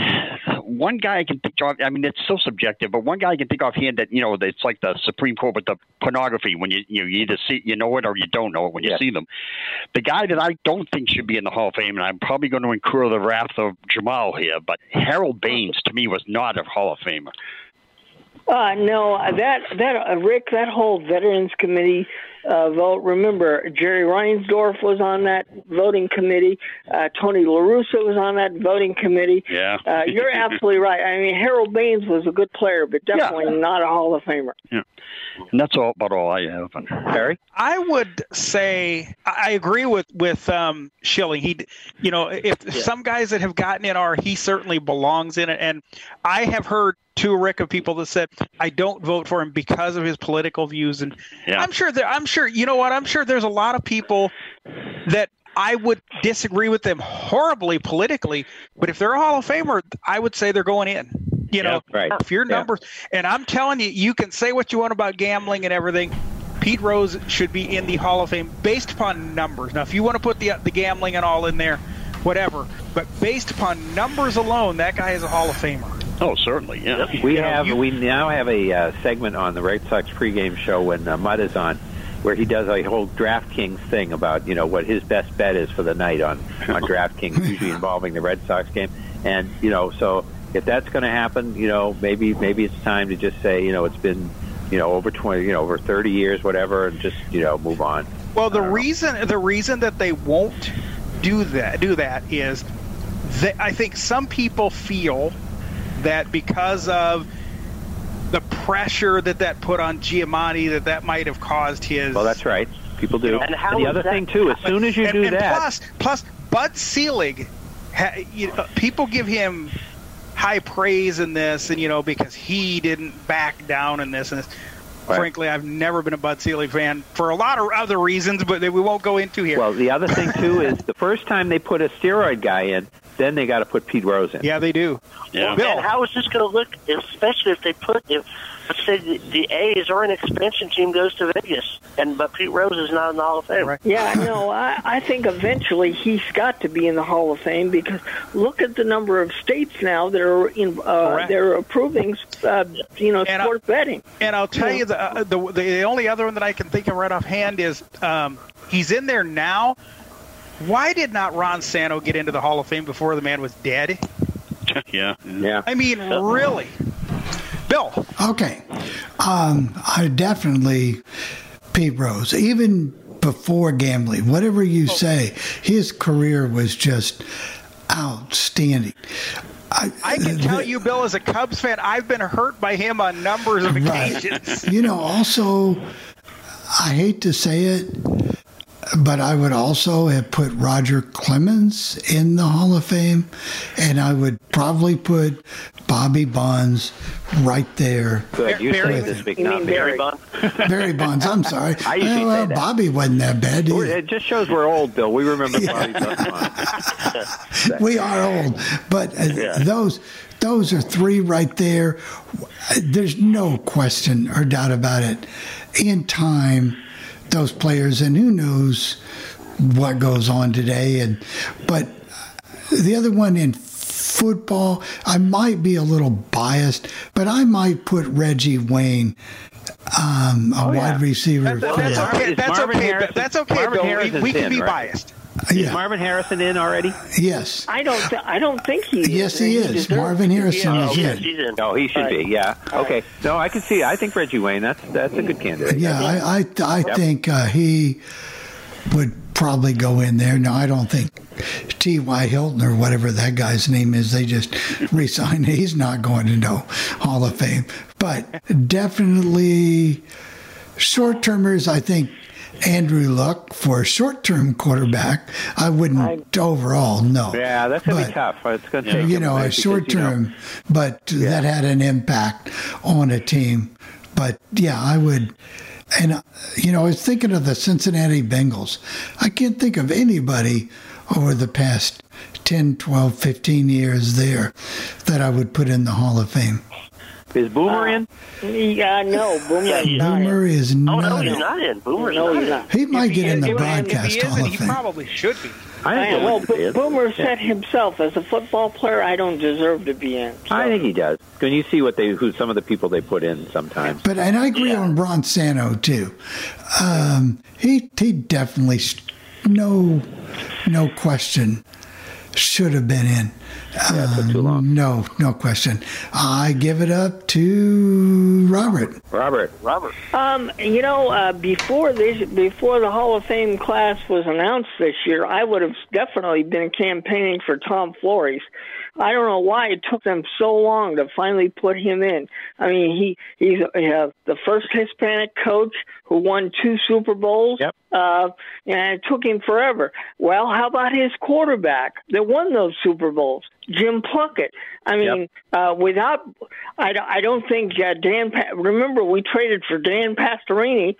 Speaker 6: one guy I can think of. I mean, it's so subjective, but one guy I can think offhand that you know it's like the Supreme Court with the pornography when you you either see you know it or you don't know it when you
Speaker 3: Yeah.
Speaker 6: see them. The guy that I don't think should be in the Hall of Fame, and I'm probably going to incur the wrath of Jamal here, but Harold Baines to me was not a Hall of Famer.
Speaker 7: Uh, no, that that uh, Rick, that whole Veterans Committee uh, vote. Remember, Jerry Reinsdorf was on that voting committee. Uh, Tony La Russa was on that voting committee.
Speaker 6: Yeah.
Speaker 7: Uh, you're [laughs] absolutely right. I mean, Harold Baines was a good player, but definitely not a Hall of Famer.
Speaker 6: Yeah. And that's all about all I have.
Speaker 3: On Harry?
Speaker 4: I would say I I agree with with um, Schilling. He, you know, if some guys that have gotten in are, he certainly belongs in it. And I have heard too, Rick, of people that said I don't vote for him because of his political views. And I'm sure there, I'm sure you know what I'm sure there's a lot of people that I would disagree with them horribly politically, but if they're a Hall of Famer, I would say they're going in. You know,
Speaker 3: Yeah, right.
Speaker 4: if your
Speaker 3: Yeah.
Speaker 4: numbers, and I'm telling you, you can say what you want about gambling and everything. Pete Rose should be in the Hall of Fame based upon numbers. Now, if you want to put the the gambling and all in there, whatever. But based upon numbers alone, that guy is a Hall of Famer.
Speaker 6: Oh, certainly, yeah.
Speaker 3: We
Speaker 4: You know,
Speaker 3: have
Speaker 4: you-
Speaker 3: we now have a uh, segment on the Red Sox pregame show when uh, Mudd is on, where he does a whole DraftKings thing about you know what his best bet is for the night on on [laughs] DraftKings, usually involving the Red Sox game, and you know so if that's going to happen, you know maybe maybe it's time to just say you know it's been you know over twenty you know over thirty years whatever, and just you know move on.
Speaker 4: Well, the reason the reason that they won't do that do that is that I think some people feel that because of the pressure that that put on Giamatti that that might have caused his.
Speaker 3: Well, that's right. People do.
Speaker 4: You know,
Speaker 3: and the other thing too, as soon as you
Speaker 4: and,
Speaker 3: do
Speaker 4: and
Speaker 3: that,
Speaker 4: plus plus Bud Selig, ha, you know, people give him high praise in this, and you know because he didn't back down in this and this.
Speaker 3: Right.
Speaker 4: Frankly, I've never been a Bud Selig fan for a lot of other reasons, but that we won't go into here.
Speaker 3: Well, the other thing too is the first time they put a steroid guy in, then they got to put Pete Rose in.
Speaker 4: Yeah, they do.
Speaker 3: Yeah.
Speaker 5: And how is this going to look, especially if they put if let's say the, the A's or an expansion team goes to Vegas, and but Pete Rose is not in the Hall of Fame. Right.
Speaker 7: Yeah, no, I, I think eventually he's got to be in the Hall of Fame because look at the number of states now that are in uh, they're approving, uh, you know,
Speaker 4: And I-
Speaker 7: sports betting.
Speaker 4: And I'll tell you the, uh, the the only other one that I can think of right offhand is um, he's in there now. Why did not Ron Santo get into the Hall of Fame before the man was dead? [laughs]
Speaker 6: yeah.
Speaker 3: Yeah.
Speaker 4: I mean, really, Bill.
Speaker 2: Okay. Um, I definitely Pete Rose, even before gambling, whatever you say, his career was just outstanding. I,
Speaker 4: I can tell you, Bill, as a Cubs fan, I've been hurt by him on numbers of occasions.
Speaker 2: you know, also, I hate to say it, but I would also have put Roger Clemens in the Hall of Fame, and I would probably put Bobby Bonds right there.
Speaker 3: Good. You
Speaker 2: Barry-
Speaker 3: say this big
Speaker 2: You
Speaker 3: now.
Speaker 2: mean Barry
Speaker 5: Bond? [laughs]
Speaker 2: Barry Bonds, I'm sorry.
Speaker 3: I usually
Speaker 2: well,
Speaker 3: say that.
Speaker 2: Bobby wasn't that bad. Either.
Speaker 3: It just shows we're old, Bill. We remember Bobby Bonds. [laughs]
Speaker 2: we are old, but uh, those those are three right there. There's no question or doubt about it. In time, those players, and who knows what goes on today, and but the other one in football, I might be a little biased, but I might put Reggie Wayne, um, a wide receiver.
Speaker 4: That's, that's okay. That's
Speaker 3: Marvin
Speaker 4: okay.
Speaker 3: Harrison-
Speaker 4: That's okay,
Speaker 3: Marvin
Speaker 4: Bill. We, we can be
Speaker 3: right?
Speaker 4: biased.
Speaker 3: Is Marvin Harrison in already?
Speaker 2: Yes.
Speaker 7: I don't. Th- I don't think he.
Speaker 2: Yes, he is. Marvin Harrison is
Speaker 3: Oh,
Speaker 2: in.
Speaker 3: yes, he's in. Oh, he should be. Yeah. Okay. No, I can see. I think Reggie Wayne. That's that's a good candidate.
Speaker 2: Yeah, I I, I
Speaker 3: Yep.
Speaker 2: think uh, he would probably go in there. No, I don't think T.Y. Hilton or whatever that guy's name is. They just [laughs] resigned. He's not going to no Hall of Fame, but definitely short termers. I think Andrew Luck for a short-term quarterback. I wouldn't overall, no.
Speaker 3: Yeah, that's gonna be tough. It's gonna take
Speaker 2: you know, a short
Speaker 3: you know,
Speaker 2: term, but that had an impact on a team. But yeah, I would. And, you know, I was thinking of the Cincinnati Bengals. I can't think of anybody over the past 10, 12, 15 years there that I would put in the Hall of Fame.
Speaker 3: Is Boomer in?
Speaker 7: Yeah, no, Boomer's not in.
Speaker 2: Boomer is
Speaker 5: Oh
Speaker 2: not.
Speaker 5: no,
Speaker 2: in.
Speaker 5: he's not in. Boomer's
Speaker 7: No,
Speaker 5: not
Speaker 7: he's
Speaker 5: in.
Speaker 7: not.
Speaker 2: He might
Speaker 4: If
Speaker 2: get in the broadcast
Speaker 4: If he
Speaker 2: Hall
Speaker 4: isn't,
Speaker 2: of
Speaker 4: he
Speaker 2: Fame.
Speaker 4: probably should be.
Speaker 3: I
Speaker 7: I, well,
Speaker 3: think he
Speaker 7: Bo-
Speaker 3: is.
Speaker 7: Boomer
Speaker 3: Yeah.
Speaker 7: said himself, as a football player, I don't deserve to be in.
Speaker 3: I think he does. When you see what they, who some of the people they put in sometimes.
Speaker 2: But and I agree on Ron Santo too. Um, he he definitely no no question should have been in.
Speaker 3: Yeah, it took too long.
Speaker 2: No, no question. I give it up to Robert.
Speaker 3: Robert.
Speaker 5: Robert.
Speaker 7: Um, you know, uh, before this, before the Hall of Fame class was announced this year, I would have definitely been campaigning for Tom Flores. I don't know why it took them so long to finally put him in. I mean, he he's uh, the first Hispanic coach who won two Super Bowls.
Speaker 3: Yep.
Speaker 7: Uh, and it took him forever. Well, how about his quarterback that won those Super Bowls, Jim Plunkett? I mean, uh, without, I, don't- I don't think uh, Dan. Pa- remember, we traded for Dan Pastorini,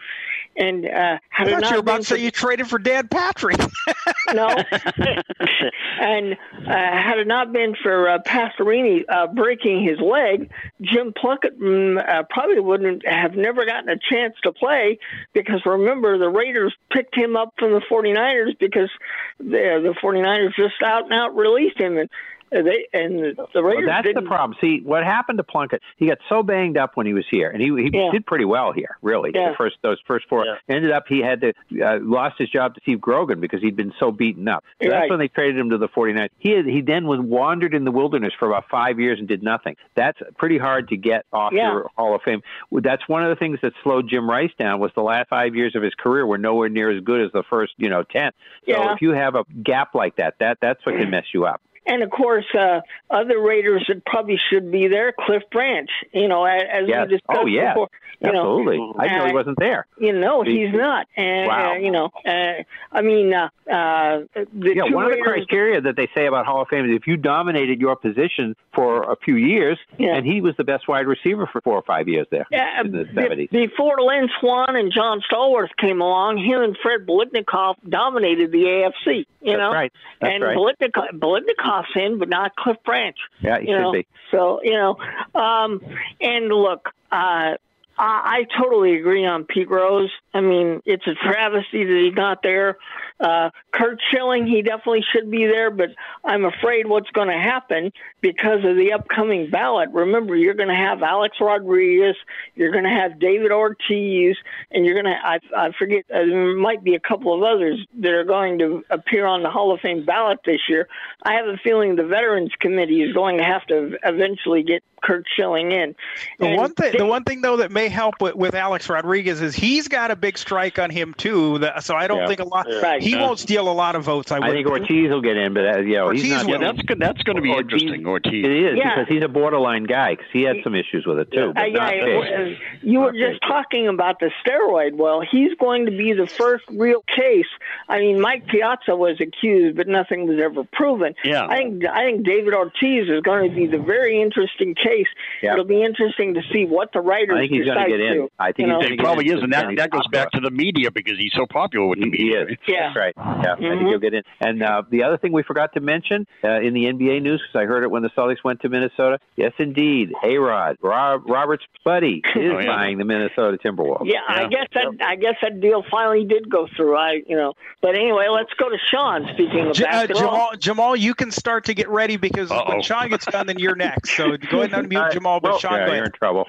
Speaker 7: and uh, had
Speaker 4: I thought
Speaker 7: not
Speaker 4: you were about to say
Speaker 7: for-
Speaker 4: you traded for Dan Patrick. [laughs]
Speaker 7: no. [laughs] and uh, had it not been for uh, Pastorini uh, breaking his leg, Jim Plunkett mm, uh, probably wouldn't have never gotten a chance to play because remember, the Raiders picked him up from the 49ers because the, the 49ers just out and out released him. And they and the
Speaker 3: Well, that's the
Speaker 7: didn't.
Speaker 3: problem. See, what happened to Plunkett? He got so banged up when he was here, and he he
Speaker 7: Yeah.
Speaker 3: did pretty well here. Really,
Speaker 7: Yeah.
Speaker 3: the first those first four ended up he had to uh, lost his job to Steve Grogan because he'd been so beaten up. So
Speaker 7: Right.
Speaker 3: That's when they traded him to the 49ers. He had, he then was wandered in the wilderness for about five years and did nothing. That's pretty hard to get off
Speaker 7: Yeah.
Speaker 3: your Hall of Fame. That's one of the things that slowed Jim Rice down was the last five years of his career were nowhere near as good as the first you know ten. So
Speaker 7: Yeah.
Speaker 3: if you have a gap like that, that that's what can mess you up.
Speaker 7: And of course, uh, other Raiders that probably should be there, Cliff Branch. You know, as, as
Speaker 3: Yes.
Speaker 7: we discussed
Speaker 3: Oh, yeah.
Speaker 7: before. You
Speaker 3: Absolutely.
Speaker 7: know,
Speaker 3: I know he
Speaker 7: uh,
Speaker 3: wasn't there.
Speaker 7: You know,
Speaker 3: He-
Speaker 7: he's not. And
Speaker 3: Wow.
Speaker 7: uh, you know, uh, I mean, uh, uh, the
Speaker 3: Yeah, one of the criteria that they say about Hall of Fame is if you dominated your position for a few years,
Speaker 7: Yeah.
Speaker 3: and he was the best wide receiver for four or five years there
Speaker 7: Yeah,
Speaker 3: in the seventies.
Speaker 7: before Lynn Swann and John Stallworth came along, him and Fred Biletnikoff dominated the AFC. You
Speaker 3: That's
Speaker 7: know,
Speaker 3: right. That's
Speaker 7: and
Speaker 3: right.
Speaker 7: Biletnikoff, Biletnikoff's in, but not Cliff Branch.
Speaker 3: Yeah, he
Speaker 7: you
Speaker 3: should
Speaker 7: know?
Speaker 3: be.
Speaker 7: So you know, um, and look, uh, I, I totally agree on Pete Rose. I mean, it's a travesty that he's not there. Uh, Curt Schilling, he definitely should be there, but I'm afraid what's going to happen because of the upcoming ballot. Remember, you're going to have Alex Rodriguez, you're going to have David Ortiz, and you're going to, I, I forget, uh, there might be a couple of others that are going to appear on the Hall of Fame ballot this year. I have a feeling the Veterans Committee is going to have to eventually get Curt Schilling in.
Speaker 4: The
Speaker 7: And
Speaker 4: one thing, the one thing though that may help with, with Alex Rodriguez is he's got a big strike on him too. That, so I don't
Speaker 3: Yeah.
Speaker 4: think a lot.
Speaker 7: Right.
Speaker 4: He
Speaker 3: Yeah.
Speaker 4: won't steal a lot of votes. I,
Speaker 3: I think Ortiz will get in, but uh, you know,
Speaker 4: Ortiz
Speaker 3: he's not.
Speaker 6: Yeah, that's good. That's going to be
Speaker 3: Ortiz-
Speaker 6: interesting. Ortiz.
Speaker 3: It is
Speaker 7: Yeah.
Speaker 3: because he's a borderline guy because he had some issues with it too.
Speaker 7: Uh,
Speaker 3: But
Speaker 7: yeah,
Speaker 3: not
Speaker 7: it
Speaker 3: big.
Speaker 7: you were just talking about the steroid. Well, he's going to be the first real case. I mean, Mike Piazza was accused, but nothing was ever proven.
Speaker 6: Yeah.
Speaker 7: I think I think David Ortiz is going to be the very interesting case.
Speaker 3: Yeah.
Speaker 7: It'll be interesting to see what the writers
Speaker 3: I think he's going to get in.
Speaker 7: to.
Speaker 3: I think
Speaker 7: you know?
Speaker 3: going to
Speaker 6: It probably is, and that, that goes
Speaker 3: popular.
Speaker 6: back to the media because he's so popular with the
Speaker 3: He
Speaker 6: media.
Speaker 3: is.
Speaker 7: Yeah.
Speaker 3: That's right. Yeah, I think
Speaker 7: Mhm.
Speaker 3: he'll get in. And uh, the other thing we forgot to mention uh, in the NBA news, because I heard it when the Celtics went to Minnesota. Yes, indeed, A Rod, Rob, Robert's buddy, [laughs] is
Speaker 6: Oh, yeah.
Speaker 3: buying the Minnesota Timberwolves.
Speaker 7: Yeah, I guess that I guess that deal finally did go through. I you know, but anyway, let's go to Sean. Speaking of
Speaker 4: J- uh,
Speaker 7: basketball,
Speaker 4: Jamal, Jamal, you can start to get ready because
Speaker 6: Uh-oh.
Speaker 4: when Sean gets done, then you're next. So go ahead and unmute Jamal. But
Speaker 5: well,
Speaker 4: Sean,
Speaker 3: Yeah,
Speaker 4: go
Speaker 3: you're in trouble.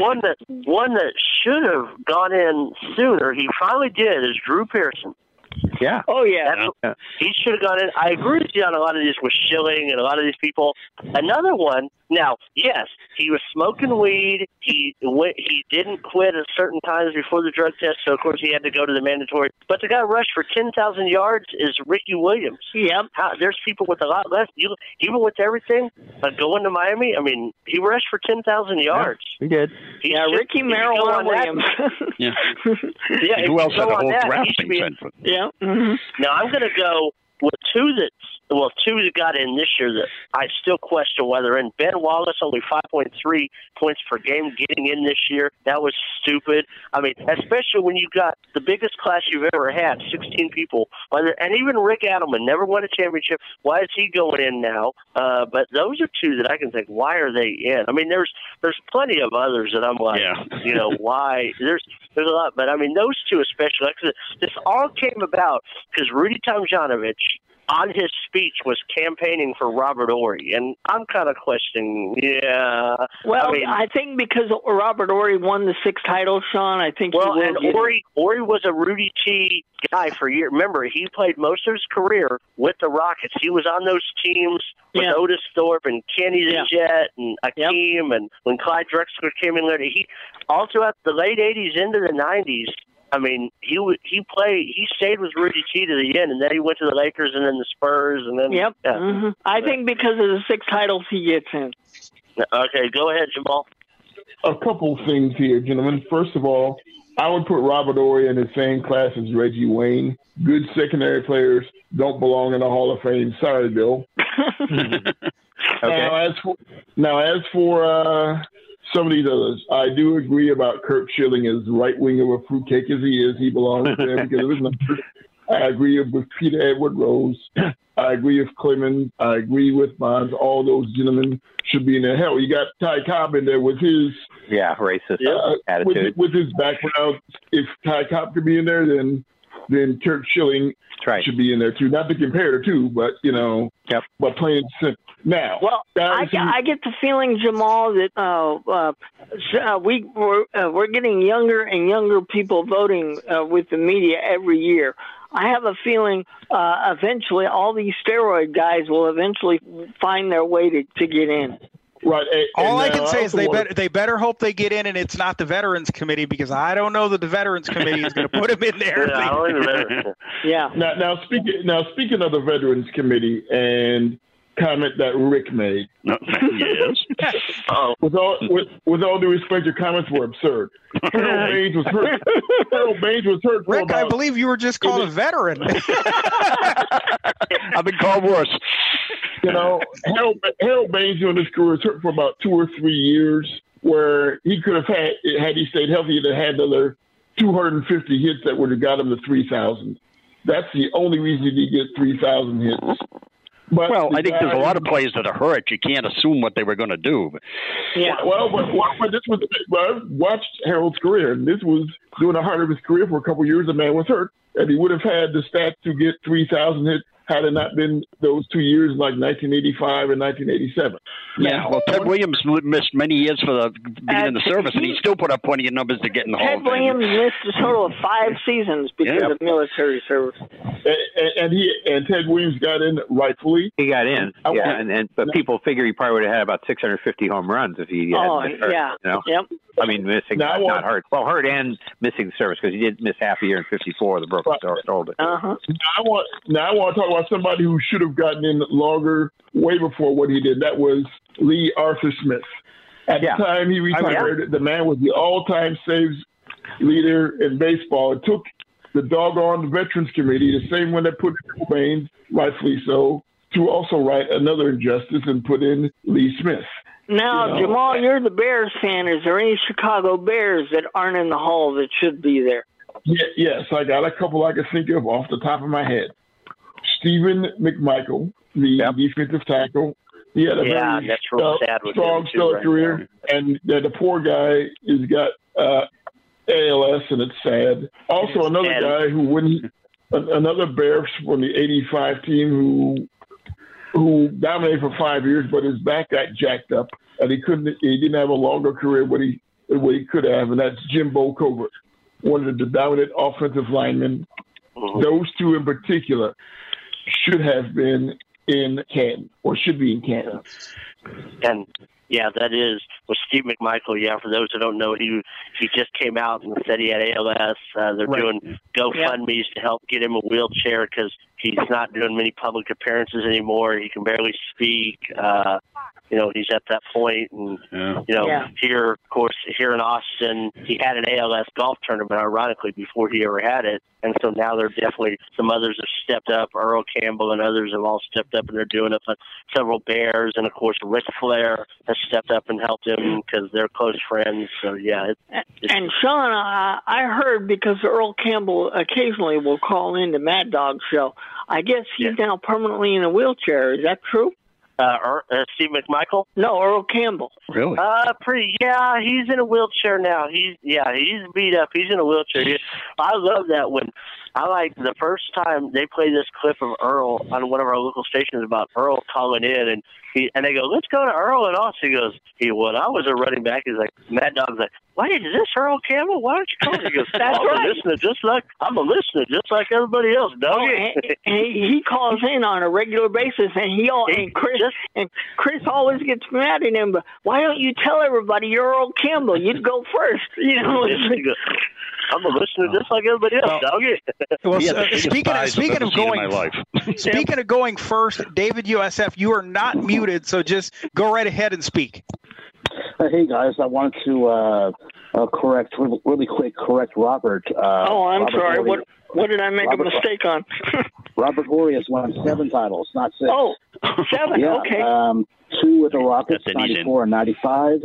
Speaker 5: One that one that should have gone in sooner. He finally did. Is Drew Pearson.
Speaker 3: Yeah.
Speaker 7: oh yeah,
Speaker 3: Yeah.
Speaker 5: He should have gone in. I agree with you on a lot of this with Schilling and a lot of these people. Another one, Now, yes, he was smoking weed. He went, he didn't quit at certain times before the drug test, so of course he had to go to the mandatory. But the guy rushed for ten thousand yards is Ricky Williams.
Speaker 7: Yep.
Speaker 5: How, there's people with a lot less. You, even with everything, but going to Miami, I mean, he rushed for ten thousand yards.
Speaker 3: He did.
Speaker 5: He
Speaker 7: yeah,
Speaker 5: should-
Speaker 7: Ricky
Speaker 5: if
Speaker 7: Marijuana Williams.
Speaker 1: Yeah. [laughs]
Speaker 5: Yeah,
Speaker 1: Who else had a whole
Speaker 5: that,
Speaker 1: drafting
Speaker 5: should be-
Speaker 1: center?
Speaker 7: yeah. mhm.
Speaker 5: Now I'm going to go with two that, well, two that got in this year that I still question whether in. Ben Wallace only 5.3 points per game getting in this year. That was stupid. I mean, especially when you got the biggest class you've ever had, 16 people. And even Rick Adelman never won a championship. Why is he going in now? Uh, but those are two that I can think. Why are they in? I mean, there's there's plenty of others that I'm like,
Speaker 1: Yeah. [laughs]
Speaker 5: you know, why? There's there's a lot, but I mean, those two especially. Like, this all came about because Rudy Tomjanovich on his speech was campaigning for Robert Horry, and I'm kind of questioning. Yeah,
Speaker 7: Well,
Speaker 5: I mean,
Speaker 7: I think because Robert Horry won the six titles, Sean, I think
Speaker 5: well, and
Speaker 7: get it.
Speaker 5: Horry Horry was a Rudy T guy for years. Remember, he played most of his career with the Rockets. He was on those teams with
Speaker 7: Yeah.
Speaker 5: Otis Thorpe and Kenny the
Speaker 7: Yeah.
Speaker 5: Jet and Akeem, and when Clyde Drexler came in later, he all throughout the late '80s into the '90s. I mean, he he played he stayed with Rudy T to the end, and then he went to the Lakers and then the Spurs, and then
Speaker 7: Yep.
Speaker 5: yeah.
Speaker 7: hmm I think because of the six titles he gets in.
Speaker 5: Okay, go ahead, Jamal.
Speaker 14: a couple things here, gentlemen. First of all, I would put Robert Horry in the same class as Reggie Wayne. Good secondary players don't belong in the Hall of Fame. Sorry, Bill. [laughs] Now, as for now, as for uh, some of these others, I do agree about Curt Schilling as right wing of a fruitcake as he is. He belongs there because of his numbers. I agree with Peter Edward Rose. I agree with Clemens. I agree with Bonds. All those gentlemen should be in there. Hell, you got Ty Cobb in there with his
Speaker 3: Yeah, racist
Speaker 14: uh,
Speaker 3: attitude.
Speaker 14: With, with his background, if Ty Cobb could be in there, then then Curt Schilling should be in there too. Not to compare the two, but you know,
Speaker 3: yep.
Speaker 14: but plain and simple. Now,
Speaker 7: Well, I,
Speaker 14: who-
Speaker 7: I get the feeling, Jamal, that uh, uh, uh, we we're, uh, we're getting younger and younger people voting uh, with the media every year. I have a feeling uh, eventually all these steroid guys will eventually find their way to, to get in.
Speaker 14: Right.
Speaker 4: All I can
Speaker 14: uh,
Speaker 4: say is they better they better hope they get in, and it's not the Veterans Committee because I don't know that the Veterans Committee is going to put him in there. [laughs]
Speaker 7: Yeah.
Speaker 14: Now, now speaking now speaking of the Veterans Committee and comment that Rick made. [laughs]
Speaker 1: yes.
Speaker 14: Oh. [laughs] With all with, with all due respect, your comments were absurd. Harold Baines was hurt. [laughs] Harold Baines was hurt. for
Speaker 4: Rick, I believe you were just called a veteran.
Speaker 14: I've been called worse. You know, Harold, Harold Baines during his career was hurt for about two or three years, where he could have had, had he stayed healthy, he'd have had another 250 hits that would have got him to 3,000. That's the only reason he did get 3,000 hits. But
Speaker 6: well, I think there's a lot of players that are hurt. You can't assume what they were going to do.
Speaker 14: Yeah. Well, but, but this was well, I watched Harold's career, and this was during the heart of his career for a couple years. The man was hurt, and he would have had the stats to get three thousand hits had it not been those two years, like 1985 and 1987.
Speaker 6: Yeah, well, Ted Williams missed many years for the being in the
Speaker 7: Uh,
Speaker 6: service, and he still put up plenty of numbers to get in the Hall
Speaker 7: Ted
Speaker 6: of Fame.
Speaker 7: Williams missed a total of five seasons because
Speaker 14: Yeah.
Speaker 7: of military service.
Speaker 14: And, and, and he and Ted Williams got in rightfully.
Speaker 3: He got in,
Speaker 14: I
Speaker 3: yeah,
Speaker 14: want-
Speaker 3: and, and but people figure he probably would have had about 650 home runs if he
Speaker 7: Oh,
Speaker 3: hadn't been hurt.
Speaker 7: yeah.
Speaker 3: You know?
Speaker 7: Yep.
Speaker 3: I mean, missing
Speaker 14: Now
Speaker 3: not,
Speaker 14: want-
Speaker 3: not hurt. Well, hurt and missing the service because he did miss half a year in '54 the broken shoulder.
Speaker 7: Uh-huh.
Speaker 14: Now I want now I want to talk about somebody who should have gotten in longer, way before what he did. That was Lee Arthur Smith. At
Speaker 3: Yeah.
Speaker 14: the time he retired, the man was the all-time saves leader in baseball. It took the doggone Veterans Committee, the same one that put in Baines, rightfully so, to also write another injustice and put in Lee Smith.
Speaker 7: Now,
Speaker 14: You know,
Speaker 7: Jamal, you're the Bears fan. Is there any Chicago Bears that aren't in the Hall that should be there?
Speaker 14: Yeah, yes, I got a couple I can think of off the top of my head. Stephen McMichael, the defensive tackle. He had a
Speaker 5: Yeah,
Speaker 14: very
Speaker 5: that's real sad
Speaker 14: strong,
Speaker 5: too,
Speaker 14: stellar
Speaker 5: right
Speaker 14: career, and uh, the poor guy has got uh, ALS, and it's sad. Also, another
Speaker 5: sad.
Speaker 14: guy who an- another Bear from the '85 team who who dominated for five years, but his back got jacked up, and he couldn't. He didn't have a longer career what he what he could have, and that's Jimbo Covert, one of the dominant offensive linemen. Those two in particular should have been in Canton or should be in Canton.
Speaker 5: And yeah, that is with Steve McMichael. Yeah, for those who don't know, he he just came out and said he had ALS. Uh, they're
Speaker 4: Right.
Speaker 5: doing GoFundmes to help get him a wheelchair because he's not doing many public appearances anymore. He can barely speak. Uh, you know, he's at that point, and you know,
Speaker 7: Yeah.
Speaker 5: here, of course, here in Austin, he had an ALS golf tournament, ironically, before he ever had it, and so now there are definitely some others have stepped up. Earl Campbell and others have all stepped up, and they're doing it. for Several Bears, and of course, Ric Flair has stepped up and helped him mm. because they're close friends. So yeah, it,
Speaker 7: And Sean, I, I heard because Earl Campbell occasionally will call in the Mad Dog show. I guess he's now permanently in a wheelchair. Is that true?
Speaker 5: Uh, er, uh, Steve McMichael.
Speaker 7: No, Earl Campbell.
Speaker 6: Really?
Speaker 5: Uh, pretty. Yeah, he's in a wheelchair now. He's yeah, he's beat up. He's in a wheelchair. He- [laughs] I love that when I like the first time they play this clip of Earl on one of our local stations about Earl calling in, and he and they go, "Let's go to Earl and us." He goes, "He what? I was a running back, he's like Mad Dog's like, why is this Earl Campbell? Why don't you call?" me?" He goes, [laughs]
Speaker 7: That's
Speaker 5: "I'm
Speaker 7: right.
Speaker 5: a listener, just like I'm a listener, just like everybody else, dog."
Speaker 7: Oh, and, and he, he calls in on a regular basis, and he all and Chris and Chris always gets mad at him. But why don't you tell everybody you're Earl Campbell? You'd go first, you know. [laughs]
Speaker 5: He goes, I'm a listener, just like everybody else, doggy. [laughs]
Speaker 4: Well,
Speaker 6: He
Speaker 4: uh, speaking of, speaking of going,
Speaker 6: my life. [laughs]
Speaker 4: speaking of going first, David USF, you are not muted, so just go right ahead and speak.
Speaker 15: Uh, hey guys, I wanted to uh, uh, correct really, really quick. Correct Robert. Uh,
Speaker 7: oh, I'm
Speaker 15: Robert
Speaker 7: sorry.
Speaker 15: Horry-
Speaker 7: What what did I make
Speaker 15: Robert-
Speaker 7: a mistake on? [laughs]
Speaker 15: Robert Horry has won seven titles, not six.
Speaker 7: Oh, seven.
Speaker 15: yeah,
Speaker 7: okay.
Speaker 15: Um, two with the Rockets,
Speaker 6: That's an easy.
Speaker 15: 94 and 95.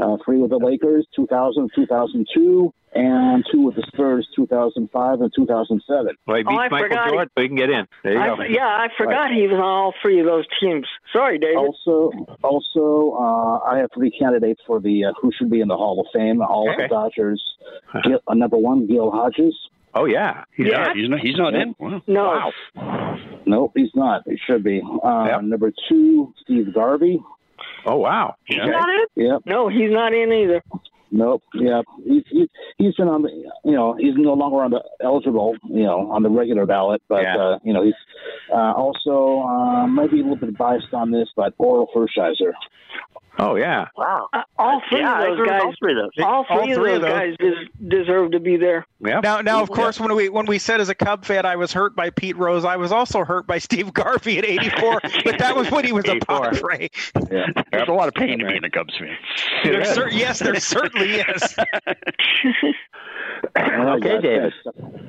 Speaker 15: Uh, three with the Lakers, 2000, 2002. And two with the Spurs, 2005 and 2007.
Speaker 3: Well, he
Speaker 7: Oh, I
Speaker 3: Michael
Speaker 7: forgot he-
Speaker 3: Jordan, so he can get in. There you
Speaker 7: I,
Speaker 3: go.
Speaker 7: yeah, I forgot he was on all three of those teams. Sorry, David.
Speaker 15: Also, also, uh, I have three candidates for the uh, who should be in the Hall of Fame. All of
Speaker 3: Okay.
Speaker 15: the Dodgers. Gil, uh, number one, Gil Hodges.
Speaker 3: Oh yeah, he's
Speaker 7: Yeah.
Speaker 3: not.
Speaker 6: He's not. He's not
Speaker 15: Yeah.
Speaker 6: in. Wow.
Speaker 7: No.
Speaker 15: Nope, he's not. He should be. Uh,
Speaker 3: Yep.
Speaker 15: Number two, Steve Garvey.
Speaker 3: Oh wow.
Speaker 7: He's
Speaker 3: Okay.
Speaker 7: not in.
Speaker 15: Yep.
Speaker 7: No, he's not in either.
Speaker 15: Nope. Yeah, He's he's he's been on the you know he's no longer on the eligible you know on the regular ballot, but
Speaker 3: Yeah.
Speaker 15: uh, you know he's uh, also uh, maybe a little bit biased on this, but Orel Hershiser.
Speaker 3: Oh yeah.
Speaker 5: Wow.
Speaker 7: Uh, all three
Speaker 5: yeah,
Speaker 7: of those guys.
Speaker 5: all three of those.
Speaker 7: All three,
Speaker 4: All
Speaker 7: of those
Speaker 4: of those.
Speaker 7: guys des- deserve to be there.
Speaker 3: Yep.
Speaker 4: Now, now, of course, when we when we said as a Cub fan I was hurt by Pete Rose, I was also hurt by Steve Garvey at '84, [laughs] but that was when he was a
Speaker 3: 84.
Speaker 4: Padre.
Speaker 15: Yeah. [laughs]
Speaker 6: There's a lot of pain to being a Cubs fan.
Speaker 4: There cer- yes, there certainly is. [laughs]
Speaker 3: Okay,
Speaker 15: guys,
Speaker 3: David.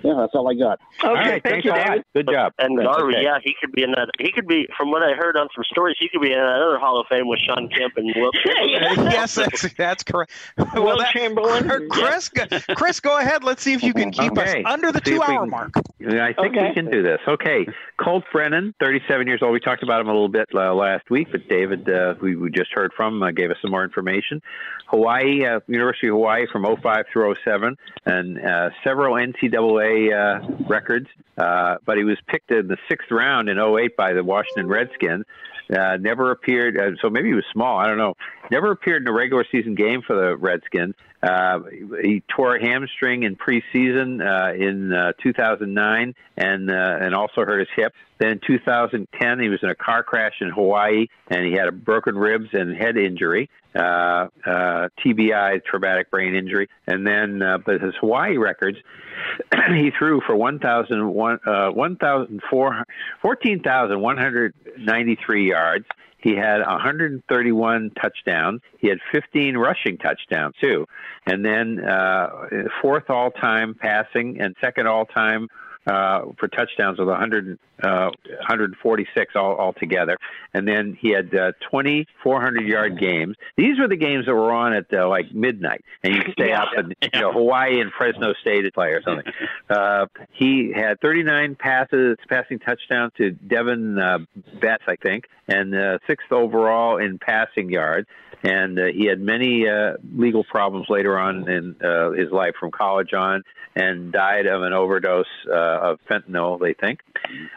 Speaker 15: Yeah, that's all I got.
Speaker 7: Okay,
Speaker 3: All right.
Speaker 7: thank
Speaker 3: Thanks
Speaker 7: you,
Speaker 3: a.
Speaker 7: David.
Speaker 3: Good job.
Speaker 5: And
Speaker 3: That's
Speaker 5: Garvey,
Speaker 3: okay.
Speaker 5: yeah, he could be in that. He could be, from what I heard on some stories, he could be in another Hall of Fame with Shawn Kemp and Will. [laughs]
Speaker 4: yes, that's that's correct. [laughs] Well,
Speaker 7: Will
Speaker 4: that-
Speaker 7: Chamberlain. [laughs]
Speaker 4: Chris, go- Chris, go ahead. Let's see if you can keep
Speaker 3: Okay.
Speaker 4: us under the
Speaker 3: See if we
Speaker 4: two-hour mark.
Speaker 3: I think
Speaker 7: Okay.
Speaker 3: we can do this. Okay, Colt Brennan, 37 years old. We talked about him a little bit uh, last week, but David, uh, who we just heard from, uh, gave us some more information. Hawaii, uh, University of Hawaii from 05 through 07, and uh, several NCAA uh, records. Uh, but he was picked in the sixth round in 08 by the Washington Redskins. Uh, never appeared, uh, so maybe he was small. I don't know. Never appeared in a regular season game for the Redskins. Uh, he tore a hamstring in preseason uh, in uh, 2009, and uh, and also hurt his hip. Then in 2010, he was in a car crash in Hawaii, and he had a broken ribs and head injury, uh, uh, TBI, traumatic brain injury. And then, uh, but his Hawaii records, [clears throat] he threw for 1,001, uh, 1,004 14,193 yards. He had 131 touchdowns. He had 15 rushing touchdowns too, and then uh, fourth all time passing and second all time uh, for touchdowns with 100, uh, 146 all altogether. And then he had uh, 20 400 yard games. These were the games that were on at uh, like midnight, and [laughs] you stay up and you know Hawaii and Fresno State to play or something. [laughs] Uh, he had 39 passes, passing touchdowns to Davone uh, Bess, I think, and uh, sixth overall in passing yards. And uh, he had many uh, legal problems later on in uh, his life from college on, and died of an overdose uh, of fentanyl, they think.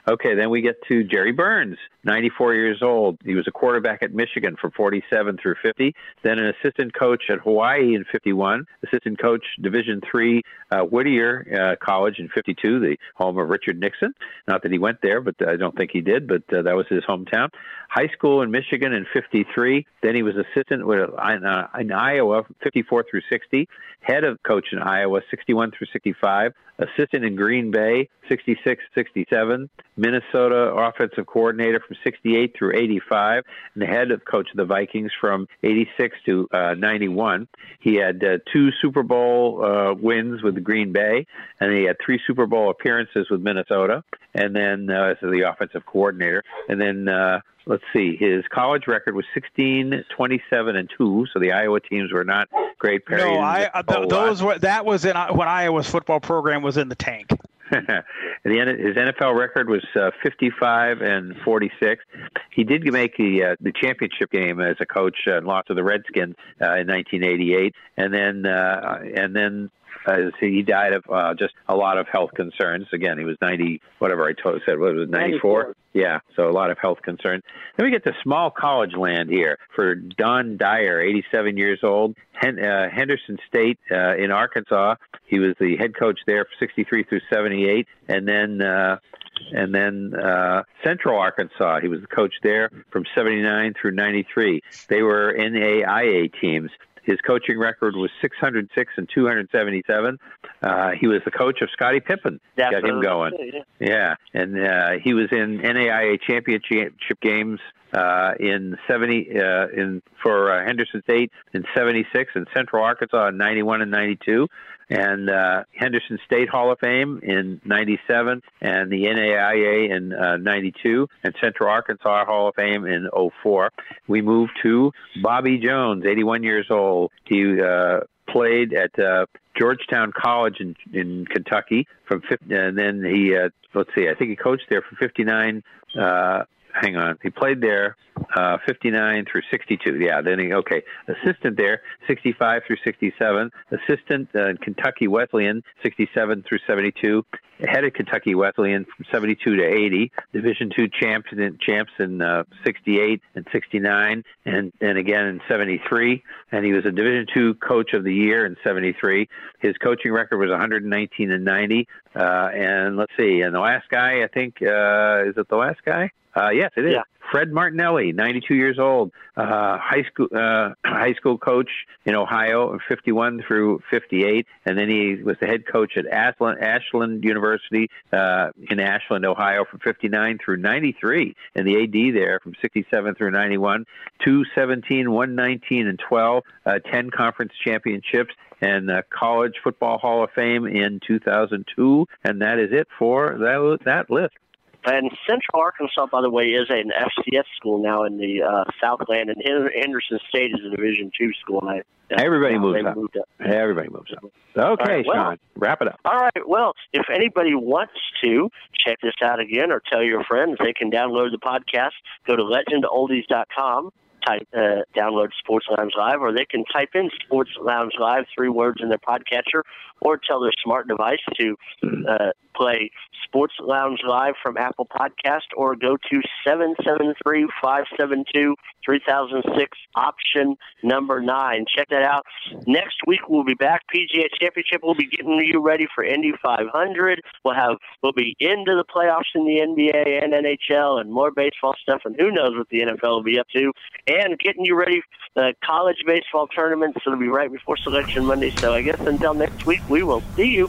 Speaker 3: Okay, then we get to Jerry Burns, 94 years old. He was a quarterback at Michigan from 47 through 50, then an assistant coach at Hawaii in 51, assistant coach Division three uh, Whittier uh, College in 52, the home of Richard Nixon. Not that he went there, but I don't think he did, but uh, that was his hometown. High school in Michigan in 53. Then he was assistant assistant with in, uh, in Iowa, 54 through 60. Head of coach in Iowa, 61 through 65. Assistant in Green Bay, 66 67. Minnesota offensive coordinator from 68 through 85. And the head of coach of the Vikings from 86 to uh, 91. He had uh, two Super Bowl uh, wins with Green Bay, and he had three Super Bowl appearances with Minnesota. And then uh, as the offensive coordinator, and then uh, let's see, his college record was 16, 27, and two. So the Iowa teams were not great.
Speaker 4: No, I uh, th- those
Speaker 3: lot.
Speaker 4: were that was in when Iowa's football program was in the tank. [laughs]
Speaker 3: The, his NFL record was uh, 55 and 46. He did make the uh, the championship game as a coach and lost to the Redskins uh, in 1988, and then uh, and then. Uh, he died of uh, just a lot of health concerns. Again, he was 90, whatever I told, said, what was it, 94?
Speaker 5: 94.
Speaker 3: Yeah, so a lot of health concerns. Then we get to small college land here for Don Dyer, 87 years old, Hen- uh, Henderson State uh, in Arkansas. He was the head coach there for 63 through 78, and then uh, and then uh, Central Arkansas. He was the coach there from 79 through 93. They were NAIA teams. His coaching record was 606 and 277. Uh, he was the coach of Scottie Pippen.
Speaker 5: That's
Speaker 3: Got him going.
Speaker 5: gonna
Speaker 3: Yeah, and uh, he was in NAIA championship games uh, in 70 uh, in for uh, Henderson State in 76 and Central Arkansas in 91 and 92 and uh, Henderson State Hall of Fame in 97 and the NAIA in uh, 92 and Central Arkansas Hall of Fame in 04. We moved to Bobby Jones, 81 years old. He uh, played at uh, Georgetown College in in Kentucky from 50, and then he uh, let's see, I think he coached there from 59 uh hang on. He played there uh 59 through 62. Yeah, then he okay. Assistant there 65 through 67. Assistant uh, in Kentucky Wesleyan 67 through 72. Head of Kentucky Wesleyan from 72 to 80. Division 2 champs in champs in uh, 68 and 69 and and again in 73 and he was a Division 2 coach of the year in 73. His coaching record was 119 and 90. Uh and let's see. And the last guy, I think uh is it the last guy? Uh, yes, it is.
Speaker 5: Yeah.
Speaker 3: Fred Martinelli, 92 years old, uh, high school uh, high school coach in Ohio, 51 through 58, and then he was the head coach at Ashland, Ashland University uh, in Ashland, Ohio, from 59 through 93, and the AD there from 67 through 91, 217, 119, and 12, uh, 10 conference championships, and uh, College Football Hall of Fame in 2002, and that is it for that that list.
Speaker 5: And Central Arkansas, by the way, is an FCS school now in the uh, Southland, and Hen- Henderson State is a Division two school. And I,
Speaker 3: Everybody
Speaker 5: now
Speaker 3: moves up.
Speaker 5: moved up.
Speaker 3: Everybody moves up. Okay,
Speaker 5: right, well-
Speaker 3: Sean, wrap it up.
Speaker 5: All right. Well, if anybody wants to check this out again or tell your friends, they can download the podcast. Go to legendoldies.com, type uh, download Sports Lounge Live, or they can type in Sports Lounge Live, three words in their podcatcher, or tell their smart device to uh, play Sports Lounge Live from Apple Podcast, or go to 773-572-3006, option number nine. Check that out. Next week we'll be back. PGA Championship. We'll be getting you ready for Indy 500. We'll have we'll be into the playoffs in the NBA and NHL and more baseball stuff. And who knows what the NFL will be up to. Getting you ready for the college baseball tournaments. It'll be right before Selection Monday. So I guess until next week, we will see you